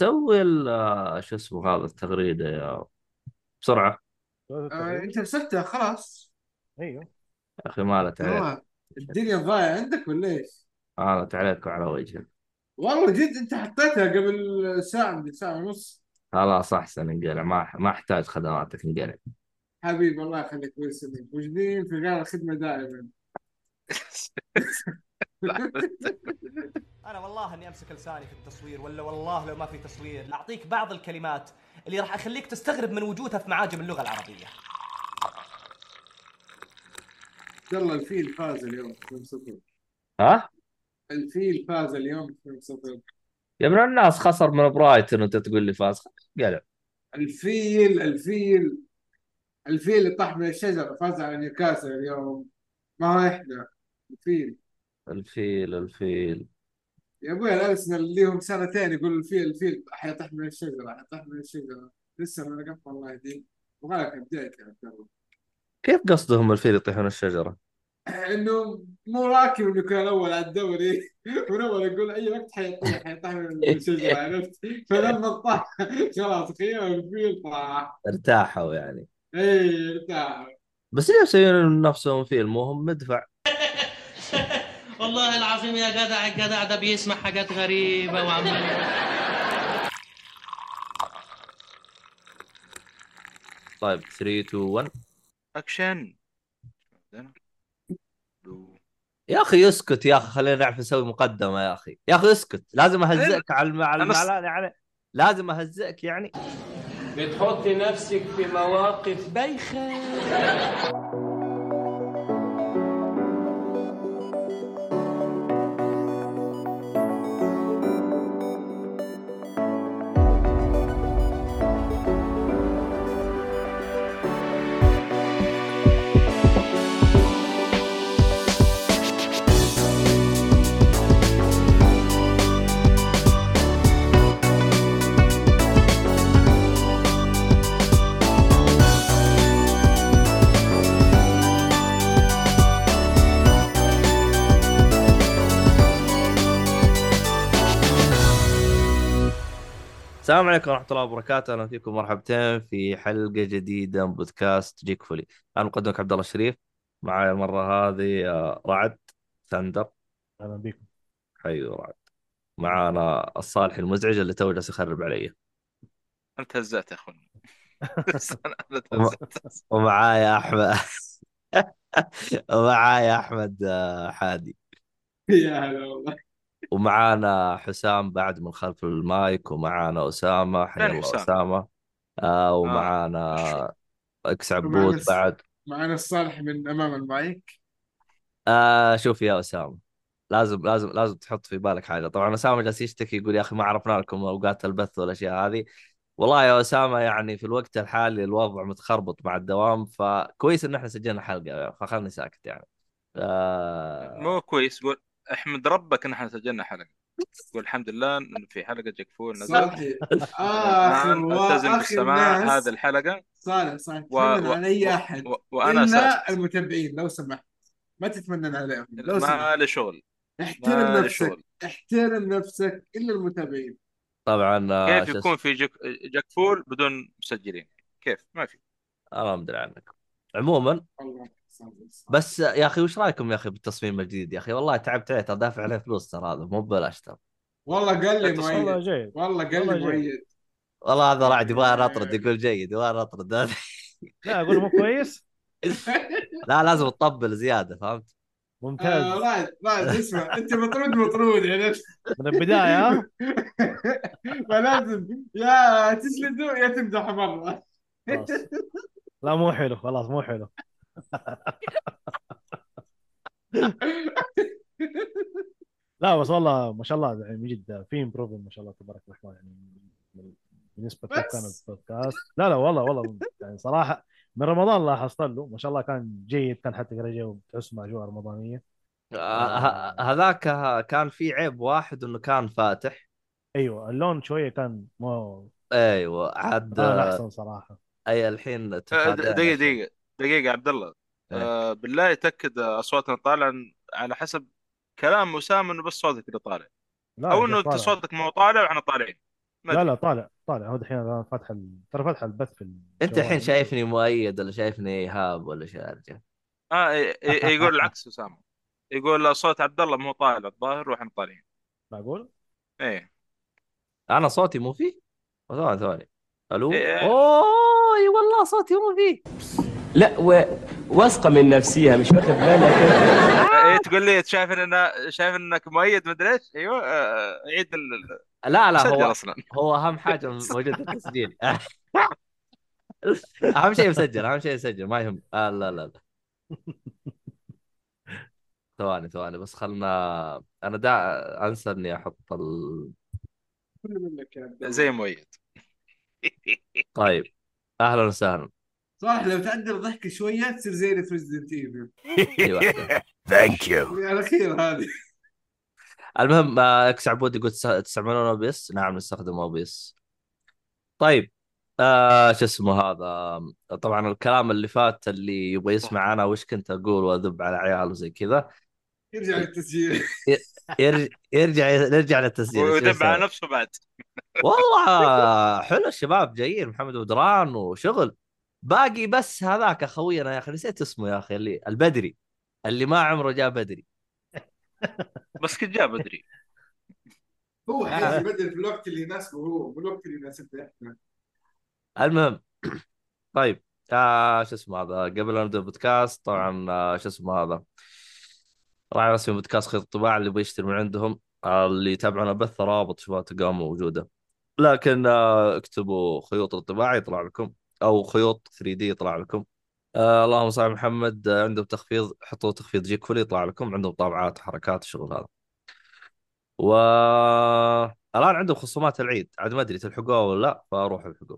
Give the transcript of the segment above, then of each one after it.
سوي ال- آه، شو اسمه هذا التغريدة يا بسرعة. آه، انت رسلتها خلاص. أيوه. يا أخي مالت عليك الدنيا ضايعة عندك ولا إيش؟ مالت عليك وعلى وجهك والله جد أنت حطيتها قبل ساعة من ساعة ونص. خلاص أحسن انقلع. ما ما أحتاج خدماتك انقلع. حبيبي الله يخليك ويسلمك. موجودين في غير الخدمه دائما. أنا والله إني أمسك لساني في التصوير ولا والله لو ما في تصوير. اعطيك بعض الكلمات اللي راح أخليك تستغرب من وجودها في معاجم اللغة العربية. يلا الفيل فاز اليوم 2-0 ها؟ الفيل فاز اليوم 2-0 يا ابن الناس خسر من برايتون وأنت تقول لي فاز. قلع الفيل الفيل الفيل اللي طاح من الشجرة فاز على نيوكاسل اليوم. ما إحنا الفيل. الفيل الفيل. يا أبوي الارسنال ليهم سنتين يقول الفيل الفيل. حيطيح من الشجرة حيطيح من الشجرة. لسه ما نقف الله يهديك وغالك بداية يا عبد الله. كيف قصدهم الفيل يطيحون الشجرة؟ إنه مو راكب إنه كان الأول على الدوري. من أول يقول أي وقت حيطيح حيطيح من الشجرة عرفت؟ فلما طاح خلاص خير الفيل طاح. ارتاحوا يعني. اي ارتاح بس ليه يسوون نفسهم فيل؟ مو هم مدفع. والله العظيم يا جدع الجدع ده بيسمع حاجات غريبة وعمال. طيب 3 2 1 اكشن يا أخي اسكت يا أخي خلينا نعرف نسوي مقدمة يا أخي. يا أخي اسكت لازم أهزئك على الم... على يعني. لازم أهزئك يعني. بتحط نفسك في مواقف بايخه السلام عليكم ورحمة الله وبركاته. أهلا فيكم مرحبتين في حلقة جديدة من بودكاست جيك فولي. أنا مقدمك عبد الله الشريف. معي المرة هذه آه، رعد ثندر. أهلا بكم. حيو رعد. معانا الصالح المزعج اللي تو جالس يخرب علي. أنا تهزأت يا أخوي. ومعايا أحمد. ومعايا أحمد آه، حادي. يا هلا والله. ومعانا حسام بعد من خلف المايك ومعانا أسامة حيا الله حسام؟ أسامة. آه ومعانا إكس ومعنا عبود بعد. معنا الصالح من أمام المايك. آه شوف يا أسامة لازم لازم لازم تحط في بالك حاجة. طبعا أسامة جالس يشتكي يقول يا أخي ما عرفنا لكم أوقات البث والأشياء هذه. والله يا أسامة يعني في الوقت الحالي الوضع متخربط مع الدوام فكويس إن إحنا سجلنا حلقة فخلني ساكت يعني. آه مو كويس قول. احمد ربك ان إحنا سجلنا حلقة. قول الحمد لله انه في حلقة جاك فول نزلت آخر الآن ألتزم بالسماع هذه الحلقة. صالح صالح. و... تتمنى و... على اي و... أحد. و... وأنا إلا المتابعين لو سمحت. ما تتمنى عليهم لو سمحت. ما لي شغل. احترم نفسك. شغل. احترم نفسك إلا المتابعين طبعا آه كيف يكون؟ في جاك, جاك فول بدون مسجلين؟ كيف؟ ما في. ما ادري عنك. عموما الله. بس يا أخي وش رأيكم يا أخي بالتصميم الجديد يا أخي؟ والله تعبت عليه ترى دافع عليه فلوس ترى هذا مو ببلاش ترى. والله قال لي مؤيد. جيد. والله قال والله لي جيد. مؤيد. والله هذا رعد يبغى نطرد يقول جيد يبغى نطرد لا أقول مو كويس؟ لا لازم تطبل زيادة فهمت؟ آه، ممتاز رائد رائد اسمع أنت مطرود مطرود يعني. من البداية ها؟ فلازم يا تسلدوا يا تمدحوا مرة. لا مو حلو خلاص مو حلو. لا بس والله ما شاء الله يعني من جد في improvement ما شاء الله تبارك الرحمن يعني بالنسبة كيف كان. البودكاست. لا لا والله والله يعني صراحة من رمضان لاحظت له ما شاء الله كان جيد كان حتى جو تحس مع أجواء رمضانية. آه، ه- هذاك كان في عيب واحد إنه كان فاتح. أيوه اللون شوية كان مو أيوه عاد آه، أحسن صراحة. أي الحين آه، دقيقة شيء. دقيقة. دقيقة يا عبد الله إيه. آه بالله تاكد أصواتنا طالعة على حسب كلام اسامه إنه بس صوتك اللي طالع لا أو إنه انت طالع. صوتك مو طالع وإحنا طالعين لا. لا طالع طالع هو الحين أنا فاتح ال... ترى فاتح البث في الجوال. أنت الحين شايفني مؤيد ولا شايفني إيهاب ولا شيء يا رجال آه يقول العكس اسامه يقول صوت عبد الله مو طالع الظاهر وإحنا طالعين معقول؟ إيه أنا صوتي مو فيه ثواني ثواني ألو إيه. أوه إي والله صوتي مو فيه لا و... واثقة من نفسها مش واخد بالك؟ إيه تقول لي شايف إن شايف إنك مؤيد مدري إيش؟ أيوه آه، عيد ال... لا لا هو أصلا. هو أهم حاجة موجود التسجيل. أهم شيء مسجل أهم شيء مسجل ما يهم. آه لا لا لا. ثواني ثواني بس خلنا أنا دا أنسى إني أحط ال... زي مؤيد طيب. أهلا وسهلا. صح لو تعدل ضحك شوية تصير زي Resident Evil في واحدة. الاخير هذه. المهم آه، إكس عبود يقول تس- تستعملون OBS نعم نستخدم OBS طيب آه شو اسمه هذا؟ طبعا الكلام اللي فات اللي يبغى يسمع أنا وش كنت أقول وأذب على عيال وزي كذا؟ يرجع للتسجيل. يرجع يرجع يرجع للتسجيل يسوي؟ على نفسه بعد. والله حلو الشباب جايين محمد ودران وشغل. باقي بس هذاك أخوينا يا أخي نسيت اسمه يا أخي اللي البدري. اللي ما عمره جاء بدري. بس كنت جاء بدري. هو حيجي يبدل في الوقت اللي يناسبه هو بالوقت اللي يناسبنا إحنا. المهم طيب آه شو اسمه هذا؟ قبل لا نبدأ البودكاست طبعا آه شو اسمه هذا؟ راعي رسمي بودكاست خيط الطباعه اللي يبغى يشتري من عندهم آه اللي يتابعون البث رابط شباب تلقاهم موجودة. لكن آه اكتبوا خيوط الطباعة يطلع لكم. أو خيوط 3 دي يطلع لكم. آه اللهم صل على محمد. آه عندهم تخفيض حطوا تخفيض جيك فولي يطلع لكم. عندهم طابعات وحركات الشغل هذا. و الآن عندهم خصومات العيد. عاد ما أدري تلحقوها ولا لا فروحوا الحقوا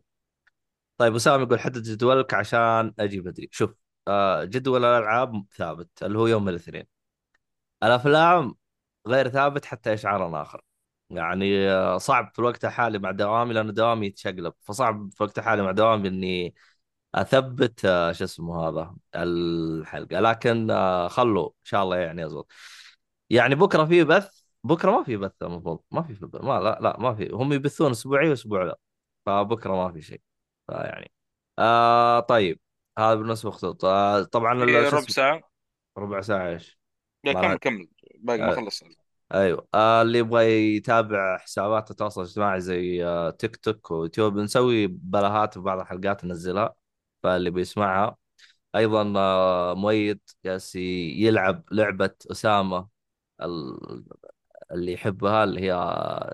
طيب وسام يقول حدد جدولك عشان أجي بدري شوف آه جدول الألعاب ثابت اللي هو يوم الاثنين. الأفلام غير ثابت حتى إشعار آخر. يعني صعب في الوقت الحالي مع دوامي لأنه دوامي يتشقلب. فصعب في الوقت الحالي مع دوامي إني أثبت آه، شو اسمه هذا الحلقة. لكن آه، خلوا إن شاء الله يعني يزبط يعني بكرة في بث؟ بكرة ما في بث المفروض. ما في. ما لا لا ما في. هم يبثون أسبوعي وأسبوع لا. فبكرة ما في شيء. فيعني آه طيب. هذا بالنسبة للخطوط آه طبعا شو ربع ساعة. ربع ساعة إيش؟ لا كمل كمل. باقي ما آه. أيوه. آه اللي يبغى يتابع حسابات التواصل الاجتماعي زي آه تيك توك ويوتيوب نسوي بلاهات في بعض الحلقات ننزلها فاللي بيسمعها. أيضا آه مؤيد جالس يلعب لعبة أسامة ال- اللي يحبها اللي هي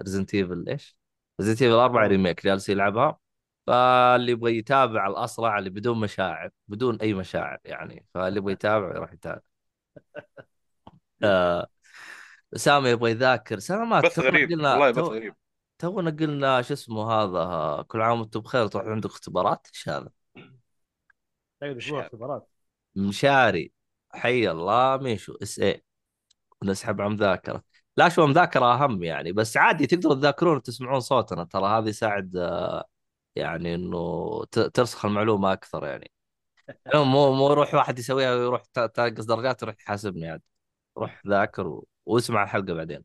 Resident Evil إيش؟ Resident Evil 4 remake جالس يلعبها. فاللي يبغى يتابع الاصلع اللي بدون مشاعر بدون أي مشاعر يعني. فاللي يبغى يتابع يروح يتابع. آه اسامه يبغى يذاكر. سلامات بث تونا غريب. قلنا والله بث تو- غريب. تونا قلنا شو اسمه هذا كل عام وأنتم بخير تروح عندك اختبارات؟ إيش هذا؟ أسبوع اختبارات. مشاري. حي الله ميشو. اس اي نسحب على مذاكرة. لا شو مذاكرة أهم يعني. بس عادي تقدروا تذاكرون وتسمعون صوتنا. ترى هذا يساعد يعني إنه ت- ترسخ المعلومة أكثر يعني. مو مو يروح واحد يسويها ويروح ت- تنقص درجات ويروح يحاسبني عاد. روح ذاكر و... واسمع الحلقة بعدين.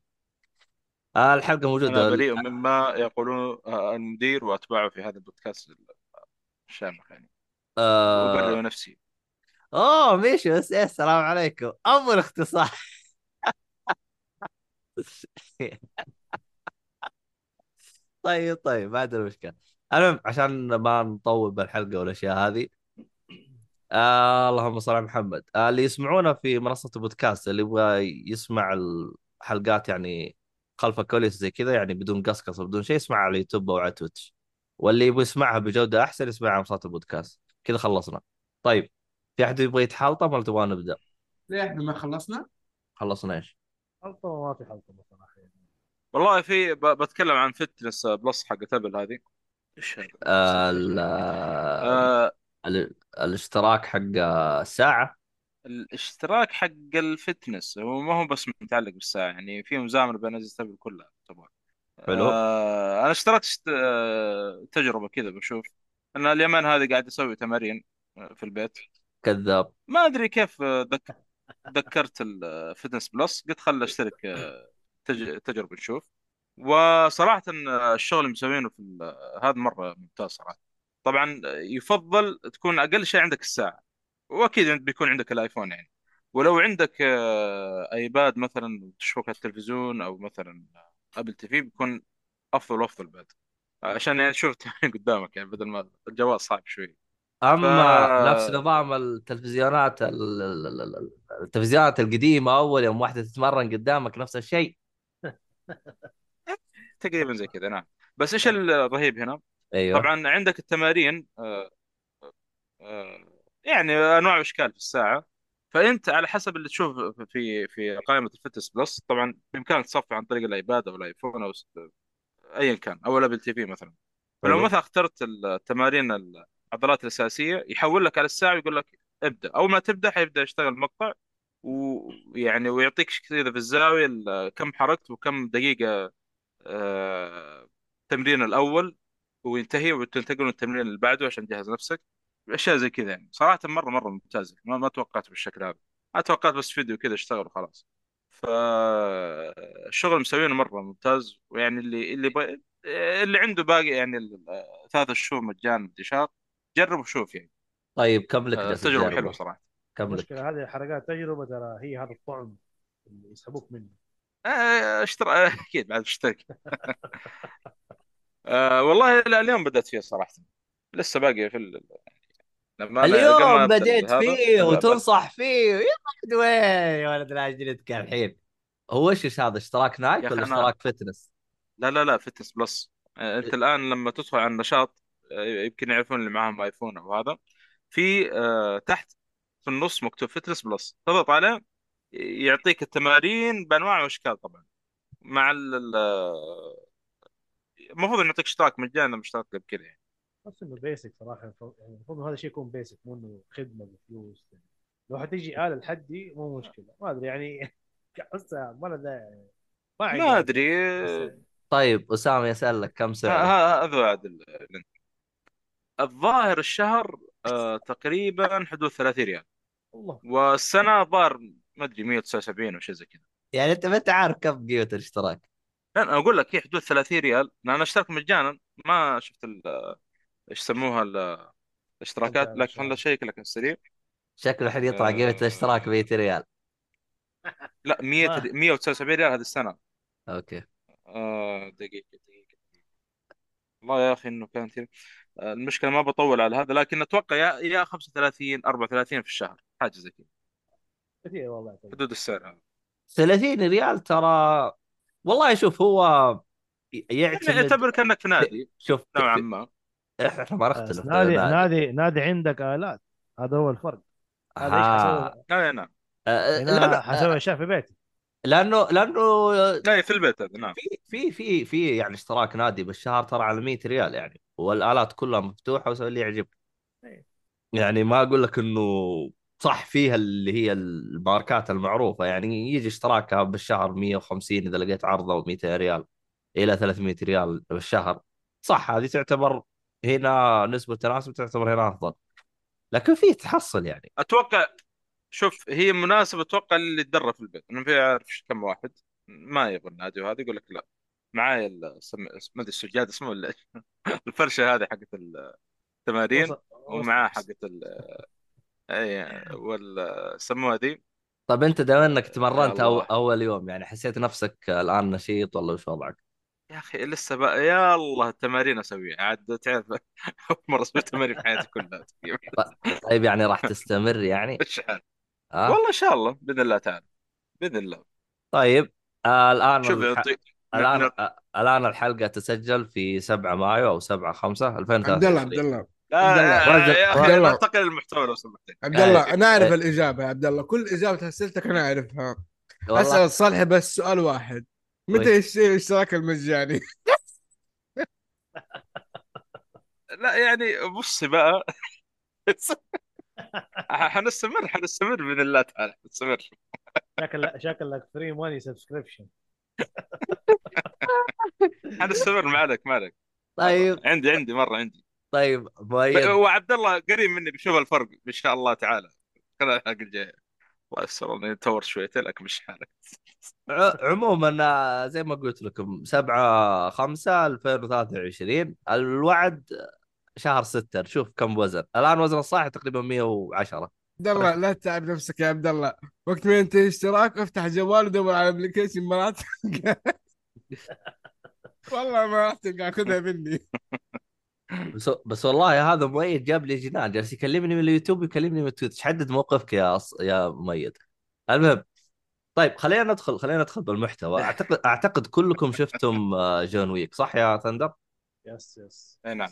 آه الحلقة أنا موجوده بريء مما يقولون آه، المدير وأتباعه في هذا البودكاست الشامخ يعني. آه... نفسي. أوه ميشو اس اي السلام عليكم. ابو الاختصار طيب طيب ما عندنا مشكلة. المهم عشان ما نطول بالحلقة والأشياء هذه آه اللهم صل على محمد آه اللي يسمعونا في منصة البودكاست اللي يبغى يسمع الحلقات يعني خلف الكواليس زي كذا يعني بدون قصقصة بدون شيء يسمعها على اليوتيوب أو على تويتش واللي يبغى يسمعها بجودة أحسن يسمعها على منصات البودكاست كذا خلصنا طيب في أحد يبغى يتحلطم ولا تبغى نبدا؟ ليه إحنا ما خلصنا؟ خلصنا إيش؟ حلقه ما في حلقه بصراحة يعني. والله في ب- بتكلم عن Fitness Plus حق Apple هذه إيش هذا؟ آه آه ال- الاشتراك حق الساعة الاشتراك حق ال Fitness هو ما هو بس متعلق بالساعة يعني في مزامنة بين أجهزة أبل كلها طبعا. حلو. آه أنا اشتركت اشت... آه تجربة كذا بشوف. أنا اليومين هذه قاعد أسوي تمارين آه، في البيت. كذاب. ما أدري كيف آه، ذك... ذكرت ال Fitness Plus. قلت خل أشترك آه، تج... تجربة نشوف. وصراحة الشغل اللي مسوينه في هذا مرة ممتاز صراحة. طبعا يفضل تكون أقل شيء عندك الساعة. وأكيد بيكون عندك الآيفون يعني. ولو عندك آه، آيباد مثلا تشبك على التلفزيون أو مثلا أبل تي في بيكون أفضل وأفضل بعد. عشان يعني تشوف قدامك يعني بدل ما الجوال صعب شوي. أما ف- نفس نظام التلفزيونات ال- ال- ال- ال- التلفزيونات القديمة أول يوم واحدة تتمرن قدامك نفس الشيء. تقريبا زي كذا نعم. بس إيش الرهيب هنا؟ أيوه. طبعا عندك التمارين آه، آه، يعني أنواع وأشكال في الساعة. فأنت على حسب اللي تشوف في في قائمة ال Fitness Plus طبعا بإمكانك تصفح عن طريق الآيباد أو الآيفون أو ايا كان أو ال Apple TV مثلا. فلو حلو. مثلا اخترت التمارين العضلات الأساسية يحول لك على الساعة ويقول لك ابدأ. أول ما تبدأ حيبدأ يشتغل مقطع ويعني ويعطيك كذا في الزاوية ال- كم حركت وكم دقيقة آه، التمرين الأول. وينتهي وتنتقل للتمرين اللي بعده عشان تجهز نفسك. أشياء زي كذا يعني. صراحة مرة مرة ممتازة. ما, ما توقعت بالشكل هذا. أنا توقعت بس فيديو كذا اشتغل وخلاص. فالشغل مسوينه مرة ممتاز. ويعني اللي اللي ب... اللي عنده باقي يعني ال- ثلاث شهور مجانا انتشار جرب وشوف يعني. طيب كم لك آه، تجربة؟ حلوة صراحة. كم لك؟ المشكلة هذه حلقات تجربة ترى. هي هذا الطعم اللي يسحبوك منه. آه، اشترى أكيد بعد اشترك آه والله لا اليوم بدأت فيه صراحة. لسه باقي في ال... لما اليوم بديت فيه لا، وتنصح فيه. يا ولد وين؟ يا ولد لاجلتك الحين. هو إيش هذا؟ اشتراك نايك ولا اشتراك Fitness؟ لا لا لا Fitness Plus. آه، أنت الآن لما تدخل على النشاط آه، يمكن يعرفون اللي معاهم آيفون أو هذا. في آه، تحت في النص مكتوب Fitness Plus. تضغط عليه يعطيك التمارين بأنواع وأشكال طبعا. مع المفروض إنه يعطيك اشتراك مجانا مشترك بكذا يعني. بس إنه بيسك صراحة يعني المفروض هذا الشيء يكون بيسك مو إنه خدمة بفلوس. لو حتيجي آلة لحدي مو مشكلة. ما أدري يعني احسها ما لها داعي ما ما أدري. بس آه، طيب أسامة يسألك كم ه- سعره؟ ه- هذا ال- الظاهر الشهر آه، تقريبا حدود 30 ريال. والله والسنة ظهر ما أدري 179 أو شيء زي كذا. يعني أنت ما أنت عارف كم قيمة الاشتراك. لا أنا أقول لك هي حدود 30 ريال. أنا اشترك مجانا. ما شفت ال- إيش يسموها ال- الاشتراكات. لكن؟ خلنا اشيك لك على السريع شكله الحين يطلع قيمة آه. الاشتراك 100 ريال. لا 100 ما- 179 ريال هذه السنة. أوكي. آه دقيقة دقيقة. والله يا أخي إنه كانت آه، المشكلة ما بطول على هذا. لكن أتوقع يا يا 35 34 في الشهر. حاجة زي كذا. كثير والله. حدود السعر هذا. 30 ريال ترى والله شوف هو يعني يعتمد اعتبر كانك في نادي شوف نوعا ما. إحنا ما نختلف نادي نادي. نادي عندك آلات. هذا هو الفرق. هذا إيش آه. حسوي؟ لا نعم. آه، أنا لا حسوي اشياء في بيتي. لأنه لأنه لا في البيت هذا نعم. في في في في يعني اشتراك نادي بالشهر ترى على 100 ريال يعني. والآلات كلها مفتوحة وسوي اللي يعجبك. إيه. يعني ما أقول لك إنه صح. فيها اللي هي الماركات المعروفة يعني يجي اشتراكها بالشهر 150 إذا لقيت عرضة و 200 ريال إلى 300 ريال بالشهر. صح هذه تعتبر هنا نسبة تناسب تعتبر هنا أفضل. لكن في تحصل يعني. أتوقع شوف هي مناسبة أتوقع اللي يتدرب في البيت. أنا في أعرف كم واحد ما يبغى النادي وهذا يقول لك لا. معايا ال- سم- ما أدري السجاد اسمه ولا؟ الفرشة هذه حقت التمارين ومعاه حقت ال أي وال سموها ذي طب أنت دام إنك تمرنت أو. أول يوم يعني حسيت نفسك الآن نشيط ولا وش وضعك؟ يا أخي لسه بقى يا الله التمارين أسويها عاد تعرف أول مرة أسوي تمارين في حياتي كلها طيب يعني راح تستمر يعني؟ عارف آه؟ والله إن شاء الله بإذن الله تعالى بإذن الله طيب آه الآن شوف الح... الآن نعم. آه الآن الحلقة تسجل في 7 مايو أو 7 5 عبد 2023 الله عبد الله عبد الله. رجل- يا عبد أخي الله. ننتقل للمحتوى لو سمحت. عبد الله آه، أنا أعرف آه. الإجابة يا عبد الله. كل إجابة أسئلتك أنا أعرفها. اسال صالح بس سؤال واحد؟ متى يصير الاشتراك المجاني؟ لا يعني بص بقى. حنستمر حنستمر بإذن الله تعالى. حنستمر. شكل شكلك free money subscription حنستمر ما عليك ما عليك طيب. عندي عندي مرة عندي. طيب مؤيد. وعبد الله قريب مني بيشوف الفرق إن شاء الله تعالى. خلال الحلقة الجايه الله يستر اني تور شويتين لكن مش حالك. عموما زي ما قلت لكم 7 5 2023 الوعد شهر 6 نشوف كم وزن. الآن وزن الصاحي تقريبا 110 عبد الله لا تتعب نفسك يا عبد الله. وقت ما ينتهي اشتراك افتح جوال ودور على application مرات والله ما راح تلقى خذها مني. بس بس والله هذا مؤيد جاب لي جنان جالس يكلمني من اليوتيوب ويكلمني من تويتش حدد موقفك يا أص... يا مؤيد؟ المهم طيب خلينا ندخل خلينا ندخل بالمحتوى. أعتقد أعتقد كلكم شفتم آه، جون ويك صح يا ثندر؟ يس يس. أي نعم.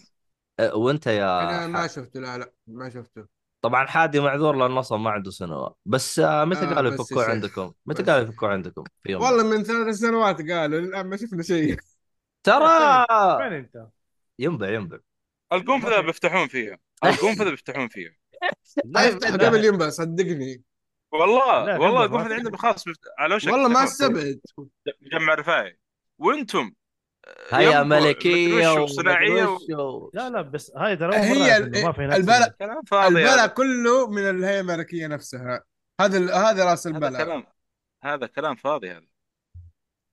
أه، وأنت يا أنا ما شفته لا لا ما شفته. طبعا حادي معذور لأنه أصلا ما عنده سنوات. بس آه، متى آه، قالوا يفكوا. عندكم؟ متى قالوا يفكوا عندكم؟ في يوم؟ والله من ثلاث سنوات قالوا الان ما شفنا شيء. ترى! فين أنت؟ ينبع ينبع. القنفذة بيفتحون فيها. القنفذة بيفتحون فيها. لا افتح قبل ينبع صدقني. والله والله القنفذة خلاص بيفت- على وشك والله ما. استبعد. مجمع رفاعي. وأنتم؟ هيا ملكية وصناعيه و... لا لا بس هاي ترى هي ما في البلاء هذا كله من الهيئه الامريكيه نفسها. هذا ال- هذا رأس هذا البلاء كلام هذا كلام فاضي هذا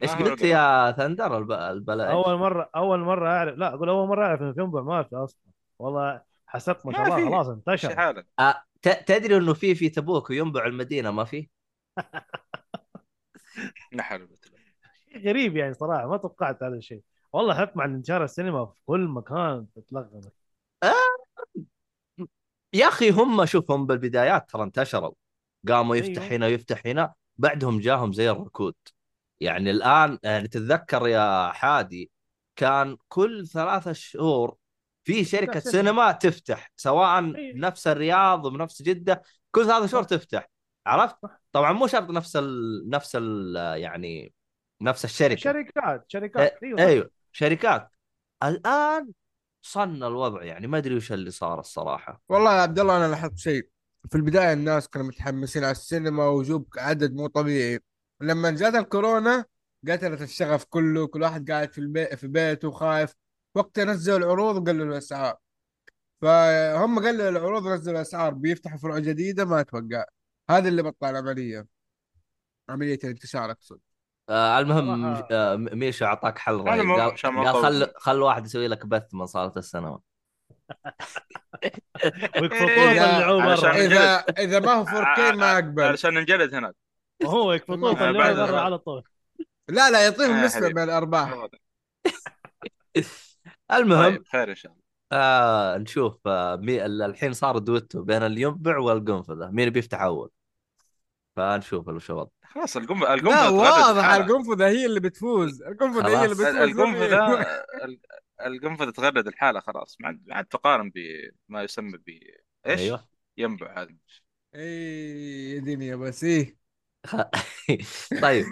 إيش قلت يا ثندر؟ الب... البلاء أول مرة أول مرة أعرف. لا أقول أول مرة أعرف إنه ينبع ما في أصلا. والله حسبت ما شاء الله. خلاص انتشر. آه، ت- تدري إنه في في تبوك وينبع المدينة ما في؟ شيء غريب يعني صراحة ما توقعت هذا الشيء. والله حتى مع انتشار السينما في كل مكان تتلغم. يا أخي هم شوفهم بالبدايات ترى انتشروا. قاموا يفتح أيوه. هنا ويفتح هنا. بعدهم جاهم زي الركود. يعني الآن يعني تتذكر يا حادي كان كل ثلاثة شهور في شركة سينما. تفتح سواء. بنفس الرياض وبنفس جدة كل ثلاثة شهور. تفتح عرفت؟ طبعا مو شرط نفس ال... نفس ال... يعني نفس الشركة شركات شركات إيه، أيوه. أيوه شركات الآن صن الوضع يعني ما أدري وش اللي صار الصراحة والله يا عبد الله أنا لاحظت شيء في البداية الناس كانوا متحمسين على السينما وجوب عدد مو طبيعي لما جات الكورونا قتلت الشغف كله كل واحد قاعد في البيت في بيته خايف وقتها نزلوا العروض وقللوا الأسعار. فهم قللوا العروض ونزلوا الأسعار بيفتحوا فروع جديدة ما أتوقع هذا اللي بطل العملية عملية الانتشار أقصد. آه المهم آه. م- ميشو أعطاك حل رهيب. قال, قال. خل خل واحد يسوي لك بث من صالة السينما ويكفطون إيه، إذا إذا ما هو 4K ما أقبل. علشان ننجلد هناك. وهو يكفطون آه، يطلعوه برا على طول. لا لا يعطيهم آه، نسبة. من الأرباح. المهم خير ان شاء الله آه نشوف آه مي ال- الحين صار دويتو بين الينبع والقنفذة. مين بيفتح أول؟ فنشوف وش الوضع خلاص القنفذه لا القنفذة واضح. القنفذة هي اللي بتفوز. القنفذة هي اللي. بتفوز القنفذة ال- القنفذة تغرد الحالة خلاص ما عاد تقارن بما يسمى ب إيش؟ أيوه. ينبع هذا اي يا دنيا بس إيه. طيب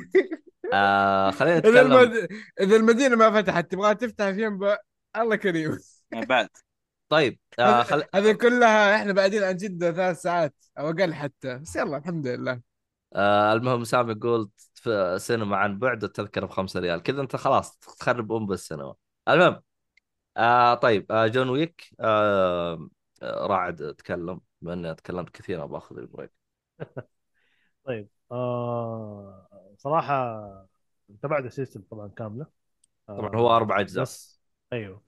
آه خلينا إذا نتكلم. المد... إذا المدينة ما فتحت تبغاها تفتح في ينبع الله كريم. بعد. طيب آه خل... هذه كلها إحنا بعدين عن جده ثلاث ساعات أو أقل حتى. بس يلا الحمد لله. آه المهم سامي يقول في سينما عن بعد التذكره بخمسة ريال. كذا أنت خلاص تخرب أم بالسينما المهم آه طيب آه جون ويك آه آه، رعد تكلم بما إني تكلمت كثير بأخذ ال break. طيب. آه صراحة تبعت السلسله طبعا كاملة. آه طبعا هو أربع أجزاء. بس أيوه.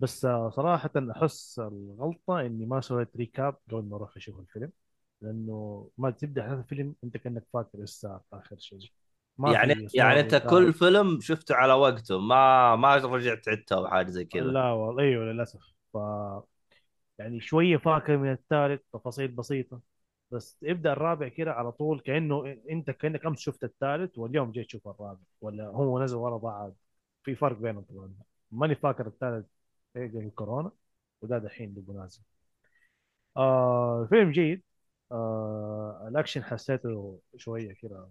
بس آه صراحة أحس الغلطة إني ما سويت recap قبل ما أروح أشوف الفيلم لأنه ما تبدأ هذا الفيلم أنت كأنك فاكر صار آخر شيء. ما يعني يعني أنت. كل فيلم شفته على وقته ما ما رجعت عدته أو حاجة زي كذا. لا والله أيوه للأسف. ف يعني شوية فاكر من الثالث تفاصيل بسيطة. بس ابدأ الرابع كده على طول كأنه انت كأنك أمس شفت الثالث واليوم جيت تشوف الرابع ولا هو نزل ورا بعض؟ في فرق بينهم طبعا. ماني فاكر الثالث إيه قبل الكورونا وده دحين اللي نازل آه فيلم جيد. آه الأكشن حسيته شوية كده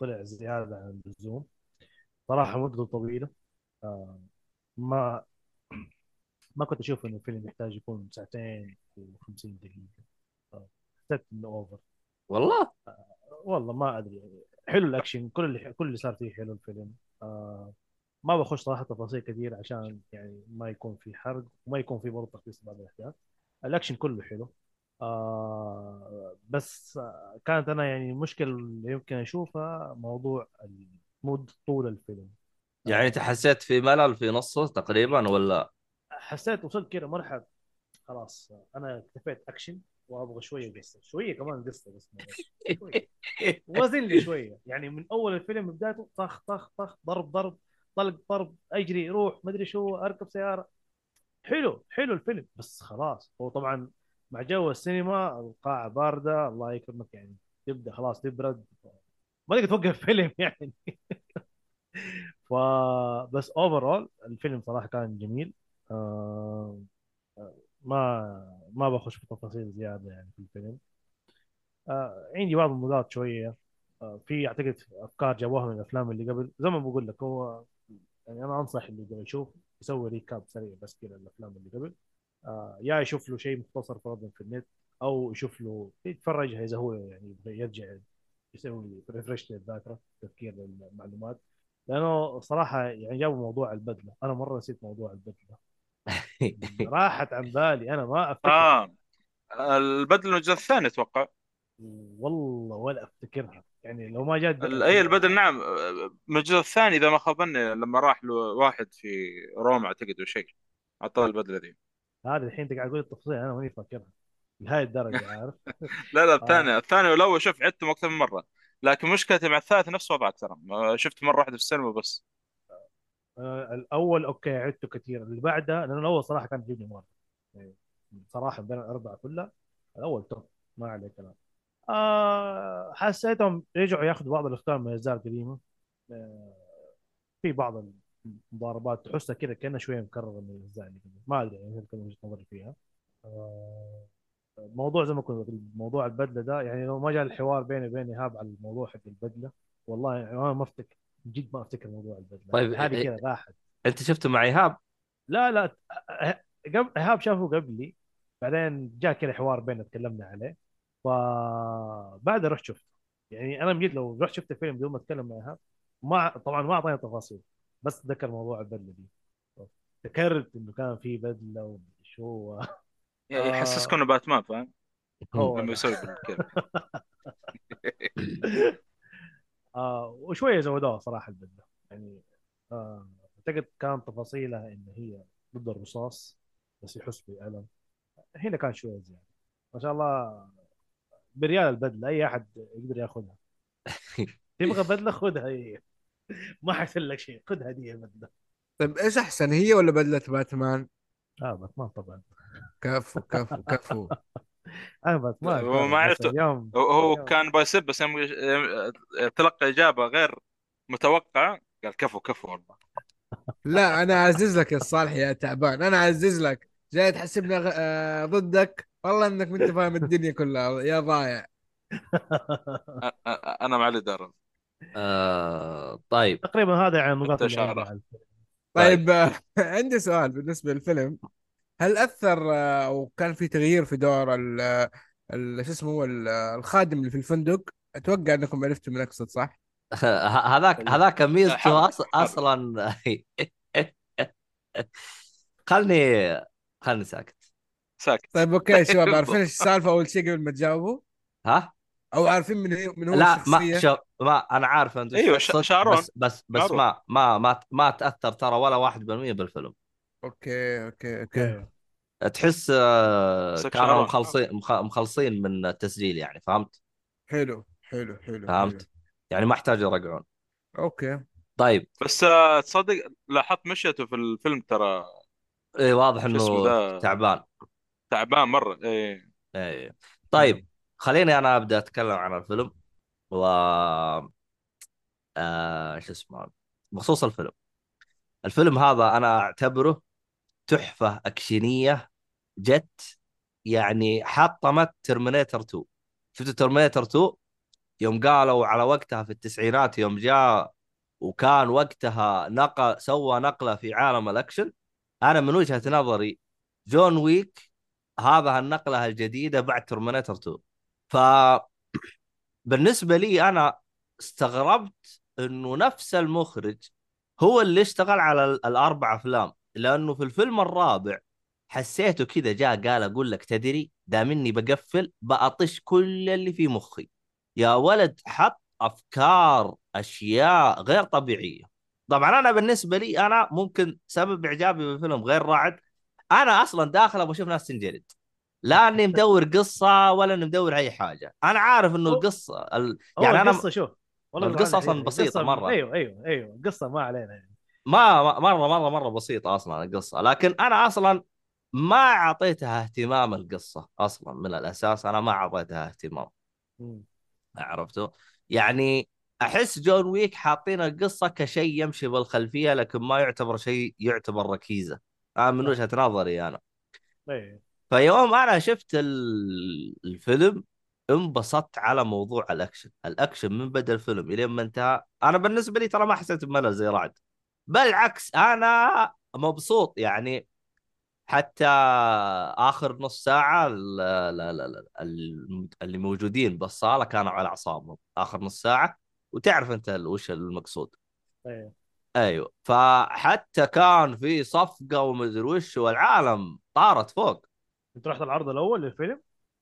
طلع زيادة عن اللزوم. صراحة مدته طويلة. آه ما ما كنت أشوف إنه الفيلم يحتاج يكون ساعتين و50 دقيقة. حسيت إنه over والله؟ والله ما أدري. حلو الأكشن كل اللي كل اللي صار فيه حلو الفيلم. آه ما بخش صراحة تفاصيل كثير عشان يعني ما يكون في حرق وما يكون في برضه تخصيص بعض الأحداث. الأكشن كله حلو. آه بس آه، كانت أنا يعني المشكلة اللي يمكن أشوفها موضوع مود طول الفيلم. يعني أنت حسيت في ملل في نصه تقريبا ولا؟ حسيت وصلت كذا مرحلة خلاص أنا اكتفيت أكشن. وأبغى شوية قصة. شوية كمان قصة بس. وزن لي شوية. يعني من أول الفيلم بدايته طخ طخ طخ ضرب ضرب طلق ضرب أجري روح ما أدري شو أركب سيارة. حلو حلو الفيلم. بس خلاص. هو طبعا مع جو السينما القاعة باردة. الله يكرمك يعني. تبدأ خلاص تبرد. ما تقدر توقف فيلم يعني. ف بس overall الفيلم صراحة كان جميل. آه، ما ما بخش في تفاصيل زيادة يعني في الفيلم. آه عندي بعض الملاحظات شوية. آه في أعتقد أفكار جابوها من الأفلام اللي قبل. زي ما بقول لك هو يعني أنا أنصح اللي قبل يشوف يسوي recap سريع بس كذا الأفلام اللي قبل. آه يا يشوف له شيء مختصر فرضا في النت أو يشوف له يتفرج إذا هو يعني يبغى يرجع يسوي ريفرش للذاكره تذكير للمعلومات لأنه صراحة يعني جابوا موضوع البدلة. أنا مرة نسيت موضوع البدلة. راحت عن بالي أنا ما أفتكر. آه. البدل الجزء الثاني أتوقع. والله ولا أفتكرها. يعني لو ما جات اي البدل نعم. من الجزء الثاني إذا ما خاب ظني لما راح له واحد في روما أعتقد أو شيء أعطاه البدلة ذي. هذه الحين انت قاعد تقول التفاصيل أنا ماني فاكرها. لهذه الدرجة عارف؟ لا لا الثاني الثاني والأول شوف عدتهم أكثر من مرة. لكن مشكلتي مع الثالث نفس وضعك ترى شفت مرة واحدة في السينما بس. آه، الأول أوكي عدته كثير اللي بعده لأن الأول صراحة كان يجيبني مرة. يعني صراحة بين الأربعة كلها الأول توب ما عليه كلام. آه حسيتهم رجعوا ياخذوا بعض الأفكار من الأجزاء القديمة. آه في بعض المضاربات تحسها كذا كأنها شوية مكررة من الأجزاء اللي قبل ما أدري يعني كان وجهة نظري فيها. آه موضوع زي ما كنت موضوع البدلة ده يعني لو ما جاء الحوار بيني وبين ايهاب على الموضوع حق البدلة والله يعني أنا ما أفتكر جد ما افتكر موضوع البدلة. طيب، هذه إيه- كذا راحت. انت شفته مع إيهاب؟ لا لا قبل إيهاب شافه قبلي بعدين جاء كذا حوار بيننا تكلمنا عليه فبعد رحت شفته. يعني أنا من جد لو رحت شفت الفيلم بدون ما أتكلم مع إيهاب ما طبعا ما اعطاني تفاصيل بس ذكر موضوع البدلة دي. ذكرت إنه كان في بدلة ومدري شو يحسسك إنه باتمان فاهم؟ لما. يسوي كذا. آه وشوية زودوها صراحة البدلة. يعني آه أعتقد كان تفاصيلها إن هي ضد الرصاص بس يحس بألم. هنا كان شوية زيادة. ما شاء الله بريال البدلة أي أحد يقدر يأخذها. تبغى بدلة خذها هي ما حيصير لك شيء. خذ هديه بدلة. طيب إيش أحسن هي ولا بدلة باتمان؟ آه باتمان طبعا. كفو كفو كفو. أنا باتمان هو ما عرفته. اليوم هو- أيوه. كان بيسب بس يوم يوم تلقى إجابة غير متوقعة قال كفو كفو والله. لا أنا أعزز لك يا صالح يا تعبان أنا أعزز لك. جاي تحسبنا آه، ضدك؟ والله إنك ما أنت فاهم الدنيا كلها يا ضايع. أنا مع الاداره آه طيب. تقريبا هذا يعني الفيلم. طيب آه، عندي سؤال بالنسبة للفيلم. هل أثر آه، أو كان في تغيير في دور ال ال- شو اسمه هو ال- الخادم اللي في الفندق أتوقع أنكم عرفتوا من أقصد صح؟ ه- هذاك هذاك ميزته. أصلا خلني خلني ساكت ساكت طيب أوكي شباب عارفين إيش السالفة أول شيء قبل ما تجاوبوا؟ ها أو عارفين من هي من هو لا الشخصية؟ ما شوف ما أنا عارف أنت أيوة، ش- شارون. بس بس بس. ما ما ما ما تأثر ترى ولا 1% بالفيلم أوكي أوكي أوكي تحس آه، كانوا. مخلصين مخ- مخلصين من التسجيل يعني فهمت؟ حلو حلو حلو فهمت؟ حلو. يعني ما احتاج يرجعون أوكي طيب بس آه، تصدق لاحظت مشيته في الفيلم ترى إيه واضح إنه؟ تعبان تعبان مرة إيه إيه طيب خليني أنا أبدأ أتكلم عن الفيلم و آه شو اسمه بخصوص الفيلم الفيلم هذا أنا أعتبره تحفة أكشنية جت يعني حطمت ترمينيتر 2 شفت ترمينيتر 2 يوم قالوا على وقتها في التسعينات يوم جاء وكان وقتها نقل سوى نقلة في عالم الأكشن. أنا من وجهة نظري جون ويك هذا النقله الجديدة بعد ترمينيتر 2 ف بالنسبة لي أنا استغربت إنه نفس المخرج هو اللي اشتغل على ال- الأربع أفلام لأنه في الفيلم الرابع حسيته كذا جاء قال أقول لك تدري دام إني بقفل بأطش كل اللي في مخي. يا ولد حط أفكار أشياء غير طبيعية. طبعا أنا بالنسبة لي أنا ممكن سبب إعجابي بالفيلم غير راعد أنا أصلا داخل أبغى أشوف ناس تنجلد لا إني مدور قصة ولا إني مدور أي حاجة. أنا عارف إنه القصة ال... يعني أنا القصة شوف والله يعني بسيطة القصة- مرة. أيوه أيوه أيوه القصة ما علينا يعني. ما- مرة مرة مرة بسيطة أصلا القصة. لكن أنا أصلا ما أعطيتها اهتمام القصة أصلا من الأساس أنا ما أعطيتها اهتمام. عرفته يعني أحس جون ويك حاطين القصة كشيء يمشي بالخلفية لكن ما يعتبر شيء يعتبر ركيزة. أنا من. وجهة نظري أنا. أيوه فيوم أنا شفت ال- الفيلم انبسطت على موضوع الأكشن. الأكشن من بدا الفيلم الين ما انتهى. أنا بالنسبة لي ترى ما حسيت بملل زي رعد. بالعكس أنا مبسوط. يعني حتى آخر نص ساعة ال- ال- ال- ال- ال- اللي موجودين بالصالة كانوا على أعصابهم. آخر نص ساعة. وتعرف أنت وش المقصود. أيوه. أيوه. فحتى كان في صفقة ومدري وش والعالم طارت فوق. أنت رحت العرض الأول للفيلم؟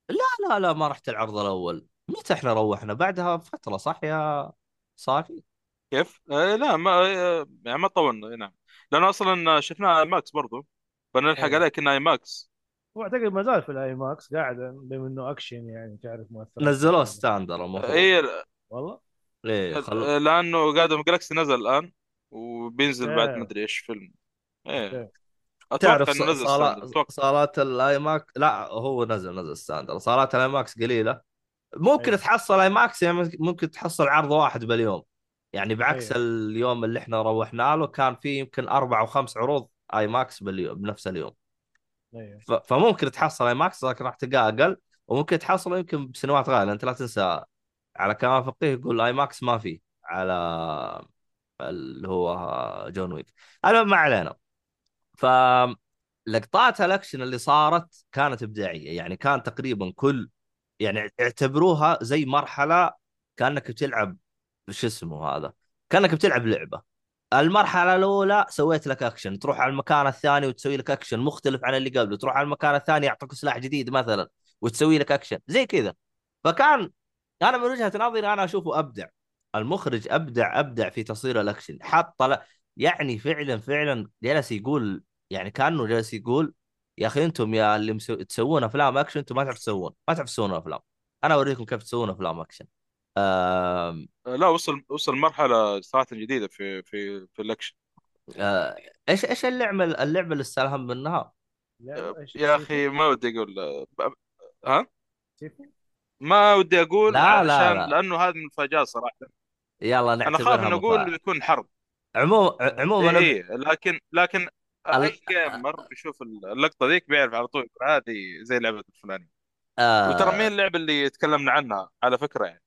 لا لا لا ما رحت العرض الأول. متى إحنا روحنا؟ بعدها بفترة صح يا صافي؟ كيف؟ آه لا ما آه يعني ما طولنا إي نعم. لأنه أصلا شفناه ماكس برضو. فنلحق أيوة. عليه كنا اي ماكس واعتقد ما زال في الاي ماكس قاعد بما إنه أكشن يعني تعرف مؤثرات نزلوه standard المفروض. اي والله؟ إيه خل... لأنه قادم جالكسي نزل الآن وبينزل بعد أوكي. مدري إيش فيلم. إيه. أتوقع تعرف إنه نزل صالات صالات الاي ماكس لا هو نزل نزل standard. صالات الاي ماكس قليلة. ممكن أيوة. تحصل اي ماكس يعني ممكن تحصل عرض واحد باليوم. يعني بعكس أيوة. اليوم اللي إحنا روحنا له كان في يمكن أربع أو خمس عروض. آي ماكس باليوم بنفس اليوم. ف... فممكن تحصل آي ماكس لكن راح تلقاه أقل. وممكن تحصله يمكن بسنوات غالية انت لا تنسى على كلام فقيه يقول آي ماكس ما في. على اللي هو جون ويك. المهم ما علينا. ف لقطات الأكشن اللي صارت كانت إبداعية. يعني كان تقريبا كل يعني اعتبروها زي مرحلة كأنك بتلعب شو اسمه هذا؟ كأنك بتلعب لعبة. المرحلة الأولى سويت لك اكشن تروح على المكان الثاني وتسوي لك اكشن مختلف عن اللي قبله تروح على المكان الثاني يعطيك سلاح جديد مثلا وتسوي لك اكشن زي كذا فكان أنا من وجهة نظري أنا أشوفه أبدع المخرج أبدع أبدع في تصوير الاكشن حط. يعني فعلا فعلا جلس يقول يعني كأنه جالس يقول يا أخي أنتم يا اللي. تسوون أفلام اكشن أنتم ما تعرف تسوون ما تعرف تسوون أفلام أنا أوريكم كيف تسوون أفلام اكشن آم... لا وصل وصل مرحلة صراحة جديدة في في في الأكشن آه... إيش إيش اللعبة اللعبة اللي استلهم منها؟ إيش- يا سيفو؟ أخي ما ودي أقول ب- ها سيفو؟ ما ودي أقول لا، لا، علشان لا. لأنه هذه من المفاجات صراحة يلا أنا نعتبرها اخاف اني أقول مفاجأة. يكون حرب عموم عموما اي إيه لكن لكن ال- أي gamer بيشوف اللقطة ذيك بيعرف على طول هذه زي لعبة الفلانية آه... وترى مين اللعبة اللي تكلمنا عنها على فكرة يعني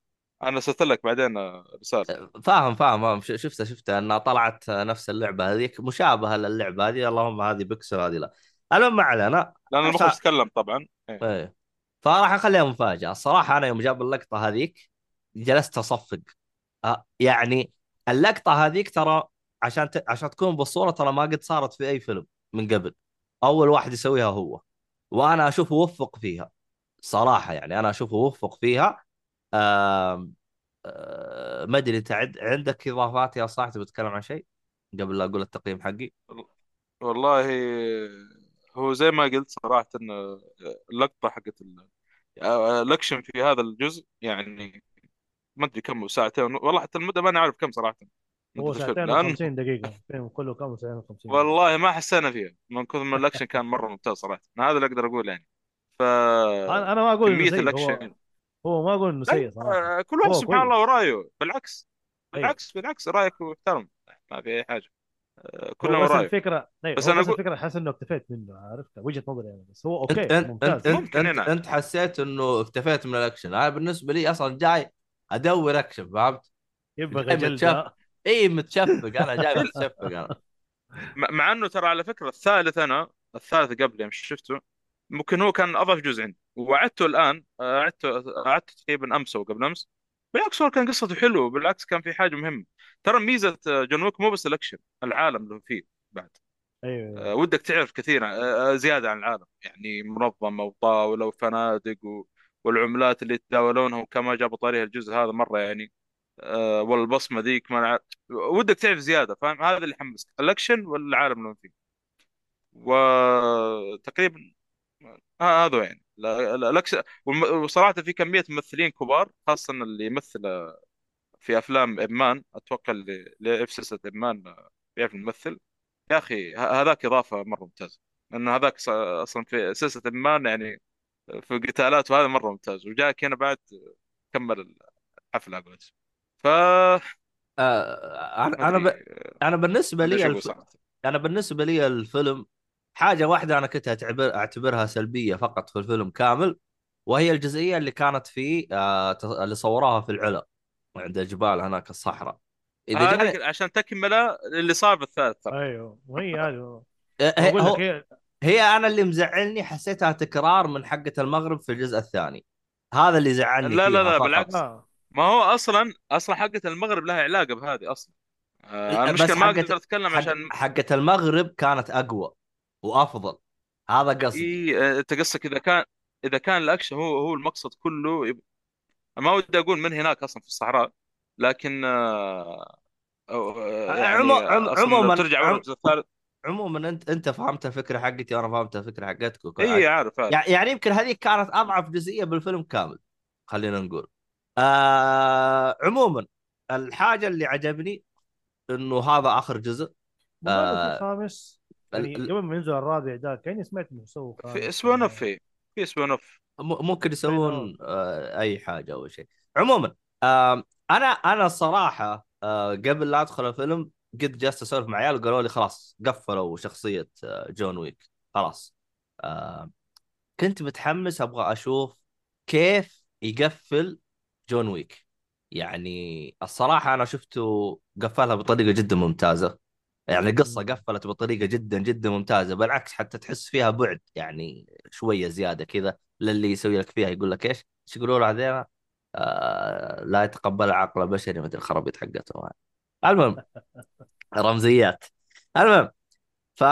أنا ارسلت لك بعدين رسالة. فاهم فاهم فاهم. شفتها شفتها أنها طلعت نفس اللعبة هذيك مشابهة للعبة هذه. اللهم هذه بيكسل هذه لا. المهم ما علينا. لأن المخرج تكلم طبعا. إيه. إيه. فراح أخليها مفاجأة. الصراحة أنا يوم جاب اللقطة هذيك جلست أصفق. آه، يعني اللقطة هذيك ترى عشان ت... عشان تكون بالصورة ترى ما قد صارت في أي فيلم من قبل. أول واحد يسويها هو. وأنا أشوفه وفق فيها. صراحة يعني أنا أشوفه وفق فيها. آه... ما أدري أنت. عندك إضافات يا صاحبي بتكلم عن شيء؟ قبل لا أقول التقييم حقي. والله هو زي ما قلت صراحة إن اللقطة حقت ال- الأكشن في هذا الجزء يعني ما أدري كم ساعتين والله حتى المدة ما أنا عارف كم صراحة. هو. ساعتين لأن و50 دقيقة. الفيلم كله كم؟ ساعتين و50 والله ما حسينا فيها من كثر ما الأكشن كان مرة ممتاز صراحة. أنا هذا اللي أقدر أقول يعني. ف أنا ما أقول هو الأكشن هو ما أقول إنه سيء صراحة آه، كل واحد سبحان كويس. الله ورأيه بالعكس أيوه. بالعكس بالعكس رأيك محترم ما في أي حاجة آه، كلهم بس ورأيه الفكرة أيوه بس هو أنا بس أقول- الفكرة احس إنه اكتفيت منه عرفت وجهة نظري أنا بس هو أوكي أنت ممتاز أنت انت, ممكن انت. أنت حسيت إنه اكتفيت من الأكشن أنا بالنسبة لي أصلا جاي أدور أكشن فهمت؟ يبغى جلد. اي متشفق أنا جاي متشفق أنا مع مع إنه ترى على فكرة الثالث أنا الثالث قبل يوم شفته ممكن هو كان اضعف جزء عندي وعدته الآن عدته عدته تقريبا أمس أو قبل أمس. بالعكس هو كان قصته حلوة بالعكس كان في حاجة مهمة. ترى ميزة آه، جون ويك مو بس الأكشن العالم اللي فيه بعد. أيوه. آه، ودك تعرف كثير آه، زيادة عن العالم. يعني منظمة وطاولة وفنادق و... والعملات اللي يتداولونها وكما جابوا طاريها الجزء هذا مرة يعني والبصمة ذيك ما ودك تعرف زيادة فاهم؟ هذا اللي يحمسك الأكشن والعالم اللي فيه. وتقريبا هذا يعني. الاكشن وصراحة في كمية ممثلين كبار خاصة اللي يمثل في أفلام أمان أتوقع اللي في سلسله أمان بيعرف الممثل. يا أخي هذاك إضافة مرة ممتازة. لأن هذاك أصلا في سلسله أمان يعني في قتالات وهذا مرة ممتاز. وجاك هنا بعد كمل الحفلة على. ف آه، أنا أنا ب... أنا بالنسبة لي الف... أنا بالنسبة لي الفيلم حاجة واحدة أنا كنت اعتبر أعتبرها سلبية فقط في الفيلم كامل وهي الجزئية اللي كانت في آه اللي صوروها في العلا عند الجبال هناك الصحراء. إذا جاني هذه عشان تكمله اللي صار بالثالث ترى أيوه وهي هذه آه، هي-. هي أنا اللي مزعلني حسيتها تكرار من حقة المغرب في الجزء الثاني. هذا اللي زعلني لا لا لا فقط. بالعكس. آه. ما هو أصلا أصلا حقة المغرب لها علاقة بهذه أصلا. آه، المشكلة ما أقدر أتكلم. عشان حقة المغرب كانت أقوى. وأفضل. هذا قصدي. إي أنت قصدك إذا كان إذا كان الأكشن هو هو المقصد كله يب... ما ودي أقول من هناك أصلا في الصحراء لكن آه، آه،. يعني عموما ترجع ورا عم... عموما أنت أنت فهمت الفكرة حقتي وأنا فهمت الفكرة حقتك إي. عارف عارف. يع- يعني يمكن هذيك كانت أضعف جزئية بالفيلم كامل خلينا نقول. آه... عموما الحاجة اللي عجبني إنه هذا آخر جزء. آه، خامس ال- يعني ال- قبل ما ينزل الرابع ده كاني سمعت إنه سووا في spin off في في spin off. ممكن يسوون آه، أي حاجة أو شيء. عموما آه، أنا أنا الصراحة آه، قبل لا أدخل الفيلم قد جلست أسولف مع عيال قالوا لي خلاص قفلوا شخصية آه، جون ويك. خلاص. آه، كنت متحمس أبغى أشوف كيف يقفل جون ويك. يعني الصراحة أنا شفته قفلها بطريقة جدا ممتازة. يعني القصة قفلت بطريقة جدا جدا ممتازة بالعكس حتى تحس فيها بعد يعني شوية زيادة كذا للي يسوي لك فيها يقول لك إيش؟ إيش يقولوا له؟ آه لا يتقبل عقل بشري مثل الخرابيط حقتهم. المهم رمزيات المهم ف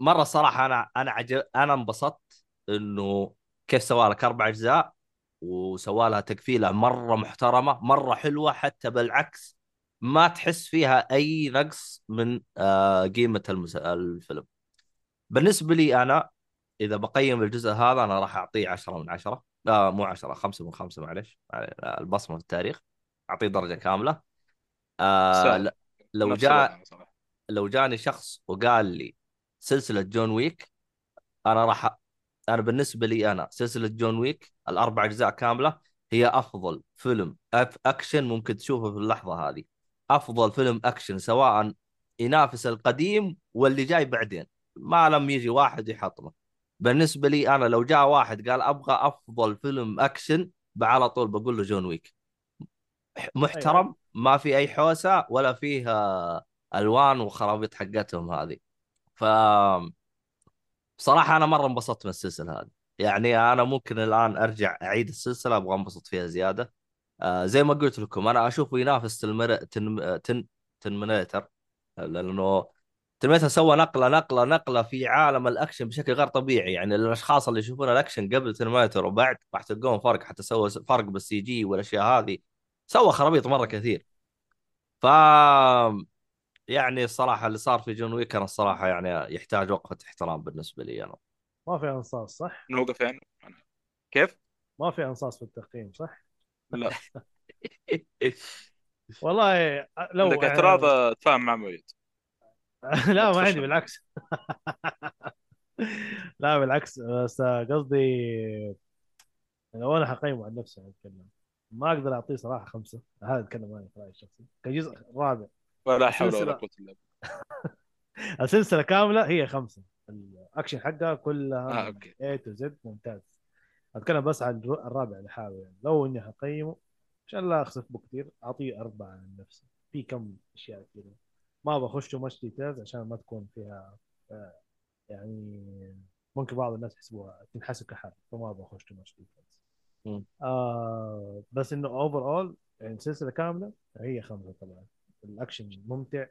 مرة الصراحه أنا أنا عجب أنا انبسطت إنه كيف سوى لك أربع أجزاء وسوى لها تقفيلة مرة محترمة مرة حلوة حتى بالعكس ما تحس فيها أي نقص من آه، قيمة. الفيلم. بالنسبة لي أنا إذا بقيم الجزء هذا أنا راح أعطيه 10 من 10 لا مو 10 5 من 5 معلش آه، البصمة في التاريخ. أعطيه درجة كاملة. آه لو جاء. لو جاني شخص وقال لي سلسلة جون ويك أنا راح أنا بالنسبة لي أنا سلسلة جون ويك الأربع أجزاء كاملة هي أفضل فيلم أكشن ممكن تشوفه في اللحظة هذه. أفضل فيلم أكشن سواء ينافس القديم واللي جاي بعدين. ما لم يجي واحد يحطمه. بالنسبة لي أنا لو جاء واحد قال أبغى أفضل فيلم أكشن على طول بقول له جون ويك. محترم ما في أي حوسة ولا فيه ألوان وخرابيط حقتهم هذه. ف بصراحة أنا مرة انبسطت من السلسلة هذه. يعني أنا ممكن الآن أرجع أعيد السلسلة أبغى أنبسط فيها زيادة. آه زي ما قلت لكم أنا اشوفه ينافس تلمر... تن... تن... Terminator لأنه Terminator سوى نقله نقله نقلة في عالم الأكشن بشكل غير طبيعي يعني الأشخاص اللي يشوفون الأكشن قبل Terminator وبعد راح تلقون فرق حتى سوى فرق بال CG والأشياء هذه سوى خرابيط مرة كثير ف يعني الصراحة اللي صار في جون ويك أنا الصراحة يعني يحتاج وقفة احترام بالنسبة لي أنا ما في أنصاص صح؟ نوقف يعني كيف؟ ما في أنصاص في التقييم صح؟ لا. والله لو عندك اعتراض اتفاهم مع مويد لا ما عندي. بالعكس. لا بالعكس بس قصدي لو أنا حقيمه عن نفسي اتكلم ما أقدر أعطيه صراحة خمسة. هذا اتكلم أنا في رايي الشخصي. كجزء رابع. ولا حول ولا قوة إلا بالله. السلسلة كاملة هي خمسة. الأكشن حقها كلها آه من okay A to Z ممتاز. أتكلم بس عن الر- الرابع لحاله يعني. لو إني حقيمه عشان لا أخسف بو كثير أعطيه أربعة عن نفسي. في كم أشياء كذا ما بخش much details عشان ما تكون فيها آه، يعني ممكن بعض الناس يحسبوها تنحسب كحرق فما بخش much details. آه بس إنه overall يعني سلسلة كاملة هي خمسة طبعا. الأكشن ممتع.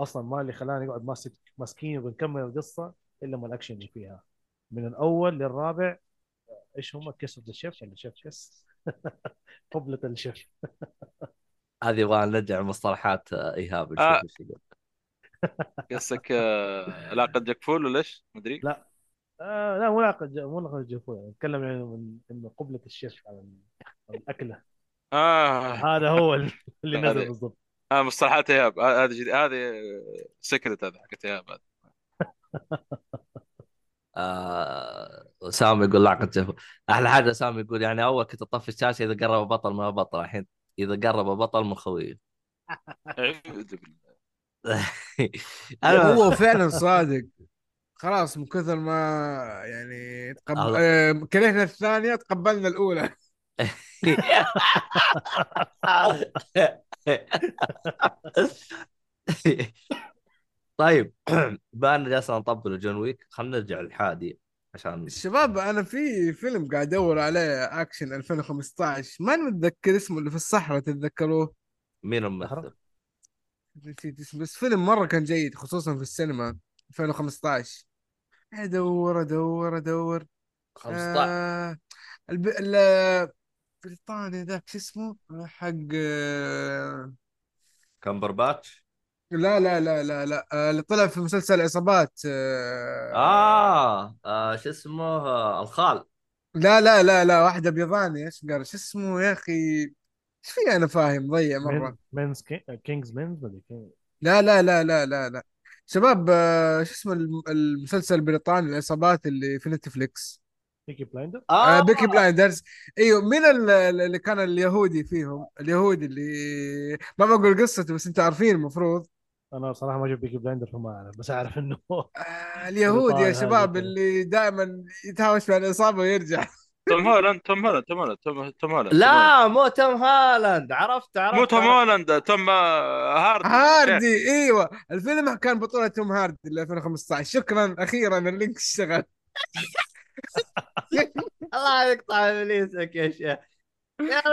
أصلا ما اللي خلاني اقعد ماسك ماسكين وبنكمل القصة إلا ما الأكشن اللي فيها. من الأول للرابع إيش هم؟ kiss of the chef ولا chef kiss؟ قبلة الشيف هذه يبغى نرجع مصطلحات آه، إيهاب آه. قصدك آه، علاقة جاك فول ولا إيش؟ مدري لا. آه لا مو علاقة مو علاقة جفوة نتكلم يعني من انه قبلة الشيف على ال- على الأكلة. آه. هذا هو اللي نزل بالضبط. آه مصطلحات إيهاب. هذه جديد- هذه سكرت هذا حقت إيهاب. هذا آه سامي يقول لعقة جفو أحلى حاجة سامي يقول يعني أول كنت أطفي الشاشة إذا قرب بطل ما بطل الحين إذا قرب بطل من خويه هو فعلا صادق. خلاص من كثر ما يعني تقب... الله. آه، كرهنا الثانية تقبلنا الأولى. طيب بما ان جالسين نطبل جون ويك. خلينا نرجع للحادي عشان الشباب أنا في فيلم قاعد أدور عليه أكشن 2015 ما متذكر اسمه اللي في الصحراء تتذكروه؟ مين الممثل؟ نسيت اسمه بس فيلم مرة كان جيد خصوصا في السينما 2015 أدور أدور أدور. 15 آه الب... ال... بريطاني ذاك شو اسمه؟ حق آه، كمبرباتش لا لا لا لا لا آه، اللي طلع في مسلسل عصابات آه آه, آه شو اسمه آه الخال لا لا لا لا واحد ابيضاني إيش قال شو اسمه يا أخي إيش في أنا فاهم ضيع مرة مينز Kingsman ولا كين- لا لا لا لا لا لا شباب آه، شو اسمه الم- المسلسل البريطاني العصابات اللي في نتفليكس Peaky Blinder آه آه بيكي Blinders أيوه مين ال- اللي كان اليهودي فيهم اليهودي اللي ما بقول قصته بس انت عارفين المفروض أنا صراحة ما شفت Peaky Blinder فما اعرف بس أعرف إنه آه اليهودي يا شباب. اللي دائما يتهاوش مع العصابه ويرجع. توم هولاند توم هولاند توم هولاند توم توم هولاند. لا مو توم هالاند عرفت عرفت. مو توم. هولاند توم آه، هاردي. هاردي إيوه. الفيلم كان بطولة توم هاردي اللي 2015 شكرا أخيرا ال link اشتغل. الله يقطع إبليسك يا شيخ.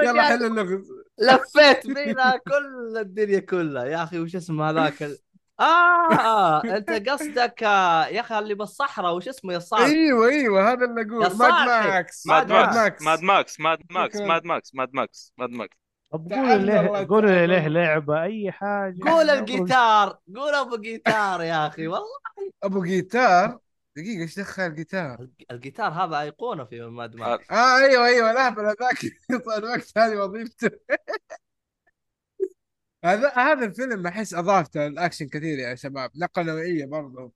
يلا حلو اللغز لفيت بينا كل الدنيا كلها. يا أخي وش اسمه هذاك ال... آه أنت قصدك آه، يا أخي اللي بالصحراء. وش اسمه؟ يا صالح أيوه أيوه هذا اللي أقول. ماد. ماكس ماد ماد ماكس ماد ماكس ماد ماكس. ماد ماكس ماد ماكس ماد ماكس طب الله قولوا تعال. ليه لعبة أي حاجة. قول الجيتار. قول أبو جيتار يا أخي والله. أبو جيتار؟ دقيقة إيش دخل الجيتار؟ الجيتار هذا أيقونة في ماد ماكس آه أيوه أيوه الاهبل هذاك الوقت هذه وظيفته. هذا هذا الفيلم أحس أضافته الاكشن كثير يا شباب نقلة نوعية برضه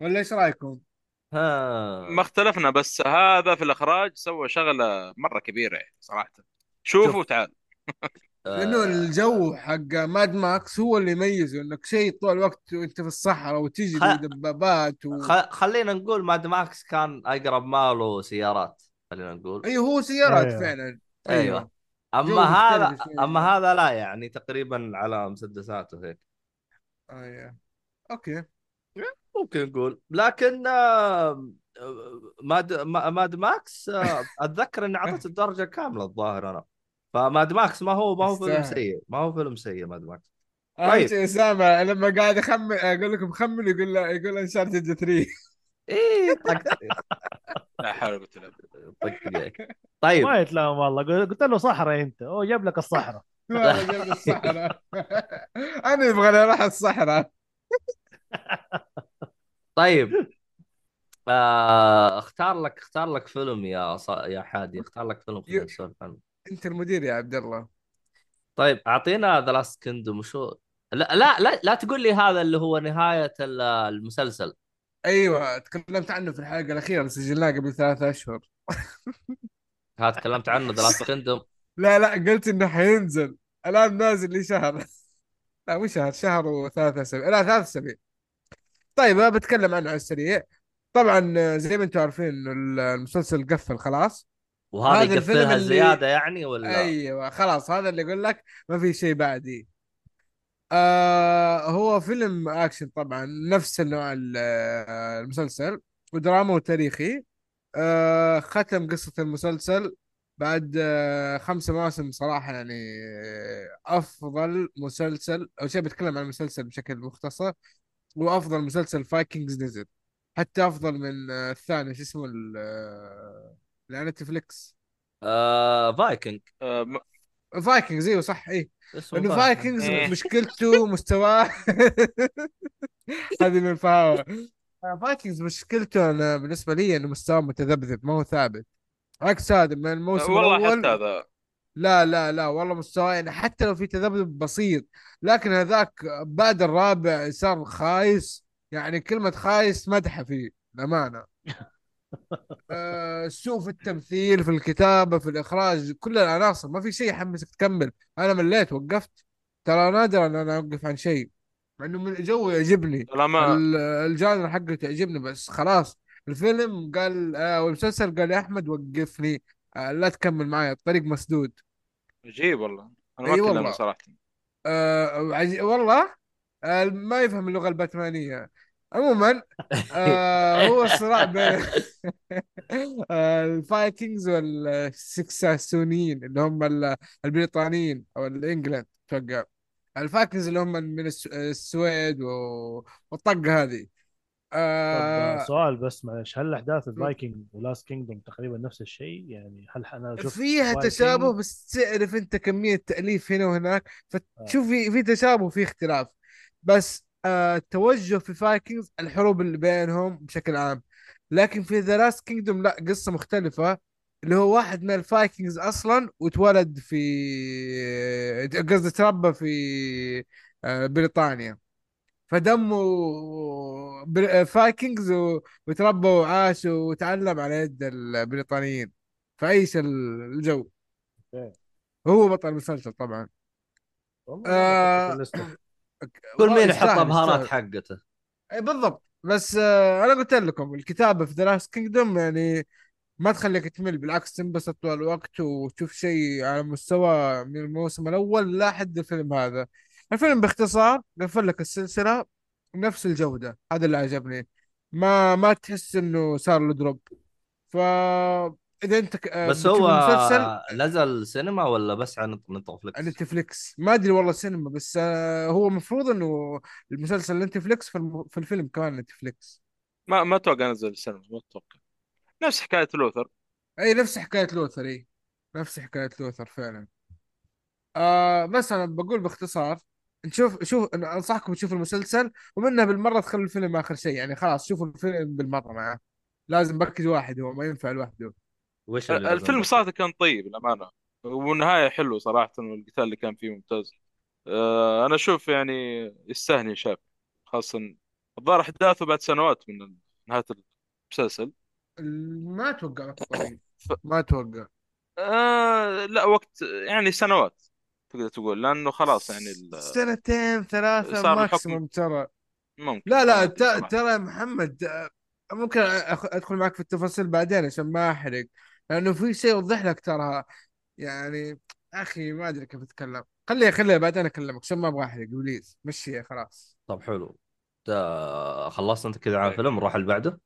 ولا إيش رأيكم؟ ها. ما اختلفنا بس هذا في الإخراج سوى شغلة مرة كبيرة يعني صراحة. شوفوا شوف. تعال لأنه آه، الجو حق ماد ماكس هو اللي يميزه إنك شيء طول الوقت وأنت في الصحراء وتجري خ- دبابات و... خ... خلينا نقول ماد ماكس كان أقرب ماله سيارات خلينا نقول. أيوه هو سيارات أيوة. فعلا. أيوه. أما جو هذا. أما هذا لا يعني تقريبا على مسدسات وهيك. أيوه. okay. ممكن نقول. لكن ماد ما- ماد ماكس أتذكر إني اعطيت الدرجة كاملة الظاهر أنا. فماد ماكس ما هو ما هو فيلم. سيء. ما هو فيلم سيء ماد ماكس. طيب. اسامه لما قاعد اخمن أقول لكم خمن يقول له يقول Uncharted 3 إيه طق. لا حول ولا قوة. الا بالله. طيب. ما يتلام والله. قلت له صحراء أنت. هو جاب لك الصحراء. الصحراء. أنا يبغى أروح الصحراء. طيب. آه اختار لك اختار لك فيلم يا ص... يا حادي. اختار لك فيلم خلينا نسولف عنه. انت المدير يا عبد الله. طيب أعطينا The Last Kingdom وشو لا لا لا لا تقول لي هذا اللي هو نهاية ال- المسلسل. أيوه تكلمت عنه في الحلقة الأخيرة سجلناه قبل ثلاثة أشهر. ها تكلمت عنه The Last Kingdom لا لا قلت إنه حينزل. الآن نازل لي شهر. لا مو شهر شهر وثلاثة أسابيع. لا ثلاث أسابيع. طيب أنا بتكلم عنه على السريع. طبعا زي ما أنتم عارفين المسلسل قفل خلاص. وهذا يقفلها اللي- زيادة يعني ولا؟ أيوه خلاص هذا اللي يقول لك ما في شيء بعدي. آه هو فيلم أكشن طبعا نفس النوع ال- آه، المسلسل ودراما وتاريخي. آه ختم قصة المسلسل بعد آه، خمسة مواسم صراحة يعني آه، أفضل مسلسل أو شيء بتكلم عن المسلسل بشكل مختصر وأفضل مسلسل Vikings نزل حتى أفضل من الثاني شو اسمه على Netflix. آه فايكنج. آه، م- Vikings أيوه صح. اسمه انه Viking. Vikings إيه. مشكلته مستواه. هذه من الفهاوة فايكنجز مشكلته أنا بالنسبة لي إنه مستواه متذبذب ما هو ثابت. عكس هذا من الموسم والله الأول حتى هذا. لا لا لا والله مستواه يعني حتى لو في تذبذب بسيط لكن هذاك بعد الرابع صار خايس. يعني كلمة خايس مدحة فيه الأمانة آه، سوء في التمثيل في الكتابة في الإخراج كل العناصر ما في شيء يحمسك تكمل. أنا مليت وقفت. ترى نادرا أن أنا أوقف عن شيء مع إنه من الجو يعجبني. ال genre حقه تعجبني بس خلاص. الفيلم قال آه والمسلسل قال يا أحمد وقفني. آه لا تكمل معي الطريق مسدود. عجيب والله. أنا ما أتكلم والله. صراحة. آه. والله؟ آه ما يفهم اللغة الباتمانية. عموما آه هو الصراع بين آه ال Vikings والساكسونيين اللي هم ال- البريطانيين أو ال England أتوقع ال Vikings اللي هم من الس- السويد و... والطقة هذه. طب آه، آه سؤال بس معلش. هل أحداث ال Viking و Last Kingdom تقريبا نفس الشيء؟ يعني هل أنا شفت فيها تشابه بس تعرف أنت كمية تأليف هنا وهناك فتشوف في في تشابه وفي اختلاف. بس آه التوجه في Vikings الحروب اللي بينهم بشكل عام. لكن في The Last Kingdom لا قصة مختلفة. اللي هو واحد من ال Vikings أصلا وتولد في قصدي تربى في آه بريطانيا. فدمه بر- Vikings و- وتربى وعاش وتعلم على يد البريطانيين فعيش ال- الجو. okay. هو بطل المسلسل طبعا. آه. كل مين يحط يستاهل. حقته؟ اي بالضبط. بس آه أنا قلت لكم الكتابة في The Last Kingdom يعني ما تخليك تمل بالعكس تنبسط طول الوقت وتشوف شيء على مستوى من الموسم الأول لحد الفيلم هذا. الفيلم باختصار قفل لك السلسلة نفس الجودة. هذا اللي عجبني. ما ما تحس إنه صار له drop. ف إذا أنت ك- آه، بس هو المسلسل؟ نزل سينما ولا بس على Netflix؟ Netflix؟ ما أدري والله سينما بس آه، هو المفروض إنه المسلسل Netflix في, الم... في الفيلم كمان Netflix. ما ما أتوقع نزل السينما ما أتوقع. نفس حكاية لوثر. أي نفس حكاية لوثر أي. نفس حكاية لوثر فعلا. آه بس أنا بقول باختصار نشوف شوف أنصحكم تشوفوا المسلسل ومنها بالمرة تخلوا الفيلم آخر شيء يعني خلاص شوفوا الفيلم بالمرة معاه. لازم بركز واحد هو ما ينفع لوحده وش الفيلم؟ صراحة كان طيب الامانه والنهاية حلوة صراحة والقتال اللي كان فيه ممتاز. آه، أنا أشوف يعني يستاهل ينشاف خاصة الظاهر أحداثه بعد سنوات من نهاية المسلسل. ما أتوقع وقت طويل ف... ما أتوقع آه لا وقت يعني سنوات تقدر تقول لأنه خلاص يعني ال- سنتين ثلاثة صار الحكم ماكسيموم ترى. ممكن لا لا. ترى محمد آه، ممكن أدخل معك في التفاصيل بعدين عشان ما أحرق. لأنه في شيء يوضح لك ترى يعني أخي ما أدري كيف أتكلم. خليها خليها بعدين أكلمك عشان ما أبغى أحرق. please مشي خلاص. طب حلو. خلصت أنت كذا عن طيب. الفيلم نروح اللي بعده؟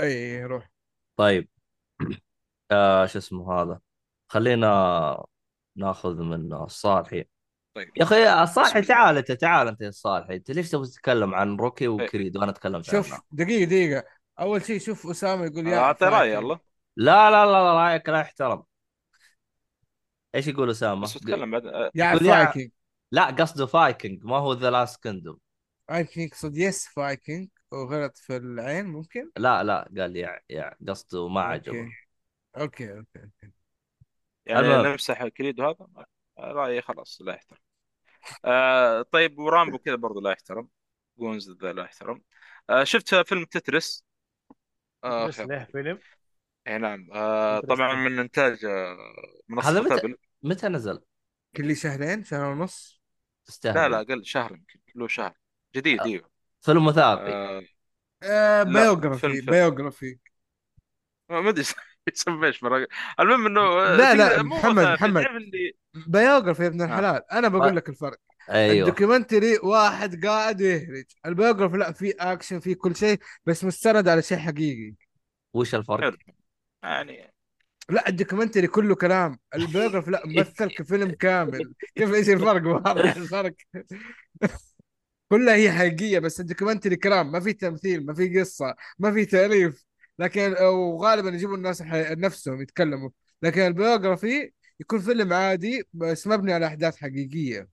إي روح. طيب. آه شو اسمه هذا؟ خلينا ناخذ من الصالحي طيب. يا أخي الصالحي. تعال أنت تعال أنت يا الصالحي أنت ليش تبغى تتكلم عن Rocky و Creed؟ وأنا تكلمت شوف عنها دقيقة دقيقة. أول شيء شوف أسامة يقول يا أعطي رأي. يلا. لا لا لا لا رايك لا يحترم إيش يقول أسامة؟ بس بتكلم بعد آه، يا- فايكنج لا قصده فايكنج ما هو ذا لاست كندوم فايكنج يقصد يس فايكنج وغلط في العين ممكن؟ لا لا قال يا يا قصده ما عجبه. أوكي أوكي أوكي, أوكي. يعني. نمسح كريد وهذا رأيي خلاص لا يحترم. آه طيب ورامبو كذا برضو لا يحترم. جونز ذا لا يحترم. آه شفت فيلم Tetris؟ آه بس. له فيلم؟ اي نعم آه طبعا. من إنتاج آه منصة هذا متى- Apple متى نزل؟ كل شهرين شهر ونص تستاهل لا لا أقل شهر يمكن له شهر جديد آه. إيوه فيلم وثائقي آه آه لا، biography فيلم- فيلم. بايوغرافي ما أدري يسمى إيش. المهم إنه آه، لا، لا، محمد- محمد. اللي biography يا ابن آه. الحلال أنا. بقول لك الفرق أيوه ال documentary واحد قاعد يهرج ال biography لا في أكشن في كل شيء بس مستند على شيء حقيقي وش الفرق؟ يعني. لا ال documentary كله كلام. ال biography لا مثل كفيلم كامل. كيف إيش الفرق؟ واضح الفرق؟ كلها هي حقيقية بس ال documentary كلام. ما في تمثيل ما في قصة ما في تاليف لكن وغالبا يجيبوا الناس ح- نفسهم يتكلموا. لكن ال biography يكون فيلم عادي بس مبني على أحداث حقيقية.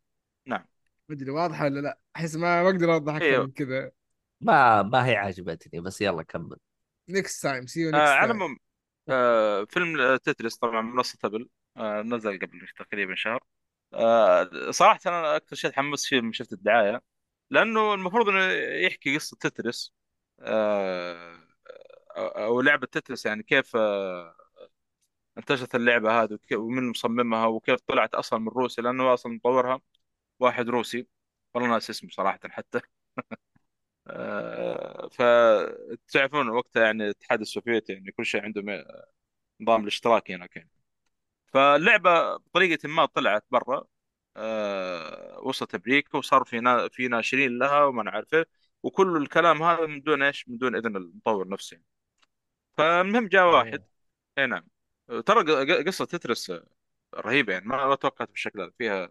نعم. مدري واضحة ولا لا؟ أحس ما ما أقدر أوضح أكثر أيوه. من كذا. ما ما هي عجبتني بس يلا كمل. next time see you على time العموم آه فيلم Tetris طبعا منصة Apple آه نزل قبل تقريبا شهر. آه صراحة أنا أكثر شيء تحمست فيه لما شفت الدعاية لأنه المفروض إنه يحكي قصة Tetris آه أو لعبة تترس يعني كيف آه اللعبة هذه ومن مصممها وكيف طلعت أصلا من روسيا لأنه أصلا مطورها واحد روسي. والله ناس اسمه صراحة حتى. فتعرفون وقتها يعني الاتحاد السوفيتي يعني كل شيء عندهم نظام الاشتراكي هناك يعني فاللعبة بطريقة ما طلعت برا آه، وصلت أمريكا وصار في نا في ناشرين لها وما إيه وكل الكلام هذا من دون إيش؟ من دون إذن المطور نفسه يعني. فالمهم جاء واحد إي نعم ترى ق- قصة Tetris رهيبة يعني ما توقعت بالشكل هذا فيها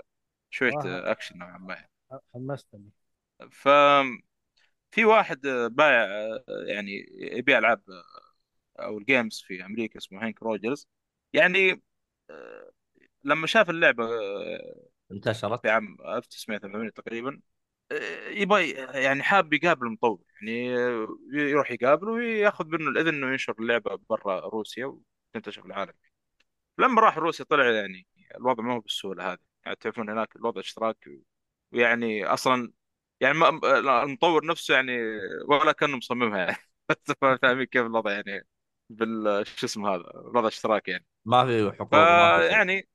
شوية صراحة. أكشن نوعا ما يعني. حمستني ف في واحد بايع يعني يبيع ألعاب أو ال games في أمريكا اسمه هانك روجرز يعني آه، لما شاف اللعبة آه، انتشرت. في عام 1980 تقريبا آه، يبغى يعني حاب يقابل المطور. يعني آه، يروح يقابله وياخذ منه الإذن إنه ينشر اللعبة برا روسيا وتنتشر في العالم. لما راح روسيا طلع يعني الوضع ما هو بالسهولة هذه. يعني تعرفون هناك الوضع اشتراكي ويعني أصلا يعني ما المطور نفسه يعني ولا كأنه مصممها يعني. فاهمين كيف الوضع يعني بال شو اسمه هذا الوضع اشتراكي يعني. ما في حقوق ما في شيء. فيعني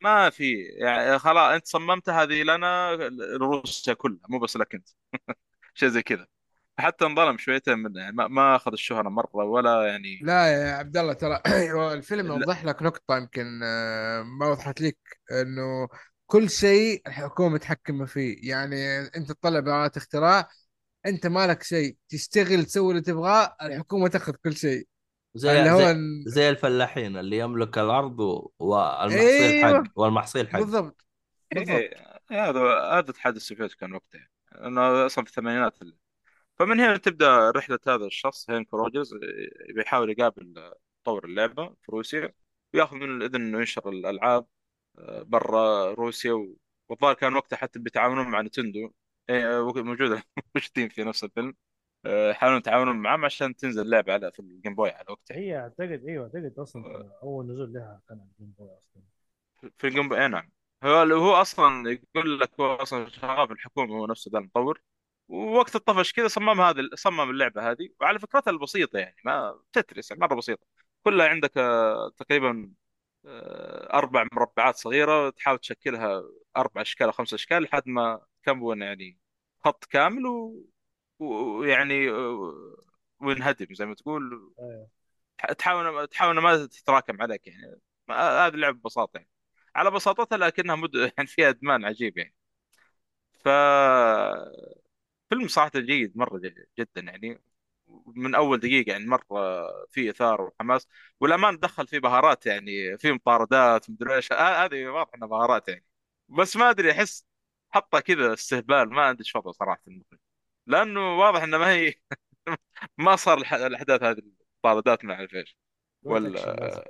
ما في يعني خلاص انت صممتها هذه لنا لروسيا كلها مو بس لك انت. شيء زي كذا. حتى انظلم شويتين منه يعني ما, ما أخذ الشهرة مرة ولا يعني. لا يا عبد الله ترى الفيلم. يوضح لك نقطة يمكن آه، ما وضحت لك إنه كل شيء الحكومة متحكمة فيه. يعني أنت تطلع براءة اختراع أنت مالك شيء. تشتغل تسوي اللي تبغاه الحكومة تأخذ كل شيء. زي اللي هو زي, زي الفلاحين اللي يملك الأرض و- والمحاصيل أيوه. حق والمحاصيل حق. بالضبط. بالضبط إيه هذا هذا الاتحاد السوفيتي كان وقتها. انه أصلا في الثمانينات اللي. فمن هنا تبدأ رحلة هذا الشخص هينك روجرز إيه، بيحاول يقابل مطور اللعبة في روسيا ويأخذ منه الإذن إنه ينشر الألعاب. آه، برا روسيا والظاهر كان وقتها حتى بيتعاونون مع Nintendo. إيه، موجودة. موجودين في نفس الفيلم. آه، يحاولون يتعاونون معهم عشان تنزل اللعبه على في الجيم بوي على وقتها. هي اعتقد أيوه اعتقد أصلا أول نزول لها كان على الجيم بوي أصلا. في الجيم بوي إيه نعم. هو هو أصلا يقول لك هو أصلا شغال في الحكومة هو نفسه ذا المطور. ووقت الطفش كذا صمم هذه صمم اللعبة هذه. وعلى فكرتها البسيطة يعني ما Tetris يعني مرة بسيطة. كلها عندك آه، تقريبا آه، أربع مربعات صغيرة تحاول تشكلها أربع أشكال أو خمس أشكال لحد ما تكون يعني خط كامل و- و- ويعني وينهدم زي ما تقول. أيوه. تحاول تحاول ما تتراكم عليك يعني. هذه اللعبه ببساطة يعني. على بساطتها لكنها مد... يعني فيها أدمان عجيب يعني. ف فيلم صراحة جيد مرة جدا يعني. من أول دقيقة يعني مرة في إثارة وحماس والأمان دخل فيه بهارات يعني في مطاردات مدري إيش ه- هذه واضح إنها بهارات يعني. بس ما أدري أحس حطها كذا استهبال ما أدري إيش وضعه صراحة المخرج لأنه واضح إنه ما هي ما صار الأحداث هذه المطاردات ما أعرف إيش أكشن لازم.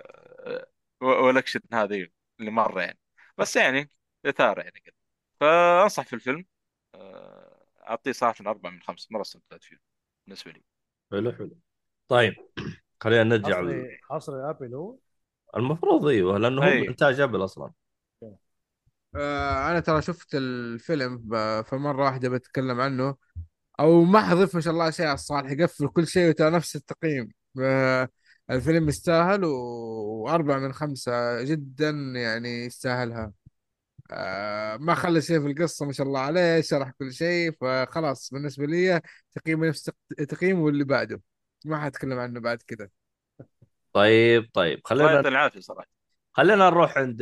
والأكشن هذه اللي مرة يعني. بس يعني إثارة يعني كذا فأنصح في الفيلم آه، أعطيه صراحة أربعة من خمسة مرة استمتعت فيه بالنسبة لي. حلو حلو. طيب خلينا نرجع حصري حصري Apple هو؟ المفروض أيوه لأنه هو أي. إنتاج Apple أصلا آه أنا ترى شفت الفيلم فمرة واحدة بتكلم عنه. أو ما حأضيف ما شاء الله شيء على الصالح يقفل كل شيء وترى نفس التقييم. آه الفيلم يستاهل و- وأربعة من خمسة جدا يعني يستاهلها. آه ما خلى شيء في القصة ما شاء الله عليه شرح كل شيء فخلاص بالنسبة لي تقييمه نفس تق- تقييمه واللي بعده. ما حتكلم عنه بعد كذا طيب طيب خلينا يعطي العافية صراحة. خلينا نروح عند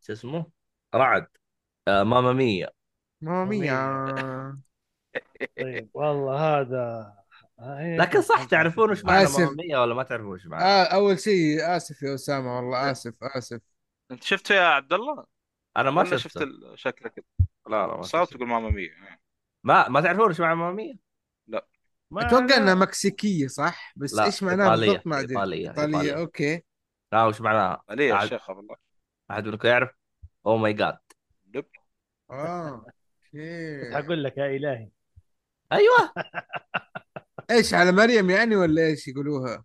شو اسمه؟ رعد. آه، ماما ميا ماما ميا طيب والله هذا لكن صح تعرفون وش معنى. ماما مية ولا ما تعرفون وش معنى؟ آه أول شيء آسف يا أسامة والله آسف آسف. أنت شفته يا عبد الله؟ أنا ما ولا شفت شفت ال- شكله كده لا لا ما صار شفت. تقول mamma mia ما ما تعرفون وش معنى mamma mia ما أتوقع. إنها مكسيكية صح بس لا، إيش معناها إيطالية. بالضبط ما أدري إيطالية. إيطالية إيطالية. أوكي لا وش معناها عليه يا أحد- شيخ والله أحد منكم يعرف Oh oh my God دب. آه okay حقول لك يا إلهي أيوه إيش على مريم يعني ولا إيش يقولوها؟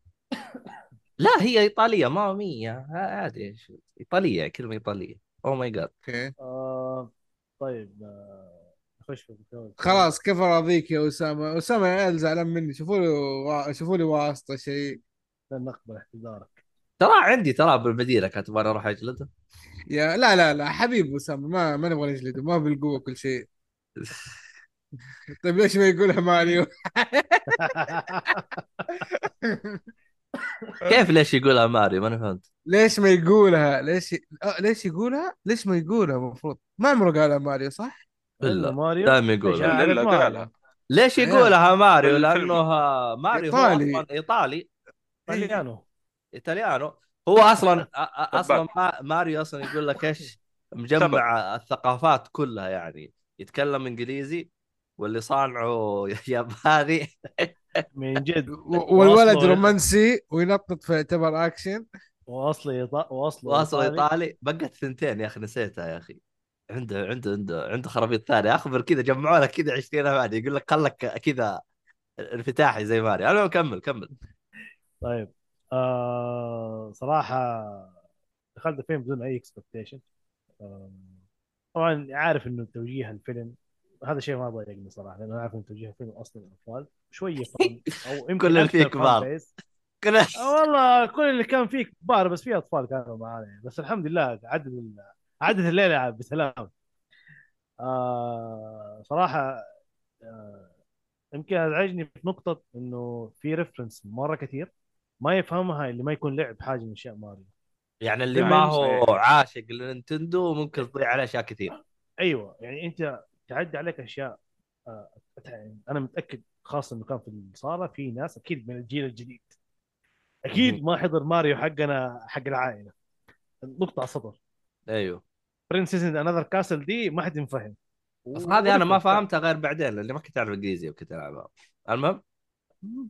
لا هي إيطالية mamma mia عادي إيش. إيطالية كلمة إيطالية Oh اوه ماي جاد أوكي آه طيب آه، نخش في. خلاص كيف اراضيك يا أسامة؟ أسامة يا عيال زعلان مني. شوفوا لي وا... شوفوا لي واسطة شيء. لن نقبل اعتذارك ترى عندي ترى بالمدينة كانت تبغى أروح أجلده. يا لا لا لا حبيب أسامة ما ما نبغى نجلده ما بالقوة كل شيء. طيب ليش ما يقولها ماريو؟ كيف ليش يقولها ماريو ما أنا فهمت ليش ما يقولها؟ ليش ي... آه ليش يقولها؟ ليش ما يقولها المفروض؟ ما عمره قالها ماريو صح؟ إلا. ماريو دائما يقولها ماريو. قالها. ليش عيال. يقولها ماريو. لأنه ماريو إيطالي. هو إيطالي طليانو إيطاليانو هو أصلا أصلا ما- ماريو أصلا يقول لك إيش مجمع الثقافات كلها يعني يتكلم إنجليزي واللي صانعه ياباني من جد. والولد رومانسي وينطط فيعتبر اكشن واصلي إيطا... واصله واصل إيطالي. إيطالي. بقت ثنتين يا أخي نسيتها يا أخي. عنده عنده عنده عنده خرابيط ثانية. أخبر كذا جمعوا لك كذا 20 بعد. يقول لك خلك كذا انفتاحي زي ماريو المهم كمل كمل. طيب. آه صراحة دخلت الفيلم بدون أي expectation آه طبعا عارف إنه توجيه الفيلم هذا شيء ما ضايقني صراحة لأنه عارف إنه توجيه الفيلم أصلا أطفال شوية فن أو يمكن كل اللي فيه كبار. كل آه والله كل اللي كان فيه كبار بس في أطفال كانوا معانا يعني. بس الحمد لله عدت ال- عدت الليلة بسلام آه صراحة آه يمكن أزعجني في نقطة إنه في ريفرنس مرة كثير ما يفهمها اللي ما يكون لعب حاجة من أشياء ماريو يعني اللي يعني ما هو. عاشق لنينتندو ممكن تضيع عليه أشياء كثير أيوه يعني أنت تعدي عليك أشياء آه يعني أنا متأكد خاصة إنه كان في الصالة في ناس أكيد من الجيل الجديد. أكيد ما حضر ماريو حقنا حق العائلة. نقطة على السطر. أيوه. princess in another castle دي ما حد ينفهم. بس هذه أنا ما فهمتها غير بعدين لأني ما كنت أعرف إنجليزي وكنت ألعبها. المهم؟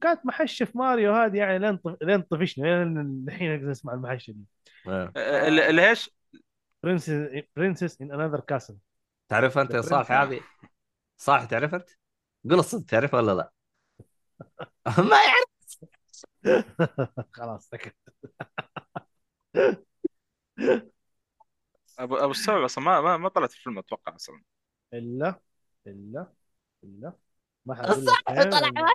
كانت محشة في ماريو هذه يعني لين طف... لين طفشنا لين الحين نقدر نسمع المحشة دي. اللي اللي إيش؟ princess princess in another castle تعرف أنت يا صالح هذه صالح تعرف أنت؟ قول الصدق تعرفها ولا لا؟ ما يعرف. خلاص سكت. ابو أبو السبع أصلا ما ما, ما طلعت في الفيلم أتوقع أصلا. الا الا إلا. ما حقول لك فين.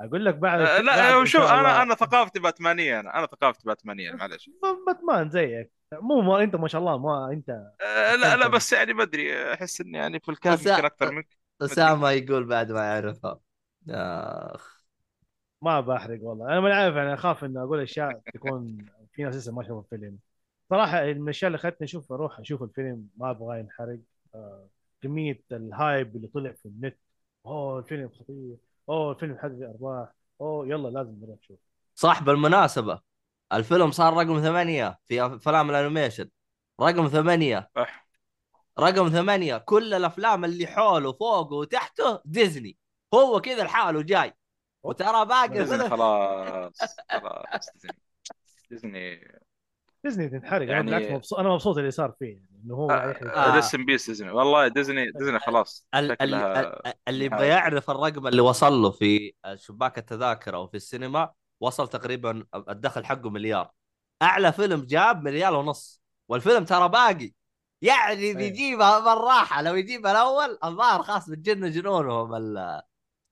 أقول لك بعد أه، لا شوف. أنا أنا ثقافتي باتمانية أنا أنا ثقافتي باتمانية معلش باتمان زيك مو ما انت ما شاء الله ما انت أه، لا لا بس يعني ما أدري أحس إني يعني في الكهف بس- يمكن أكثر منك. أسامة يقول بعد ما يعرفها. آخ. ما بحرق والله. أنا ما عارف يعني أخاف اني أقول أشياء تكون في ناس لسه ما شافوا الفيلم. صراحة من الأشياء اللي خلتني أشوف أروح أشوف الفيلم ما أبغى ينحرق. آه، كمية الهايب اللي طلع في النت. أوه الفيلم خطير. أوه الفيلم حقق أرباح. أوه يلا لازم نروح نشوف. صح بالمناسبه الفيلم صار رقم ثمانية في أفلام ال animation. رقم ثمانية. أح. رقم ثمانية كل الأفلام اللي حوله فوقه وتحته ديزني. هو كذا لحاله جاي. وترى باقي خلاص خلاص ديزني. ديزني. ديزني تنحرق. يعني يعني- بالعكس مبسوط أنا مبسوط اللي صار فيه يعني إنه هو آه. rest in peace ديزني. والله ديزني ديزني خلاص. ال- ال- اللي. يبغى يعرف الرقم اللي وصل له في شباك التذاكر أو في السينما وصل تقريبا الدخل حقه مليار أعلى فيلم جاب مليار ونص والفيلم ترى باقي يعني بيجيبها بالراحة لو يجيبها الأول الظاهر خلاص بتجن جنونهم ال-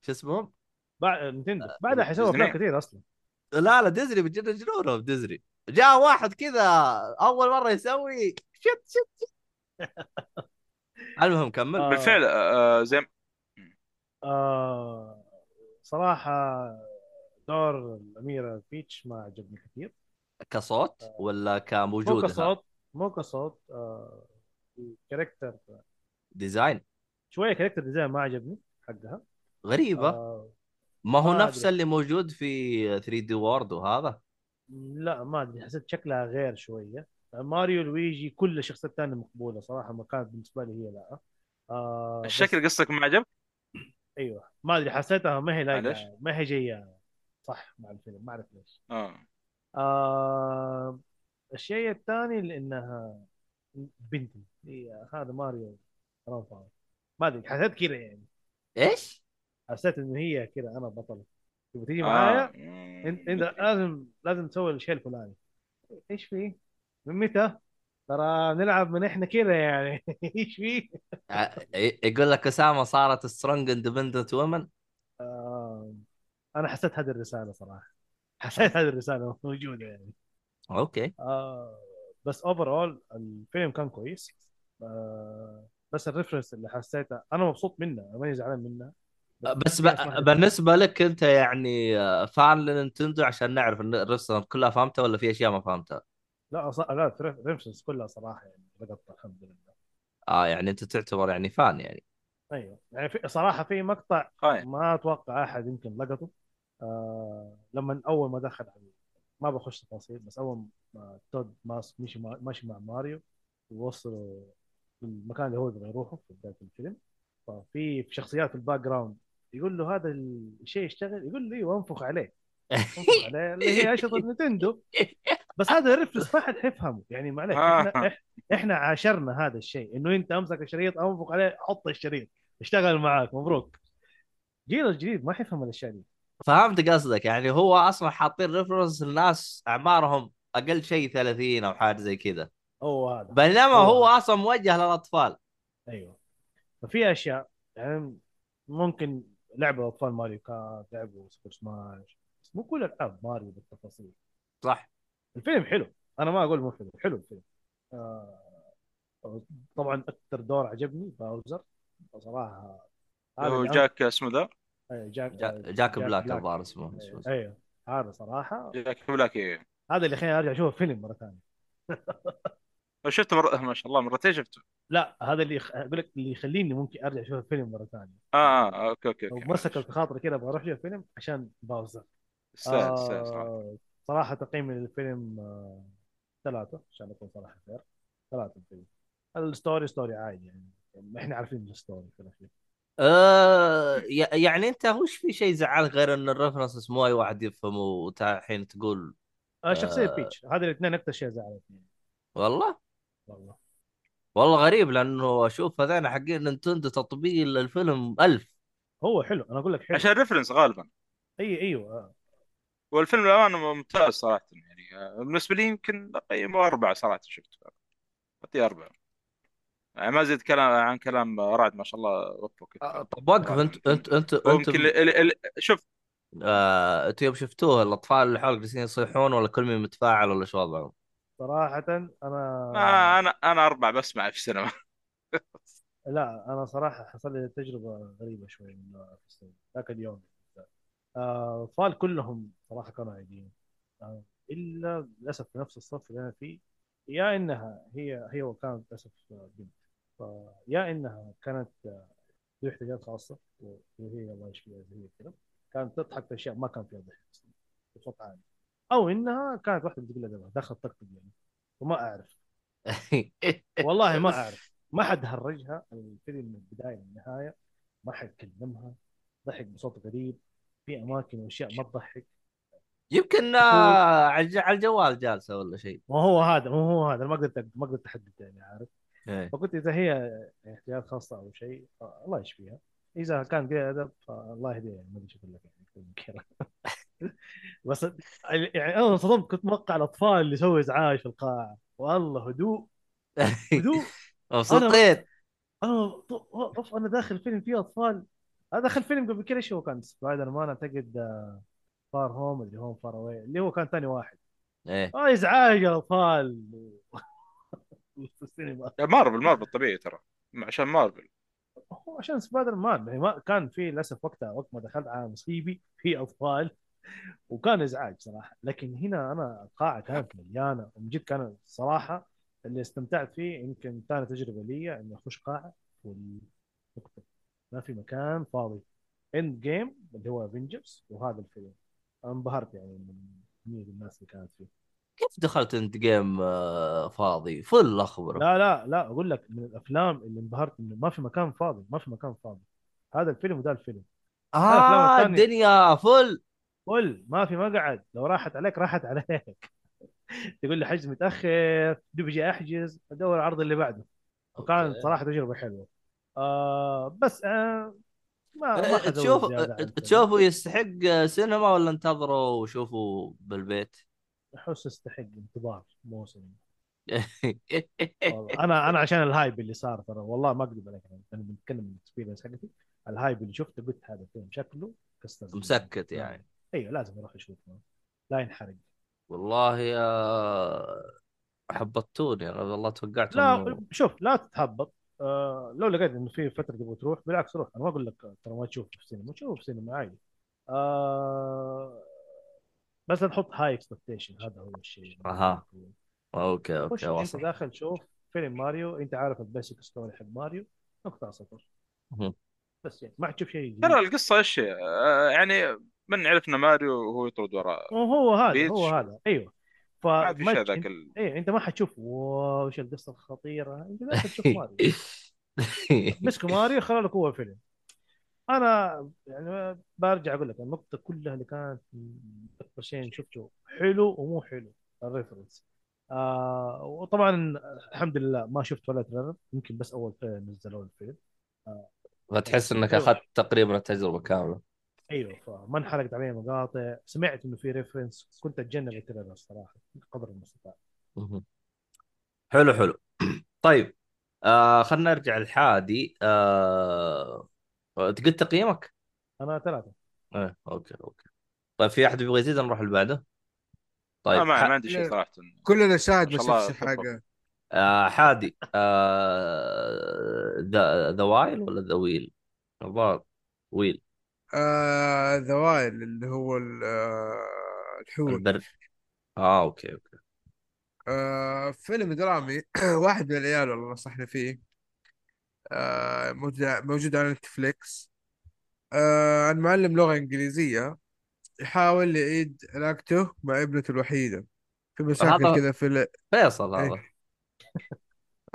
شو اسمهم؟ بعد Nintendo بعدها حيسوي. أفلام كثير أصلا لا لا ديزني بتجن جنونهم ديزني جاء واحد كذا أول مرة يسوي shit shit shit. المهم كمل آه. بالفعل آه، زي آه صراحة دور الأميرة بيتش ما عجبني كثير. كصوت ولا مو كموجودها؟ كصوت مو كصوت آه ال character design. شوية character design ما عجبني حقها. غريبة. آه ما هو ما نفس أدري. اللي موجود في 3 دي وورد وهذا؟ لا ما أدري. حسيت شكلها غير شوية. ماريو لويجي كل الشخصيات الثانية مقبولة صراحة ما كانت بالنسبة لي هي لا. آه بس- الشكل قصتك ما عجب؟ أيوه. ما أدري حسيتها ما هي. لايقه ما هي جاية. صح مع الفيلم ما أعرف ليش آه آه الشيء الثاني لانها بنتي هي هذا ماريو حرام فاهم. ما أدري حسيت كذا يعني إيش؟ حسيت انه هي كذا أنا بطل تبغى تيجي آه. معايا انت انت لازم لازم تسوي الشيء الفلاني إيش فيه؟ من متى؟ ترى نلعب من إحنا كذا يعني إيش فيه؟ ع- يقول لك أسامة صارت strong independent woman آه أنا حسيت هذه الرسالة صراحة. حسيت هذه الرسالة موجودة يعني. okay. آه بس overall الفيلم كان كويس. آه بس ال reference اللي حسيته أنا مبسوط منه أنا ماني زعلان منه. بس ما ب... بالنسبة لك أنت يعني آه، fan ل Nintendo عشان نعرف إن الرسالة كلها فهمتها ولا في أشياء ما فهمتها؟ لا ص... لا ال reference كلها صراحة يعني لقطته الحمد لله. آه يعني أنت تعتبر يعني fan يعني. أيوه. يعني في صراحة في مقطع خاين ما أتوقع أحد يمكن لقطه. آه لما أول ما دخل على ما بخش تفاصيل بس أول ما Toad ماسك مشي مع... ماشي مع ماريو ووصلوا المكان اللي هو يبغى يروحه في بداية الفيلم. ففي في شخصيات في ال background يقول له هذا الشيء يشتغل يقول له إيوه أنفخ عليه. أنفخ عليه. اللي هي أشرطة نينتندو. بس هذا ال reference ما حد حيفهمه. يعني معلش إحنا آه. إح- إحنا عاشرنا هذا الشيء. إنه أنت أمسك الشريط أنفخ عليه حط الشريط اشتغل معاك مبروك. جيل الجديد ما حيفهم الأشياء دي. فهمت قصدك يعني هو أصلا حاطين reference للناس أعمارهم أقل شيء 30 أو حاجة زي كذا هو هذا بينما هو هو. أصلا موجه للأطفال. أيوه. ففي أشياء يعني ممكن لعبوا اطفال ماريو كارت لعبوا سوبر سماش بس مو كل العاب ماريو بالتفاصيل. صح. الفيلم حلو. أنا ما أقول مو حلو حلو الفيلم. آه طبعا أكثر دور عجبني باوزر. صراحة هو أنا- جاك اسمه ذا؟ أيوة، جاك جا- جاك بلاك الظاهر اسمه أيوه هذا صراحة. جاك بلاك إيه. هذا اللي خليني أرجع أشوف الفيلم مرة ثانية. شفته مرة ما شاء الله مرتين شفته. لا هذا اللي يخ- أقول لك اللي يخليني ممكن أرجع أشوف الفيلم مرة ثانية. آه آه okay okay لو okay مسك بخاطري كذا أبغى أروح أشوف الفيلم عشان باوزر. آه صراحة تقييمي للفيلم آه ثلاثة عشان اكون صراحة خير. ثلاثة الفيلم الستوري ستوري عادي يعني. إحنا عارفين الستوري في الأخير. آه ي- يعني أنت وش في شيء زعلك غير إن الريفرنس مو أي واحد يفهمه وحين تقول آه شخصية آه. بيتش. هذه الاثنين أكثر شيء زعلتني والله؟ والله. والله غريب لأنه أشوف هذين حقين نينتندو تطبيق للفيلم ألف. هو حلو أنا أقول لك حلو. عشان ريفرنس غالبا. إي أيوه آه. والفيلم للأمانة ممتاز صراحة يعني آه، بالنسبة لي يمكن اقيمه اربعه صراحة شفته. أعطيه أربعة. ما زيد كلام عن كلام رعد ما شاء الله وفقك آه، طب وقف انت انت انت انت ال- شوف. آه، يوم شفتوه الأطفال اللي حولك جالسين يصيحون ولا كل مين متفاعل ولا شو وضعهم؟ صراحة أنا آه أنا أنا اربعه بسمع في السينما. لا أنا صراحة حصل لي تجربة غريبة شوي من في السينما ذاك اليوم. آه، الاطفال كلهم صراحة كانوا عاديين آه، إلا للأسف في نفس الصف اللي أنا فيه يا إنها هي هي وكانت للأسف بنت فيا إنها كانت ذو احتياجات خاصه وهي الله يشفيها زي كذا كانت تضحك في أشياء ما كان فيها ضحك بصوت عالي. أو إنها كانت واحدة بتقول لها دخلت طقطق يعني وما أعرف. والله ما أعرف. ما حد هرجها. الفيلم من البداية للنهاية ما حد كلمها. ضحك بصوت غريب. في أماكن وأشياء ما تضحك. يمكن آه، على الجوال جالسة ولا شيء. ما هو هذا ما هو هذا. ما قدرت ما قدرت احدد يعني عارف. إيه. فقلت إذا هي احتياجات خاصه أو شيء الله يشفيها. إذا كان قليل أدب فالله يهديها. يعني ما أدري أقول لك يعني بس يعني أنا انصدمت كنت موقع الأطفال اللي يسوي إزعاج في القاعة. والله هدوء. هدوء. مبسوطين أنا أوف أنا داخل فيلم فيه أطفال. أنا داخل فيلم قبل كذا شو كان؟ سبايدر مان أعتقد Far Home اللي هو Far Away اللي هو كان ثاني واحد. إيه. آه إزعاج يا أطفال. في السينما. مارفل مارفل طبيعي ترى. عشان مارفل. هو عشان سبايدر مان يعني ما كان في للأسف وقتها وقت ما دخلت على مصيبي في اطفال وكان إزعاج صراحة. لكن هنا أنا القاعه كانت مليانة. ومن جد كانت صراحة اللي استمتعت فيه يمكن ثاني تجربة لي إني أخش قاعة والنقطه ما في مكان فاضي. Endgame اللي هو افنجرز وهذا الفيلم. أنبهرت يعني من كميه الناس اللي كانت فيه. كيف دخلت Endgame آه، فاضي؟ full اخبرك لا لا لا أقول لك من الأفلام اللي انبهرت إنه ما في مكان فاضي ما في مكان فاضي. هذا الفيلم وده الفيلم. آه. الدنيا full. full. ما في مقعد. لو راحت عليك راحت عليك. تقول لي حجز متأخر دوب أجي أحجز أدور العرض اللي بعده. Okay. صراحة تجربة حلوة. آه بس آه ما ما أه، تشوف كذا. تشوفوا يستحق سينما ولا انتظروا وشوفوا بالبيت؟ احس يستحق انتظار موسم. أنا أنا عشان ال hype اللي صار ترى والله ما اكذب عليك أنا بنتكلم من ال experience حقتي. ال hype اللي شفته قلت هذا الفيلم شكله كسر الدنيا. مسكت يعني. أيوه لازم أروح أشوفه. لا ينحرق. والله يا حبطتوني أنا والله توقعت لا شوف لا تتهبط. آه لو لقيت إنه في فترة تبغى تروح بالعكس روح. أنا ما أقول لك ترى ما تشوف في السينما. تشوف في السينما عادي. آه بس تحط high expectation هذا هو الشيء أها. okay okay أنت وصل داخل شوف فيلم ماريو أنت عارف ال basic story حق ماريو نقطة صفر. بس يعني ما حتشوف شيء ترى القصة إيش؟ آه، يعني من عرفنا ماريو وهو يطرد وراء وهو هذا بيتش. هو هذا. أيوه. ما في شيء فمج... ذاك ال... إيه أنت ما حتشوف wow إيش القصة الخطيرة. أنت داخل تشوف ماريو. مسكوا ماريو خلوا لك هو فيلم أنا يعني برجع أقول لك النقطة كلها اللي كانت اكبر شيء شفته حلو ومو حلو ال reference. آه وطبعا الحمد لله ما شفت ولا trailer يمكن بس أول فيلم نزلوا الفيلم. فتحس إنك أخذت تقريبا التجربة كاملة. أيوه فما انحرقت علي مقاطع. سمعت إنه في reference كنت أتجنب ال trailer الصراحة قدر المستطاع. حلو حلو. طيب آه خلينا نرجع لحادي. آه قلت تقييمك؟ أنا ثلاثة. إيه okay okay. طيب في أحد يبغى يزيد نروح اللي بعده؟ طيب ما, ما, ح- ما عندي شيء صراحة. كلنا شاهد شافش تفضل. حاجة. آه حادي. آه The The Whale ولا The Whale؟ الظاهر Whale. آه The Whale اللي هو آه الحوت. البر. آه okay okay. آه فيلم درامي. واحد من العيال والله نصحني فيه. موجود موجود على نتفليكس. آه عن معلم لغة إنجليزية يحاول يعيد علاقته مع ابنته الوحيدة. في مشاكل كذا في ال... فيصل هذا. إيه.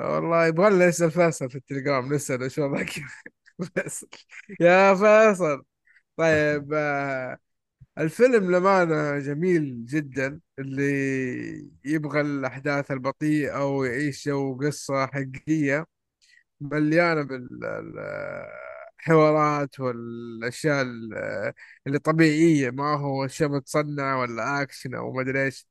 والله يبغى لنا نسأل فيصل في التليجرام نسأل إيش وضعك فيصل. يا فيصل. طيب آه الفيلم لمانة جميل جدا اللي يبغى الأحداث البطيئة ويعيش جو قصة حقيقية. مليانة بالحوارات والأشياء ال- اللي طبيعية ما هو شيء متصنع ولا أكشن أو ما أدري إيش.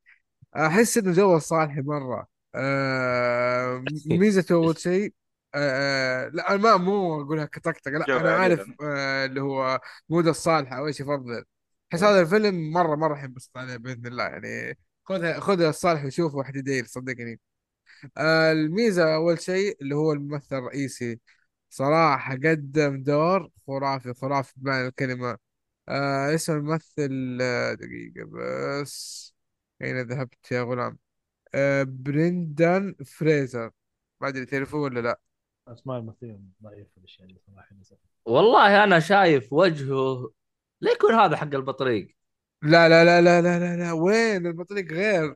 أحس إنه جو صالحي مرة. آه ميزته أول شيء آه لا أنا ما مو أقولها كطقطقة لا عالي عارف. آه اللي هو mood الصالح أو إيش يفضل. أحس هذا الفيلم مرة مرة حنبسط عليه بإذن الله. يعني خذها خذها الصالح وشوفه واحد يدير صدقني. الميزة أول شيء اللي هو الممثل الرئيسي. صراحة قدم دور خرافي خرافي بمعنى الكلمة. آه اسم الممثل آه دقيقة بس. أين ذهبت يا غلام؟ آه بريندان فريزر. ما أدري تعرفوه ولا لا؟ أسماء الممثلين ضعيف في الاشياء دي صراحة للاسف والله أنا شايف وجهه لا يكون هذا حق البطريق. لا لا لا لا لا لا, لا. وين البطريق؟ غير.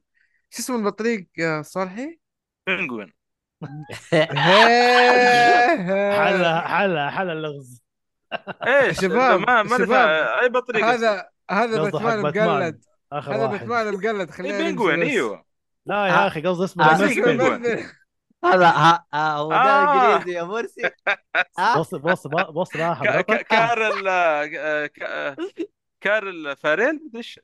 شو اسم البطريق يا صالحي؟ بنجوين حلا حلا حلا اللغز. إيش؟ شباب، ما ما أي بطريقة. هذا هذا باتمان مقلد. هذا باتمان مقلد خلينا بنجوين ننسى بس. إيوه. لا يا أخي قصدي اسمه آه، بنجوين. هذا ها ها هو ده آه. انجليزي يا مرسي بص بص بص راح حضرتك. كارل آه، كا- كارل فاريل مدري إيش؟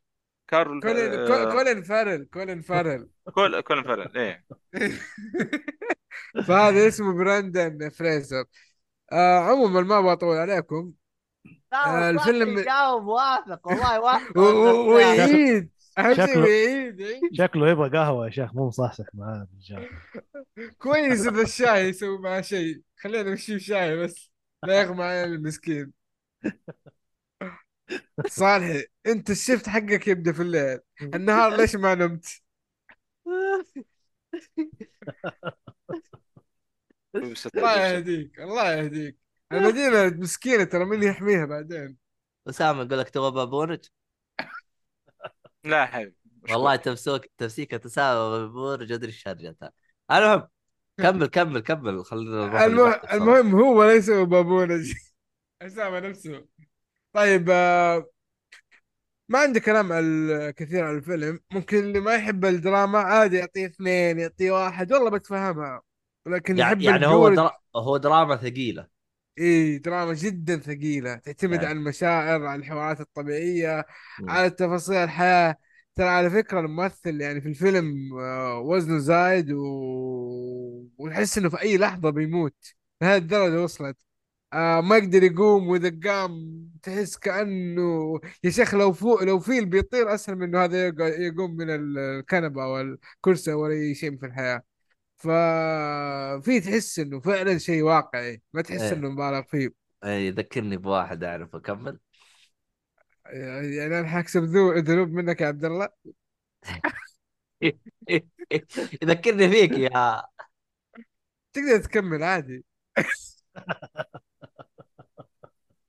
كارل كولين آه، كو- كولين فارل كولين فارل. كول كولين فاريل إيه. فهذا اسمه براندن فريزر. آه عموما ما بطول عليكم. آه، الفيلم- جاوب واثق والله واثق. ويعيد. شكله- ويعيد يعيد. شكله يبغى قهوة يا شيخ مو مصحصح معاه الرجال كويس ان الشاي يسوي معاه شيء. خلينا نمشي شاي بس لا يغمى علينا المسكين. صالحي أنت الشفت حقك يبدا في الليل. النهار ليش ما نمت؟ الله يهديك الله يهديك. المدينة مسكينة ترى مين يحميها بعدين؟ أسامة يقول لك تبغى بابونج لا حبيبي والله. تمسوك تمسيكه تساوي بابونج أدري إيش هرجتها المهم كمل كمل كمل خلينا المهم. المهم هو ليس بابونج أسامة نفسه. طيب آه، ما عندي كلام ال- كثير عن الفيلم. ممكن اللي ما يحب الدراما عادي يعطيه اثنين يعطيه واحد. والله بتفهمها. لكن يعني يحب يعني هو درا... هو دراما ثقيلة. إي دراما جدا ثقيلة. تعتمد إيه. على المشاعر على الحوارات الطبيعية مم. على تفاصيل الحياة. ترى على فكرة الممثل يعني في الفيلم آه، وزنه زايد و... ونحس إنه في أي لحظة بيموت. لهذه الدرجة وصلت. آه ما يقدر يقوم وإذا قام تحس كأنه يا شيخ لو فوق لو فيل بيطير أسهل من إنه هذا يق- يقوم من الكنبة أو الكرسي أو أي شيء في الحياة. ففي تحس إنه فعلا شيء واقعي ما تحس إيه. إنه مبالغ فيه. اي يذكرني بواحد اعرف اكمل يعني أنا حاكسب ذو- ذنوب منك يا عبد الله. يذكرني فيك يا. تقدر تكمل عادي.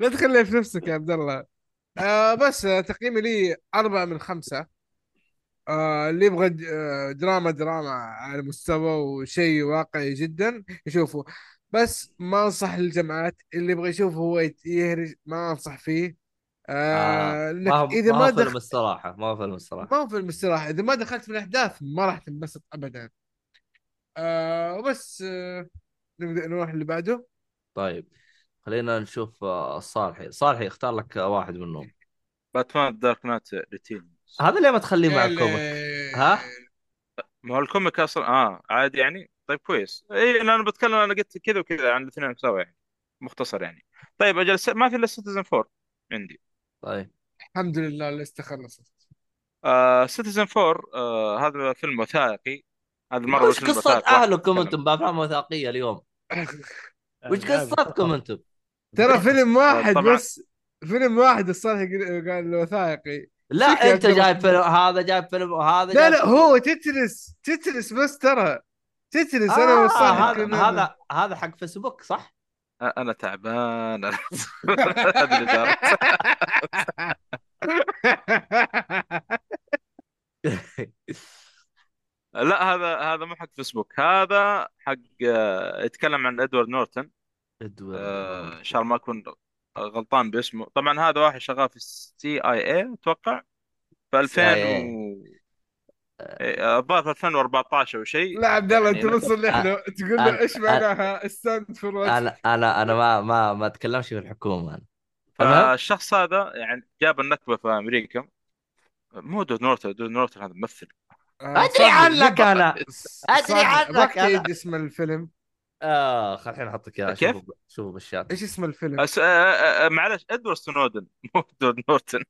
لا تخليها في نفسك يا عبد الله. آه بس آه تقييمي لي أربعة من خمسة. آه اللي يبغى آه دراما دراما على مستوى وشيء واقعي جدا يشوفه. بس ما أنصح للجماعات اللي يبغى يشوفه هو يهرج ما أنصح فيه. آه آه ما إذا ما ما هو فيلم دخل الصراحة ما فيلم الصراحة. ما فيلم استراحة إذا ما دخلت في الأحداث ما راح تنبسط ابدا. آه وبس آه نبدأ نروح اللي بعده. طيب. خلينا نشوف آه، الصالحي صالحي اختار لك واحد منهم. Batman Dark Knight Returns هذا ليه ما تخليه مع ال comic؟ ها؟ ما هو ال comic أصلا آه عادي يعني. طيب كويس. إي أنا بتكلم أنا قلت كذا وكذا عن الاثنين سوا يعني مختصر يعني. طيب أجل س- ما في إلا Citizen 4 عندي. طيب. الحمد لله لسه خلصت. آه سيتيزن 4 آه هذا فيلم وثائقي. هذه المره وش قصة أهلكم. أنتم؟ بأفلام وثائقية اليوم؟ وش. قصتكم أنتم؟ ترى فيلم واحد طبعاً. بس فيلم واحد الصالح قال وثائقي لا أنت. جايب فيلم هذا جايب فيلم وهذا لا لا هو تترس تترس بس ترى تترس أنا آه والصالح هذا هذا هذا حق فيسبوك صح؟ أنا تعبان دار. لا هذا هذا مو حق فيسبوك هذا حق آه، يتكلم عن إدوارد نورتن آه، إن شاء الله ما أكون غلطان باسمه. طبعا هذا واحد شغال في السي اي اي أتوقع. في 2000 CIA. و إيه، الظاهر في 2014 أو شيء. لا عبد الله أنت يعني- نص اللي إحنا تقول أنا- له إيش معناها ستاند فور أنا أنا أنا ما ما ما أتكلمش في الحكومة. أنا آه، المهم الشخص هذا يعني جاب النكبة في أمريكا. مو دود نورتن دود نورتن هذا ممثل. أدري عنك أنا. أدري عنك أنا. اسم الفيلم. اخ الحين احطك اياه كيف؟ شوفوا شوفوا بالشات. إيش اسم الفيلم؟ أس... آه، آه، آه، معلش إدوارد سنودن. مو دود نورتن.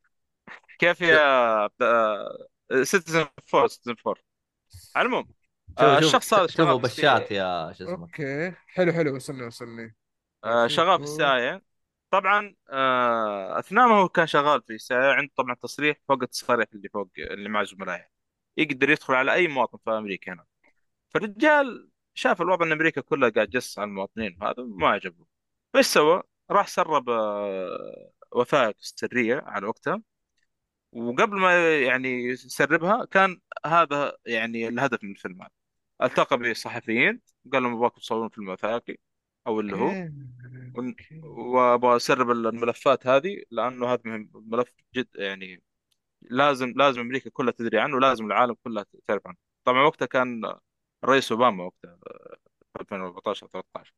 كيف يا Citizen Four Citizen Four على العموم آه، الشخص هذا شوفوا بالشات يا شو اسمه. okay. حلو حلو. وصلني وصلني آه، شغال في ال CIA طبعا آه، أثناء ما هو كان شغال في ال CIA عنده طبعا تصريح فوق التصاريح اللي فوق اللي مع زملائه يقدر يدخل على أي مواطن في أمريكا هنا. فالرجال شاف الوضع إن أمريكا كلها قاعد تجسس على المواطنين هذا ما عجبه. فايش سوى؟ راح سرب آه، وثائق سرية على وقتها. وقبل ما يعني يسربها كان هذا يعني الهدف من الفيلم هذا. التقى بصحفيين قال لهم أبغاكم تصورون فيلم وثائقي أو اللي هو. إيه، وأبغى أسرب الملفات هذه لأنه هذا مهم. ملف جد يعني لازم لازم أمريكا كلها تدري عنه ولازم العالم كلها تعرف عنه. طبعا وقتها كان الرئيس أوباما وقتها في 2014 13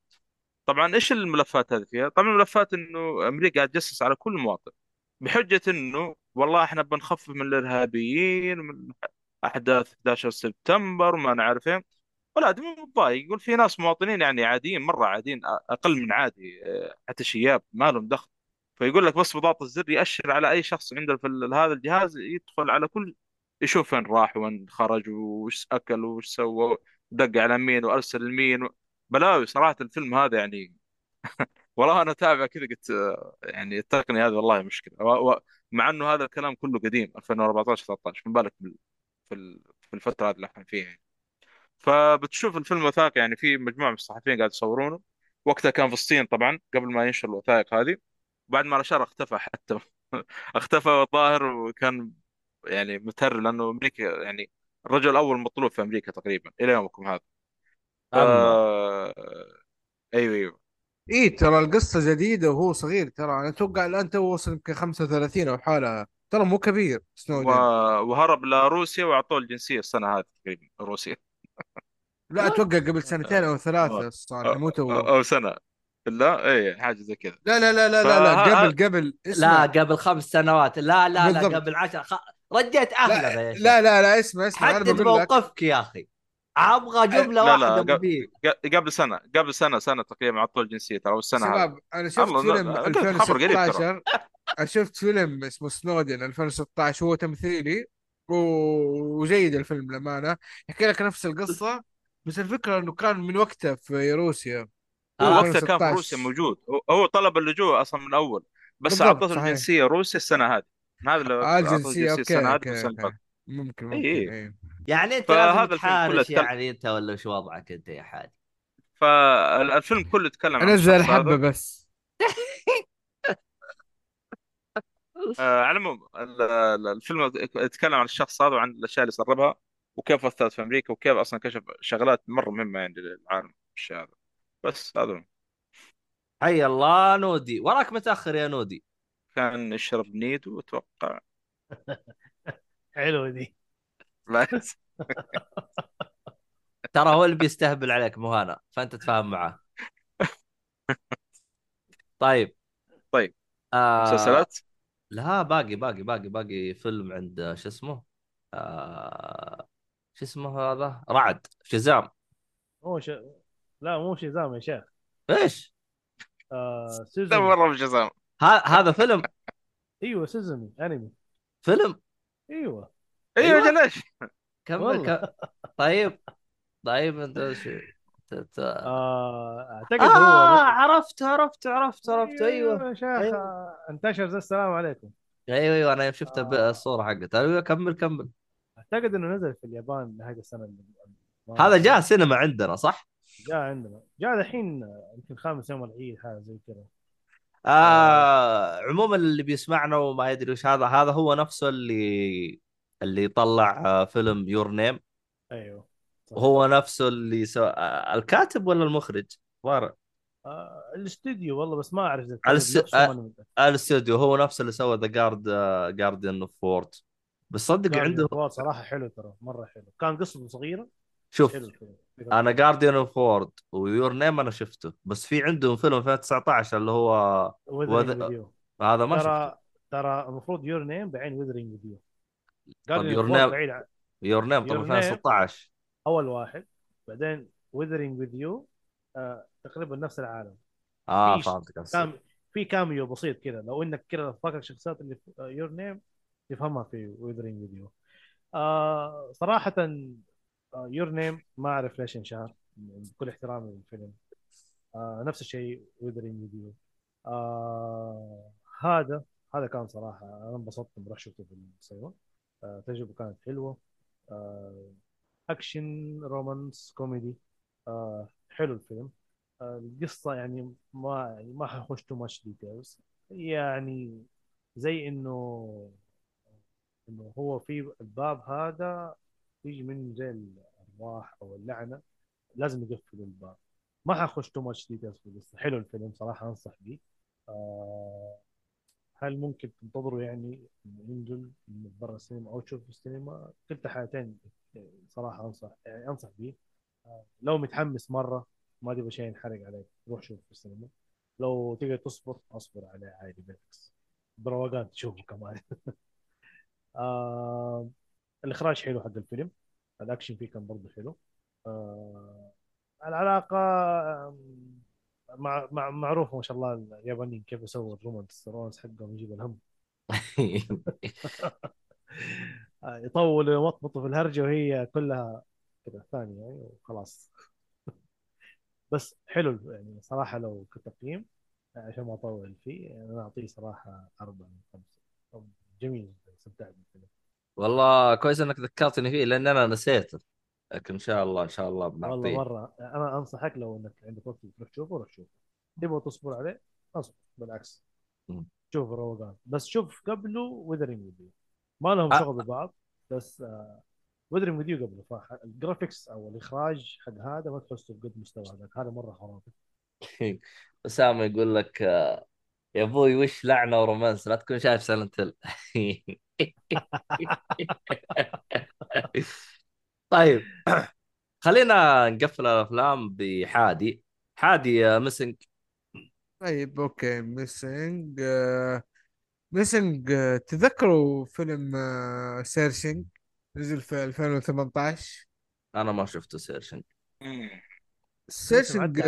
طبعا إيش الملفات هذه فيها؟ طبعا الملفات إنه أمريكا قاعد تجسس على كل مواطن بحجة إنه والله إحنا بنخفف من الإرهابيين من أحداث 11 سبتمبر وما نعرف إيه. والادمي متضايق. يقول في ناس مواطنين يعني عاديين مرة عاديين أقل من عادي أه، حتى شياب ما لهم دخل. فيقول لك بس بضغط الزر يأشر على أي شخص عنده في هذا الجهاز يدخل على كل يشوف وين راح وين خرج وش أكل وش سوى دق على مين وأرسل لمين بلاوي صراحة الفيلم هذا يعني والله أنا أتابع كذا قلت أه، يعني التقنيه هذه والله مشكلة. و- و- مع إنه هذا الكلام كله قديم 2014 13 ما بالك بال- في في الفترة هذه اللي إحنا فيها يعني. فبتشوف الفيلم وثائقي يعني في مجموعة من الصحفيين قاعد يصورونه. وقتها كان في الصين طبعا قبل ما ينشر الوثائق هذه. بعد ما نشر اختفى حتى اختفى الظاهر وكان يعني متهرب لأنه أمريكا يعني الرجل الأول مطلوب في أمريكا تقريبا إلى يومكم هذا. ف... الله أيوه أيوه. إيه ترى القصة جديدة وهو صغير ترى أنا أتوقع الآن تو وصل يمكن 35 أو حالة. ترى مو كبير و... سنودن وهرب لروسيا وأعطوه الجنسية السنة هذه تقريبا روسيا. لا أتوقع قبل سنتين أو آه. ثلاثة الصالح مو أو, تو. أو سنة. لا اي حاجة زي كذا. لا لا لا لا لا, لا فه- قبل قبل لا اسمع قبل خمس سنوات. لا لا لا بالضبط. قبل عشر خ... رديت يا لا شيخ. لا لا, لا اسمع اسمع أنا حدد موقفك يا أخي. أبغى جملة لا لا واحدة ق- قبل سنة قبل سنة سنة تقريبا اعطوه الجنسيه ترى أو السنة هذه. شباب أنا شفت فيلم لا- قلت خبر قريب ترى. 2016 أنا شفت فيلم اسمه سنودن 2016 هو تمثيلي وجيد الفيلم للأمانة. يحكي لك نفس القصة بس الفكرة إنه كان من وقته في روسيا. هو آه، وقتها كان في 2016. روسيا موجود. هو- طلب اللجوء أصلا من اول بس أعطته. الجنسية روسيا السنة هذه. هذا اللي آه السنة okay okay والسنة اللي أوكي. فاتت ممكن ممكن إيه. إيه. يعني أنت فهذا لازم الفيلم كله تحارش يعني أنت ولا وش وضعك أنت يا حاج فالفيلم كله يتكلم عن الحبه هذا. بس. آه على العموم ال- ال- الفيلم يتكلم عن الشخص هذا وعن الأشياء اللي سربها وكيف أثرت في أمريكا وكيف أصلا كشف شغلات مرة مهمة يعني للعالم الشيء هذا بس هذا. هو. حي الله نودي. وراك متأخر يا نودي. كان يشرب نيدو أتوقع حلوة دي. بس. ترى هو اللي بيستهبل عليك مو أنا فأنت تفاهم معاه. طيب. طيب. آه مسلسلات؟ لا باقي باقي باقي باقي فيلم عند شو اسمه؟ آه شو اسمه هذا؟ رعد شزام. مو ش... لا مو شيزام يا شيخ. إيش؟ آه سيزون مرة بجزام ه- هذا فيلم. أيوه سيزون انمي. فيلم؟ أيوه. أيوه أيوة. أيوة. ليش كمل والله. ك... طيب طيب انت شو ت- آه أعتقد آه هو عرفت عرفت عرفت عرفت. أيوه. يا شيخ. أيوة. آه، انتشر زي السلام عليكم. أيوه أيوه أنا شفت آه. الصورة حقته. أيوه كمل كمل. أعتقد إنه نزل في اليابان نهايه السنة اللي هذا جاء سينما عندنا صح؟ جاء عندنا. جاء الحين آه، يمكن خامس يوم العيد حاجة زي كذا. آه عموما اللي بيسمعنا وما يدري وش هذا هذا هو نفسه اللي اللي طلع آه، فيلم Your Name أيوه. وهو نفسه اللي سو... آه الكاتب ولا المخرج؟ ظاهر آه الاستوديو والله بس ما أعرف آه،. الاستوديو هو نفسه اللي سوى the Guard- Garden of Words بس صدق عنده صراحة حلو ترى مرة حلو كان قصته صغيرة شوف حلو الفيلم. أنا Garden of Words و Your Name أنا شفته بس في عندهم فيلم 2019 اللي هو Weath-. هذا ما ترى ترى المفروض Your Name بعدين Weathering بعيد عن- Your Name طب Your Name. 2016 أول واحد بعدين Weathering with you آه تقريبا نفس العالم آه فهمتك. كام في cameo بسيط كذا لو إنك كذا فاكر الشخصيات اللي في Your Name تفهمها في Weathering with you آه صراحة Your Name ما أعرف ليش انشهر بكل احترامي للفيلم. آه نفس الشيء with you. آه هذا هذا كان صراحة أنا انبسطت لما رحت شفته في السينما. آه تجربة كانت حلوة. آه action romance comedy آه حلو الفيلم. آه القصة يعني ما يعني ما حخش too much details يعني زي إنه إنه هو في الباب هذا يجي منه زي الأرواح أو اللعنة لازم يقفلوا الباب. ما حخش too much details في القصة. حلو الفيلم صراحة أنصح به آه هل ممكن تنتظروا يعني إنه ينزل من برا السينما أو تشوف في السينما؟ كلتا حالتين صراحة أنصح يعني أنصح به آه، لو متحمس مرة ما تبغى شيء ينحرق عليك روح شوف في السينما. لو تقدر تصبر أصبر عليه عادي بالعكس. بروقانك تشوفه كمان. آه الإخراج حلو حق الفيلم. الأكشن فيه كان برضه حلو. آه العلاقة مع مع معروف ما شاء الله اليابانيين كيف يسووا ال romance ال romance حقهم يجيب الهم. يطولوا يمطمطوا في الهرجة وهي كلها كذا ثانية يعني وخلاص. بس حلو يعني صراحة لو كتقييم عشان ما أطول فيه أنا أعطيه صراحة أربعة من خمسة. جميل استمتعت بالفيلم. والله كويس إنك ذكرتني فيه لأن أنا نسيته. لكن إن شاء الله إن شاء الله والله بنعطيه. مرة أنا أنصحك لو إنك عندك وقت تروح تشوفه روح شوفه تبغى تصبر عليه اصبر بالعكس. شوف روقان بس شوف قبله Weathering With ما لهم أ- شغل ببعض بس آه Weathering With قبله. فال graphics أو الإخراج حق هذا ما تحسه بقد مستوى. هذاك هذا مرة خرافي. أسامة يقول لك آه، يا أبوي وش لعنة و romance؟ لا تكون شايف Silent Hill طيب خلينا نقفل الأفلام بحادي. حادي آه، Missing طيب أوكي Missing Missing تذكروا فيلم Searching نزل في 2018 أنا ما شفته Searching. Searching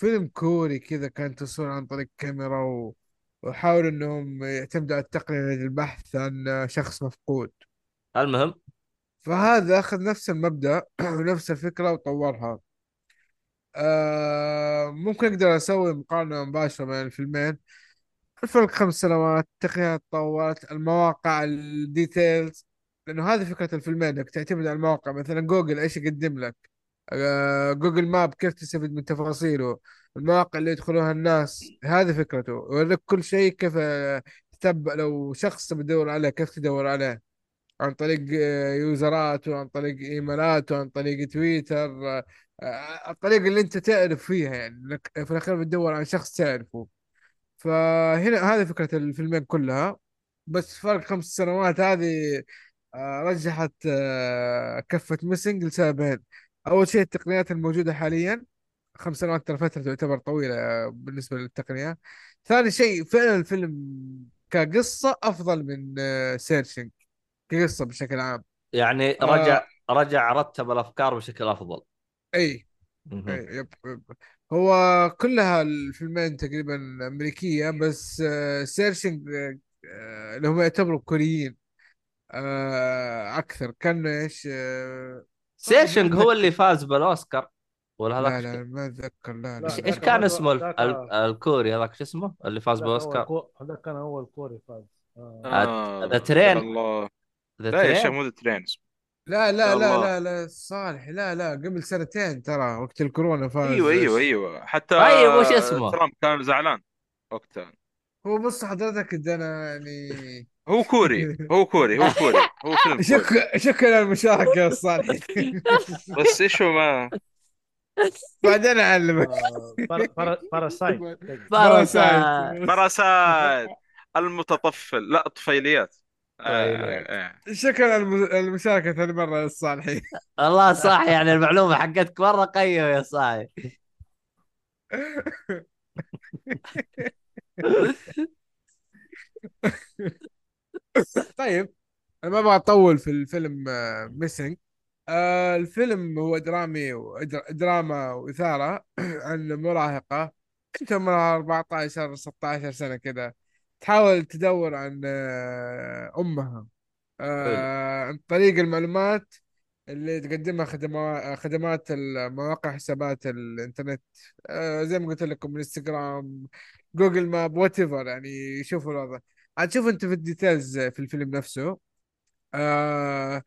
فيلم كوري كذا كان تصوير عن طريق كاميرا و... وحاولوا إنهم يعتمدوا على التقنية للبحث عن شخص مفقود. المهم. فهذا أخذ نفس المبدأ ونفس الفكرة وطورها. آه ممكن أقدر أسوي مقارنة مباشرة بين الفيلمين. الفرق خمس سنوات التقنيات تطورت المواقع ال details. لأنه هذه فكرة الفيلمين إنك تعتمد على المواقع. مثلا جوجل إيش يقدم لك؟ Google Map كيف تستفيد من تفاصيله المواقع اللي يدخلوها الناس هذه فكرته. يوريك كل شيء كيف آه، تتبع لو شخص تبي تدور عليه كيف تدور عليه. عن طريق آه، يوزراته عن طريق إيميلاته عن طريق تويتر آه، آه، الطريقة اللي أنت تعرف فيها يعني. في الأخير بتدور عن شخص تعرفه. فهنا هذه فكرة الفيلمين كلها. بس فرق خمس سنوات هذه آه، رجحت آه، كفة ميسنج لسببين. أول شيء التقنيات الموجودة حاليا خمس سنوات ترى فترة تعتبر طويلة آه، بالنسبة للتقنية ثاني شيء فعلا الفيلم كقصة أفضل من Searching كقصة بشكل عام يعني آه. رجع رجع رتب الأفكار بشكل أفضل مهم. أي yep yep. هو كلها الفيلمين تقريبا أمريكية بس Searching اللي هم يعتبروا كوريين آه، أكثر كان إيش آه، Searching ما هو اللي فاز بالأوسكار. ولا لا هذاك لا ما أتذكر. لا لا، إيش لا. كان اسمه الكوري هذاك شو اسمه؟ اللي فاز كو... هذاك كان اول كوري فاز. آه. آه The Train. الله. ذا لا يا شيخ مو The Train لا لا لا. لا لا صالح. لا لا قبل سنتين ترى وقت الكورونا فاز. أيوه أيوه أيوه. حتى طيب، وش اسمه؟ ترامب كان زعلان وقتها. هو بص حضرتك أنا يعني هو كوري هو كوري هو كوري هو فيلم كوري. شكرا شكرا على المشاركة يا صالح. بس إيش هو ما؟ بعدين أعلمك. آه، Par- Par- Parasite. Parasite. Parasite المتطفل. لا طفيليات. آه،. آه. شكرا المشاركة ثاني مرة يا صالحي والله صح يعني المعلومة حقتك مرة قيمة يا صاحي طيب أنا ما أبغى أطول في الفيلم Missing آه الفيلم هو درامي دراما وإثارة عن مراهقة كنت عمرها 14 16 سنة كذا تحاول تدور عن آه أمها آه عن طريق المعلومات اللي تقدمها خدمات خدمات المواقع حسابات الإنترنت آه زي ما قلت لكم انستغرام Google Map وات يعني شوفوا الوضع. عاد شوف انت في ال details في الفيلم نفسه آه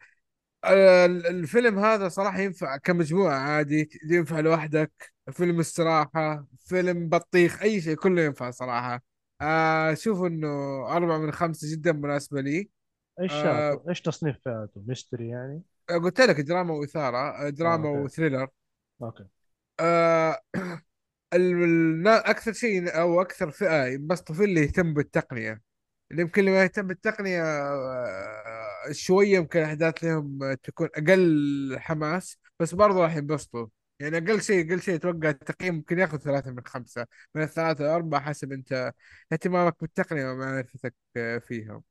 آه، الفيلم هذا صراحة ينفع كمجموعة عادي ينفع لوحدك فيلم استراحة فيلم بطيخ أي شيء كله ينفع صراحة آه شوف إنه أربعة من خمسة جدا مناسبة لي إيش آه. إيش تصنيف فئته؟ mystery يعني؟ آه، قلت لك دراما وإثارة آه، دراما أوكي. و thriller أوكي آه أكثر شيء أو أكثر فئة ينبسطوا فيه اللي يهتم بالتقنية اللي يمكن اللي ما يهتم بالتقنية آه، شوية يمكن الأحداث لهم تكون أقل حماس بس برضو راح ينبسطوا. يعني أقل شيء أقل شيء أتوقع التقييم ممكن ياخذ ثلاثة من خمسة. من الثلاثة لأربعة حسب أنت اهتمامك بالتقنية ومعرفتك فيها.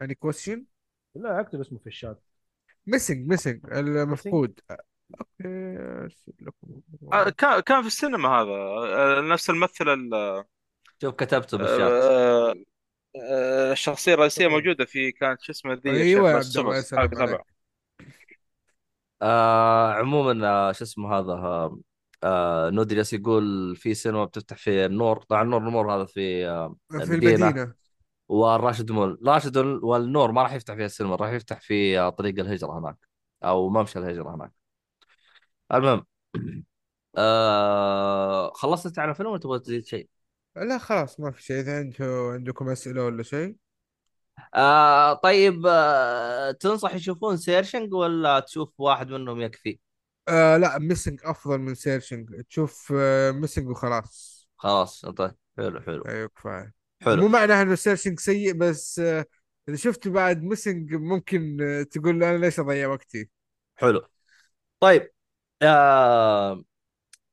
يعني question لا أكتب اسمه في ال chat. Missing Missing المفقود. أوكي. آه، كان كان في السينما هذا آه، نفس الممثل ال- شوف كتبته بالشات. آه، آه، الشخصية الرئيسية موجودة في كانت شو اسمه ذي أيوة يا عبد الله، سلام حلقة عليك. آه عموما آه شو اسمه هذا آه آه نودي جالس يقول في سينما بتفتح في النور طبعا النور النور هذا في آه في المدينة. المدينة والراشد مول راشد والنور ما راح يفتح فيها السينما راح يفتح في آه، طريق الهجرة هناك أو ممشى الهجرة هناك المهم آه خلصت على الفيلم ولا تبغى تزيد شيء؟ لا خلاص ما في شيء. إذا أنتوا عندكم أسئلة ولا شيء؟ آه طيب آه تنصح يشوفون Searching ولا تشوف واحد منهم يكفي؟ آه لا Missing أفضل من Searching تشوف آه Missing وخلاص. خلاص طيب حلو حلو. أيوه كفاية. حلو. مو معنى إنه Searching سيء بس آه إذا شفته بعد Missing ممكن آه تقول أنا ليش أضيع وقتي؟ حلو. طيب آه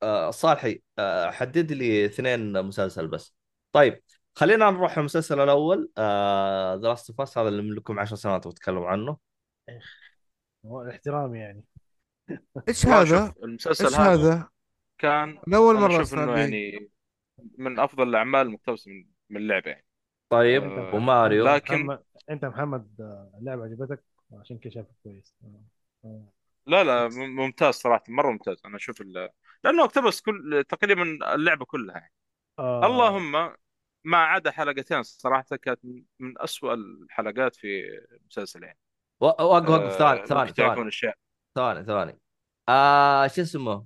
آه صالحي آه حدد لي اثنين مسلسل بس. طيب خلينا نروح المسلسل الأول. The Last of Us هذا اللي لكم 10 سنوات وتكلموا عنه. هو احترامي يعني. إيش هذا؟ المسلسل إيش هذا هذا؟ كان أول مرة أشوف إنه يعني من أفضل الأعمال المقتبسه من من اللعبة. يعني طيب آه، وماريو؟ لكن محمد أنت محمد آه، اللعبه عجبتك؟ عشان كذا كويس. آه. آه. لا لا مم- ممتاز صراحة مرة ممتاز. أنا أشوف ال- لأنه اقتبس كل تقريبا اللعبة كلها يعني. آه. اللهم ما عدا حلقتين صراحة كانت من أسوأ الحلقات في المسلسل يعني. وقف وقف آه، ثاني ممكن ثاني تعرفون ثاني اشياء ثاني ثاني آه شو اسمه؟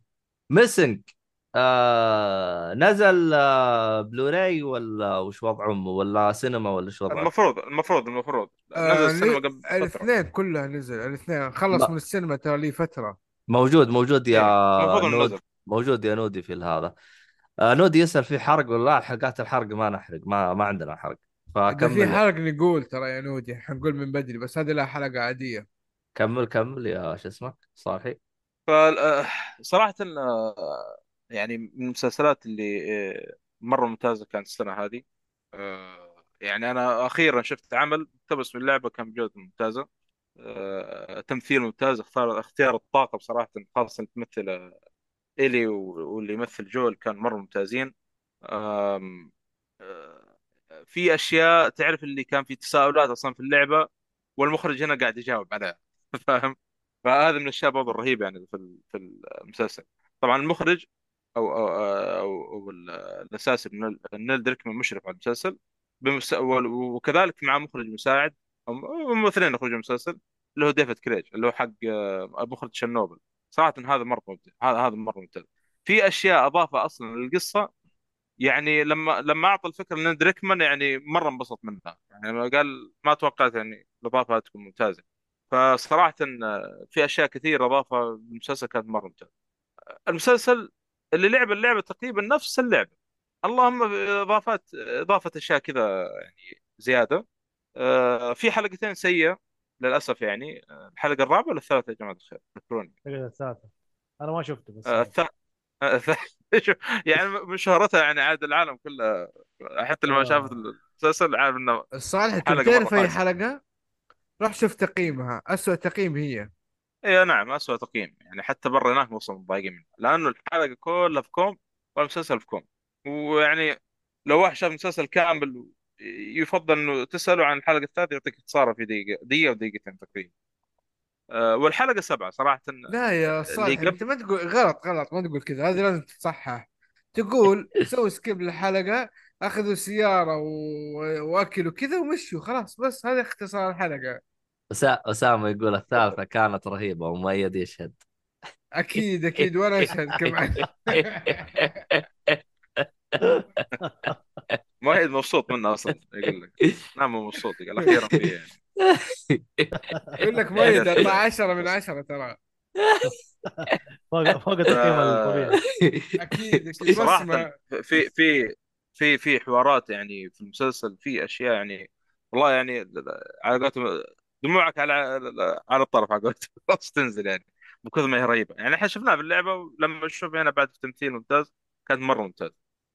Missing آه نزل آه بلوراي ولا وش وضعه ولا سينما ولا شو وضعه؟ المفروض المفروض المفروض. نزل آه السينما لي... قبل الاثنين كلها نزل الاثنين. خلص لا. من السينما ترى لي فترة. موجود موجود يا إيه، نود. نزل. موجود يا نودي في هذا. آه نودي يسأل في حرق ولا لا؟ حلقات الحرق ما نحرق ما ما عندنا حرق. إذا في فكمل حلقه نقول ترى يا نودي حنقول من بدري بس هذه لا حلقه عادية. كمل كمل يا شو اسمك؟ صالحي. فصراحه يعني من المسلسلات اللي آه، مرة ممتازة كانت السنة هذه. آه، يعني أنا أخيرا شفت عمل مقتبس من اللعبة كان بجوده ممتازة. آه، تمثيل ممتاز اختار اختيار الطاقة بصراحة خاصة تمثل إيلي و- واللي يمثل جول كان مرة ممتازين. آه، في أشياء تعرف اللي كان في تساؤلات أصلا في اللعبة والمخرج هنا قاعد يجاوب عليها. فاهم؟ فهذا من الأشياء برضه الرهيبة يعني في في المسلسل. طبعا المخرج أو أو أو, أو ال- الأساسي نيل دركمان مشرف على المسلسل. وكذلك مع مخرج مساعد ممثلين يخرجوا المسلسل اللي هو ديفيد كريج اللي هو حق آه، مخرج تشيرنوبل صراحة هذا مرة ممتاز هذا هذا مرة ممتاز في أشياء أضافها أصلا للقصة يعني لما لما أعطى الفكرة لنيل دريكمان يعني مرة انبسط منها. يعني قال ما توقعت يعني الإضافة تكون ممتازة. فصراحة آه، في أشياء كثير أضافها المسلسل كانت مرة ممتازة المسلسل اللي لعب اللعبة تقريبا نفس اللعبة. اللهم اضافات إضافة أشياء كذا يعني زيادة. آه، في حلقتين سيئة. للأسف يعني آه، الحلقة الرابعة ولا الثالثة يا جماعة الخير؟ ذكروني الحلقة الثالثة. أنا ما شفته بس آه، الث... آه، الث- شو- يعني من شهرتها يعني عاد العالم كله حتى لما آه. شافت المسلسل عارف إنه الصالح أنت حلقة بتعرف مرة أي. حلقة؟ روح شوف تقييمها. اسوء تقييم هي. اي نعم اسوء تقييم. يعني حتى برا هناك وصلوا متضايقين منه لأنه الحلقة كلها في كوم والمسلسل في كوم. ويعني لو واحد شاف مسلسل كامل يفضل إنه تسأله عن الحلقة الثالثة يعطيك اختصارها في دقيقة دقيقة ودقيقتين تقريبا. آه، والحلقة سبعة صراحة لا يا اللي صالح قبل أنت ما تقول غلط غلط ما تقول كذا هذه لازم تتصحح تقول سوي سكيب للحلقة أخذوا سيارة و... وأكلوا كذا ومشوا خلاص بس هذا اختصار الحلقة. أسا- أسامة يقول الثالثة كانت رهيبة ومؤيد يشهد. أكيد أكيد وأنا أشهد كمان. مؤيد مبسوط منه أصلا يقول لك. نعم مبسوط يقول أخيرا في يعني. يقول لك مؤيد اعطاه 10 من 10 ترى. فوق فوق التقييم الطبيعي أكيد ما في في في في حوارات يعني في المسلسل في أشياء يعني والله يعني على قولتهم دموعك على على الطرف على قولتهم خلاص تنزل يعني بكثر ما هي رهيبة. يعني إحنا شفناها في اللعبه ولما نشوف هنا بعد التمثيل ممتاز كانت مرة ممتاز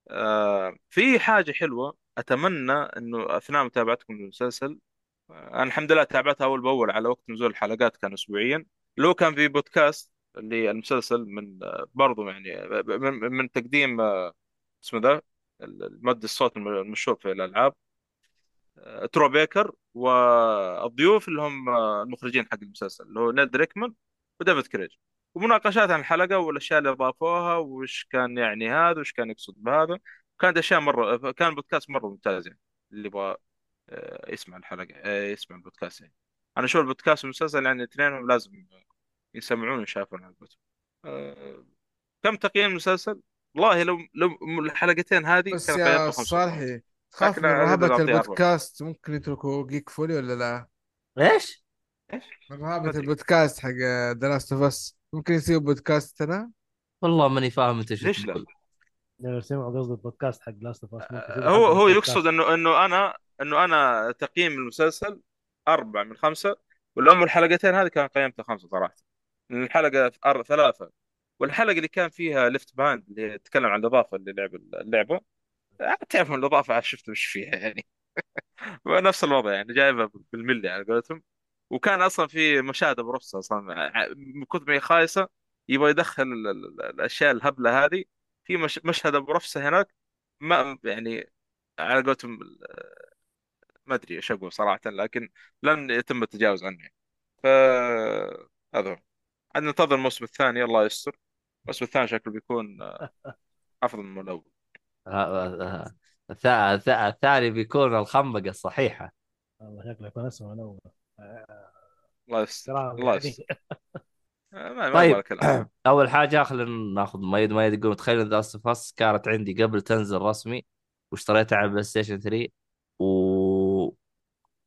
آه في حاجة حلوة أتمنى إنه أثناء متابعتكم للمسلسل آه أنا الحمد لله تابعتها أول بأول على وقت نزول الحلقات كان اسبوعيا. لو كان في بودكاست اللي المسلسل من آه، برضو يعني من, من تقديم اسمه ذا المؤدي الصوت الم- المشهور في الألعاب آه، تروي بيكر والضيوف اللي هم المخرجين حق المسلسل اللي هو نيل دركمان وديفيد كريج. ومناقشات عن الحلقة والأشياء اللي اضافوها وش كان يعني هذا وش كان يقصد بهذا كانت أشياء مرة كان بودكاست مرة ممتاز يعني اللي يبغى آه، يسمع الحلقة آه، يسمع البودكاست يعني أنا أشوف البودكاست والمسلسل يعني اثنينهم لازم يسمعون ويشافون على آه، كم تقييم المسلسل والله لو لو الحلقتين هذه بس كان يا صالحي تخاف من رهبة أربعة. البودكاست ممكن يتركوا جيك فولي ولا لا؟ إيش؟ من رهبة. البودكاست حق of Us ممكن يسوي بودكاست ترى والله ماني فاهم انت إيش ليش لا؟ سمعوا قصد البودكاست حق Last of Us هو هو يقصد انه إنه أنا إنه أنا تقييم المسلسل أربعة من خمسة وأما الحلقتين هذه كان قيمتها خمسة صراحة. لأن الحلقة أر... ثلاثة. والحلقة اللي كان فيها Left Behind اللي تتكلم عن الإضافة اللي لعب اللعبة تعرف من الإضافة عاد شفت وش فيها يعني. نفس الوضع يعني جايبها بالملي على قولتهم. وكان أصلا في مشاهد أبو رفسة أصلا من كثر ما هي خايسة يبغى يدخل ال- ال- الأشياء الهبلة هذه. في مش... مشهد أبو رفسة هناك ما يعني على قولتهم ما أدري إيش أقول صراحة لكن لن يتم التجاوز عنه. ف هذا هو. عاد ننتظر الموسم الثاني الله يستر. الموسم الثاني شكله بيكون أفضل من الأول. الثاني بيكون الخنبقة الصحيحة. والله شكله يكون اسمه أنا أول. الله يستر الله يعني. يستر آه، طيب. أول حاجة خلينا ناخذ ميد ميد يقول متخيل The Last of Us كانت عندي قبل تنزل رسمي واشتريتها على PlayStation 3 و...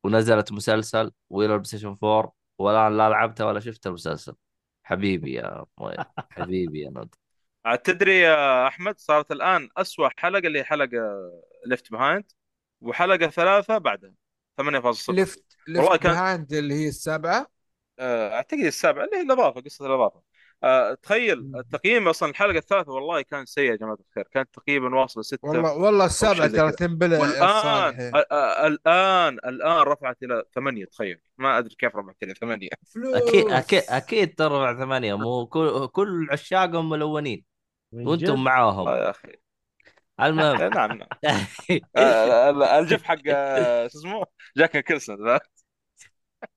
ونزلت مسلسل والى ال PlayStation 4 والآن لا لعبتها ولا شفت المسلسل. حبيبي يا ميد حبيبي يا نود. عاد تدري يا أحمد صارت الآن اسوء حلقة اللي هي حلقة Left Behind وحلقة ثلاثة بعدها 8.0 Left والله كان- Behind اللي هي السابعة. آه، أعتقد السابعة اللي هي الإضافة قصة الإضافة. آه، تخيل التقييم أصلا الحلقة الثالثة والله كان سيء يا جماعة الخير. كانت تقريبا واصله ستة. والله والله السابعة زي ترى. تنبلع والان صالحي آه، آه، الان الآن رفعت إلى ثمانية تخيل. ما أدري كيف رفعت إلى ثمانية. فلوس. أكيد أكيد أكيد ترى ثمانية. مو كل كل عشاقهم ملونين. وأنتم؟ معاهم. آه يا أخي. المهم. نعم نعم. ال- ال GIF حق شو اسمه؟ جاك نيكلسون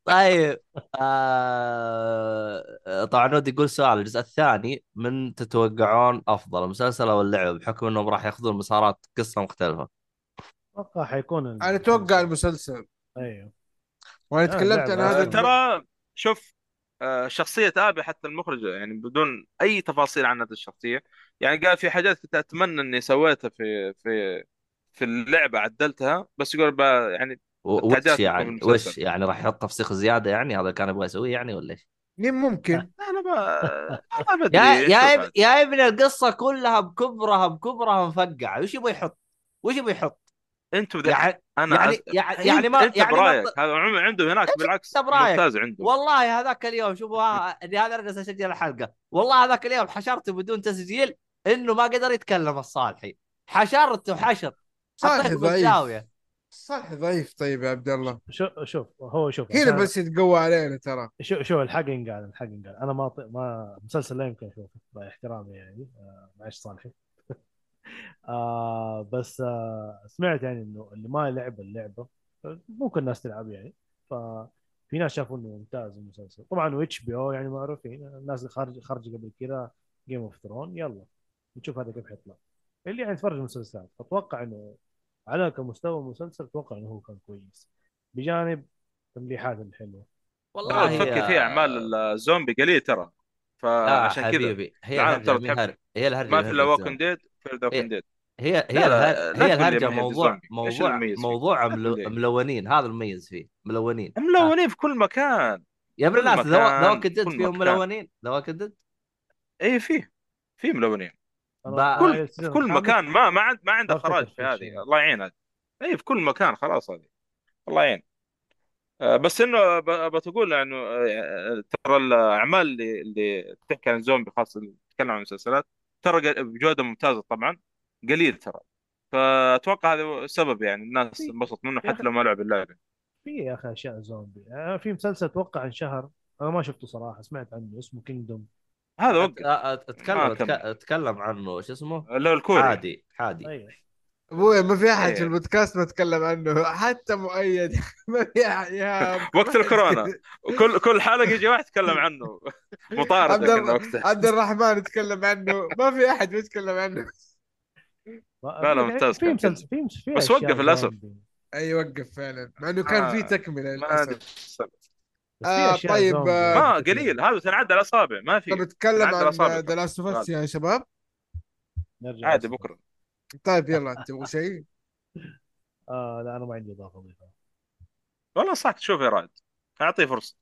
طيب آه... طبعا نود يقول سؤال. الجزء الثاني من تتوقعون أفضل المسلسل أو اللعبه بحكم انهم راح ياخذون مسارات قصة مختلفة؟ أتوقع حيكون ال- أنا أتوقع المسلسل. أيوه. وأنا آه، تكلمت عن. هذا آه، ترى شوف آه، شخصية آبي حتى المخرج يعني بدون أي تفاصيل عن هذه الشخصية. يعني قال في حاجات كنت أتمنى إني سويتها في في في اللعبة عدلتها. بس يقول يعني وش يعني. وش يعني راح يحط تفسيخ زيادة يعني هذا كان يبغى يسويه يعني ولا إيش؟ مين ممكن أنا ما أنا يا يا. يا ابن القصة كلها بكبرها بكبرها مفقعة وش يبغى يحط؟ وش يبغى يحط؟ أنتم يعني أنا يعني أز- يعني يعني ما أنت يعني برأيك هذا عنده هناك بالعكس. ممتاز عنده والله هذاك اليوم شوفوا هذا جالس أسجل الحلقة والله هذاك اليوم حشرته بدون تسجيل إنه ما قدر يتكلم الصالحي حشرته حشر صالحي حطيته ضعيف بالزاوية صالحي ضعيف طيب يا عبد الله. شوف شوف هو شوف هنا بس يتقوى علينا ترى. شوف شوف الحق ينقال الحق ينقال. أنا ما ما مسلسل لا يمكن أشوفه مع احترامي يعني. آه معلش صالحي. آه بس آه سمعت يعني إنه اللي ما لعب اللعبة ممكن الناس تلعب يعني. ففي ناس شافوا إنه ممتاز المسلسل. طبعا و HBO يعني معروفين. الناس اللي خارج خرج قبل كذا Game of Thrones يلا نشوف هذا كيف حيطلع. اللي يعني يتفرج المسلسلات أتوقع إنه على كمستوى المسلسل أتوقع إنه هو كان كويس. بجانب تمليحات الحلوة. والله والله تفكر في أعمال الزومبي قليل ترى. فعشان كذا حبيبي هي الهرجة تحب-. هي الهرجة ما في إلا ووكن ديد في ذا ووكن ديد هي هي لا، لا، هي الهرجة هي موضوع موضوع؟ موضوع. ملونين هذا المميز فيه ملونين. ملونين في كل مكان. يا ابن الناس ذا كدد كل فيهم. ملونين؟ ذا كدد اي فيه في ملونين. كل في كل مكان ما ما عند ما عنده خراج في هذه. الله يعين اي في كل مكان خلاص هذه الله يعين. آه، بس إنه ب- بتقول إنه آه، ترى الأعمال اللي اللي بتحكي عن زومبي خاصة اللي تتكلم عن المسلسلات ترى بجودة ممتازة طبعا قليل ترى. فأتوقع هذا السبب يعني الناس انبسط منه حتى لو ما لعب اللعبة. في يا أخي أشياء زومبي. آه، في مسلسل أتوقع انشهر أنا ما شفته صراحة سمعت عنه اسمه كينجدوم هذا وقف اتكلم كمل. أتكلم عنه شو اسمه؟ اللي هو الكوري. حادي حادي. أبوي ما في أحد إيه. في البودكاست ما تكلم عنه. حتى مؤيد. ما في أحد. يا وقت الكورونا. كل كل حلقة يجي واحد يتكلم عنه. وقتها عبد الرحمن يتكلم عنه. ما في أحد بيتكلم عنه. لا، لا، ممتاز في كان مسلسل في في بس وقف. زومبي. أي وقف فعلا. مع إنه كان آه، في تكملة للأسف. آه، أشياء طيب، زومبي آه، ما كثير. قليل هذا تنعدى الاصابع ما في طب نتكلم عن. The Last of يا شباب نرجع عادي. بكرة طيب يلا تبغوا شيء؟ آه لا أنا ما عندي إضافة اضيفها والله صح شوف يا رائد أعطيه فرصة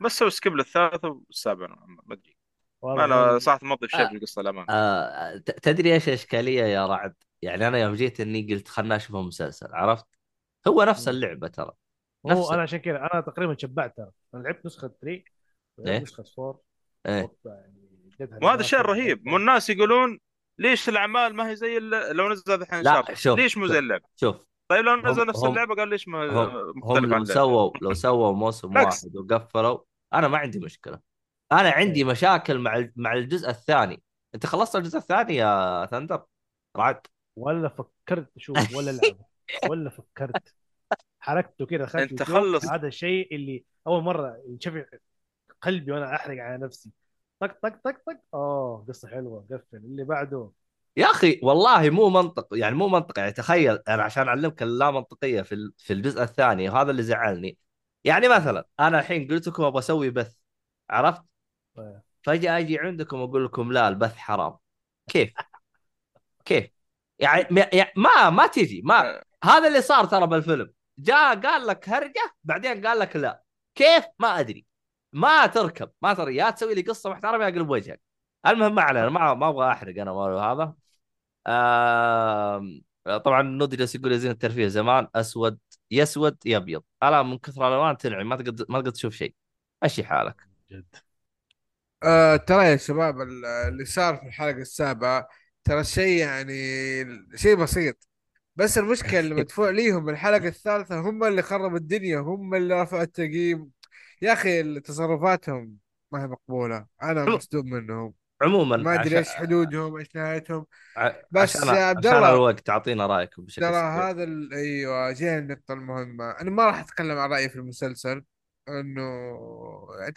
بس سوي سكيب للثالث والسابع ما أدري أنا هذا- صراحة ما اضيف شيء آه. في القصة الامانه آه تدري إيش الاشكاليه يا رعد؟ يعني أنا يوم جيت إني قلت خلنا أشوف مسلسل عرفت؟ هو نفس. اللعبة ترى هو أنا عشان كذا أنا تقريبا شبعت ترى أنا لعبت نسخة 3 إيه؟ لعبت نسخة 4 إيه. وقت يعني وهذا الشيء. الرهيب مو الناس يقولون ليش الأعمال ما هي زي ال- لو نزل الحين لا شوف ليش مو شوف. زي اللعبة؟ شوف. طيب لو نزل نفس اللعبة قال ليش ما هم, هم لو سووا لو سووا موسم. واحد وقفلوا أنا ما عندي مشكلة. أنا عندي مشاكل مع مع الجزء الثاني. أنت خلصت الجزء الثاني يا ثندر؟ رعد. ولا فكرت أشوف ولا لعبة ولا فكرت. حركته كذا دخلت أنت يوتيوب. خلص. هذا الشيء اللي أول مرة ينشفع قلبي وأنا أحرق على نفسي طق طق طق طق آه قصة حلوة قفل اللي بعده يا أخي والله مو منطق يعني مو منطق يعني تخيل أنا عشان أعلمك اللا منطقيه في في الجزء الثاني وهذا اللي زعلني يعني مثلا أنا الحين قلت لكم أبغى أسوي بث عرفت؟ طيب. فجأة أجي عندكم أقول لكم لا البث حرام كيف؟ كيف؟ يعني م- يعني ما ما تجي ما هذا اللي صار ترى بالفيلم جاء قال لك هرجة بعدين قال لك لا. كيف؟ ما أدري. ما تركب. ما ترى يا تسوي لي قصة محترمة يا اقلب وجهك. المهم ما علينا ما ما أبغى أحرق أنا هذا. آم، طبعا نودي جالس يقول يا زين الترفيه زمان أسود يسود يبيض الآن من كثر الألوان تنعم ما تقدر ما تقدر تشوف شيء. مشي حالك. جد. آه ترى يا شباب ال- اللي صار في الحلقة السابعة ترى شيء يعني شيء بسيط. بس المشكلة اللي مدفوع ليهم الحلقة الثالثة هم اللي خربوا الدنيا هم اللي رفعوا التقييم. يا أخي تصرفاتهم ما هي مقبولة. أنا حلو. مصدوم منهم. عموما ما أدري عشان- إيش حدودهم إيش نهايتهم. بس عشان يا عبد عشان الله، الوقت اعطينا رأيكم بشكل ترى. هذا ال... أيوه جينا النقطة المهمة. أنا ما راح أتكلم عن رأيي في المسلسل إنه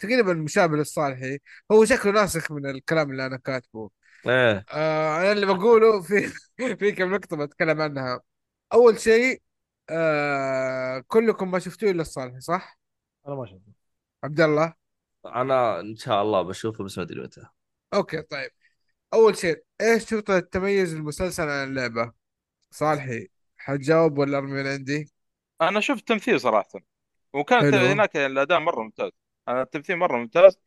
تقريبا مشابه للصالحي. هو شكله ناسخ من الكلام اللي أنا كاتبه. إيه. آه أنا اللي بقوله في في كم نقطة بتكلم عنها. أول شيء آه كلكم ما شفتوه إلا الصالحي صح؟ أنا ما شفته عبد الله أنا إن شاء الله بشوفه بس ما أدري متى أوكي طيب أول شيء إيش نقطة تميز المسلسل عن اللعبة؟ صالحي حتجاوب ولا أرمي من عندي؟ أنا شفت تمثيل صراحة وكانت حلو. هناك الأداء مرة ممتاز أنا التمثيل مرة ممتاز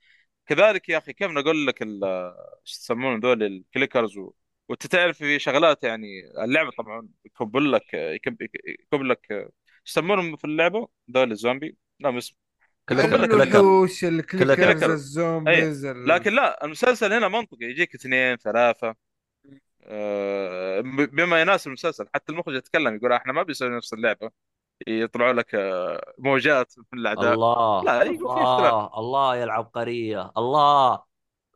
كذلك يا أخي كيف نقول لك إيش يسمون دول ال clickers و... وانت تعرف في شغلات يعني اللعبة طبعا يكب لك يكب, لك إيش يسمونهم في اللعبة؟ دول الزومبي. لا اسم الوحوش ال clickers clicker. ال zombies ال- لكن لا المسلسل هنا منطقي. يجيك اثنين ثلاثة. آه، بما يناسب المسلسل حتى المخرج يتكلم يقول إحنا ما بيسوي نفس اللعبة. يطلعوا لك آه، موجات من الأعداء. الله لا، يقول. الله الله يا العبقريه الله.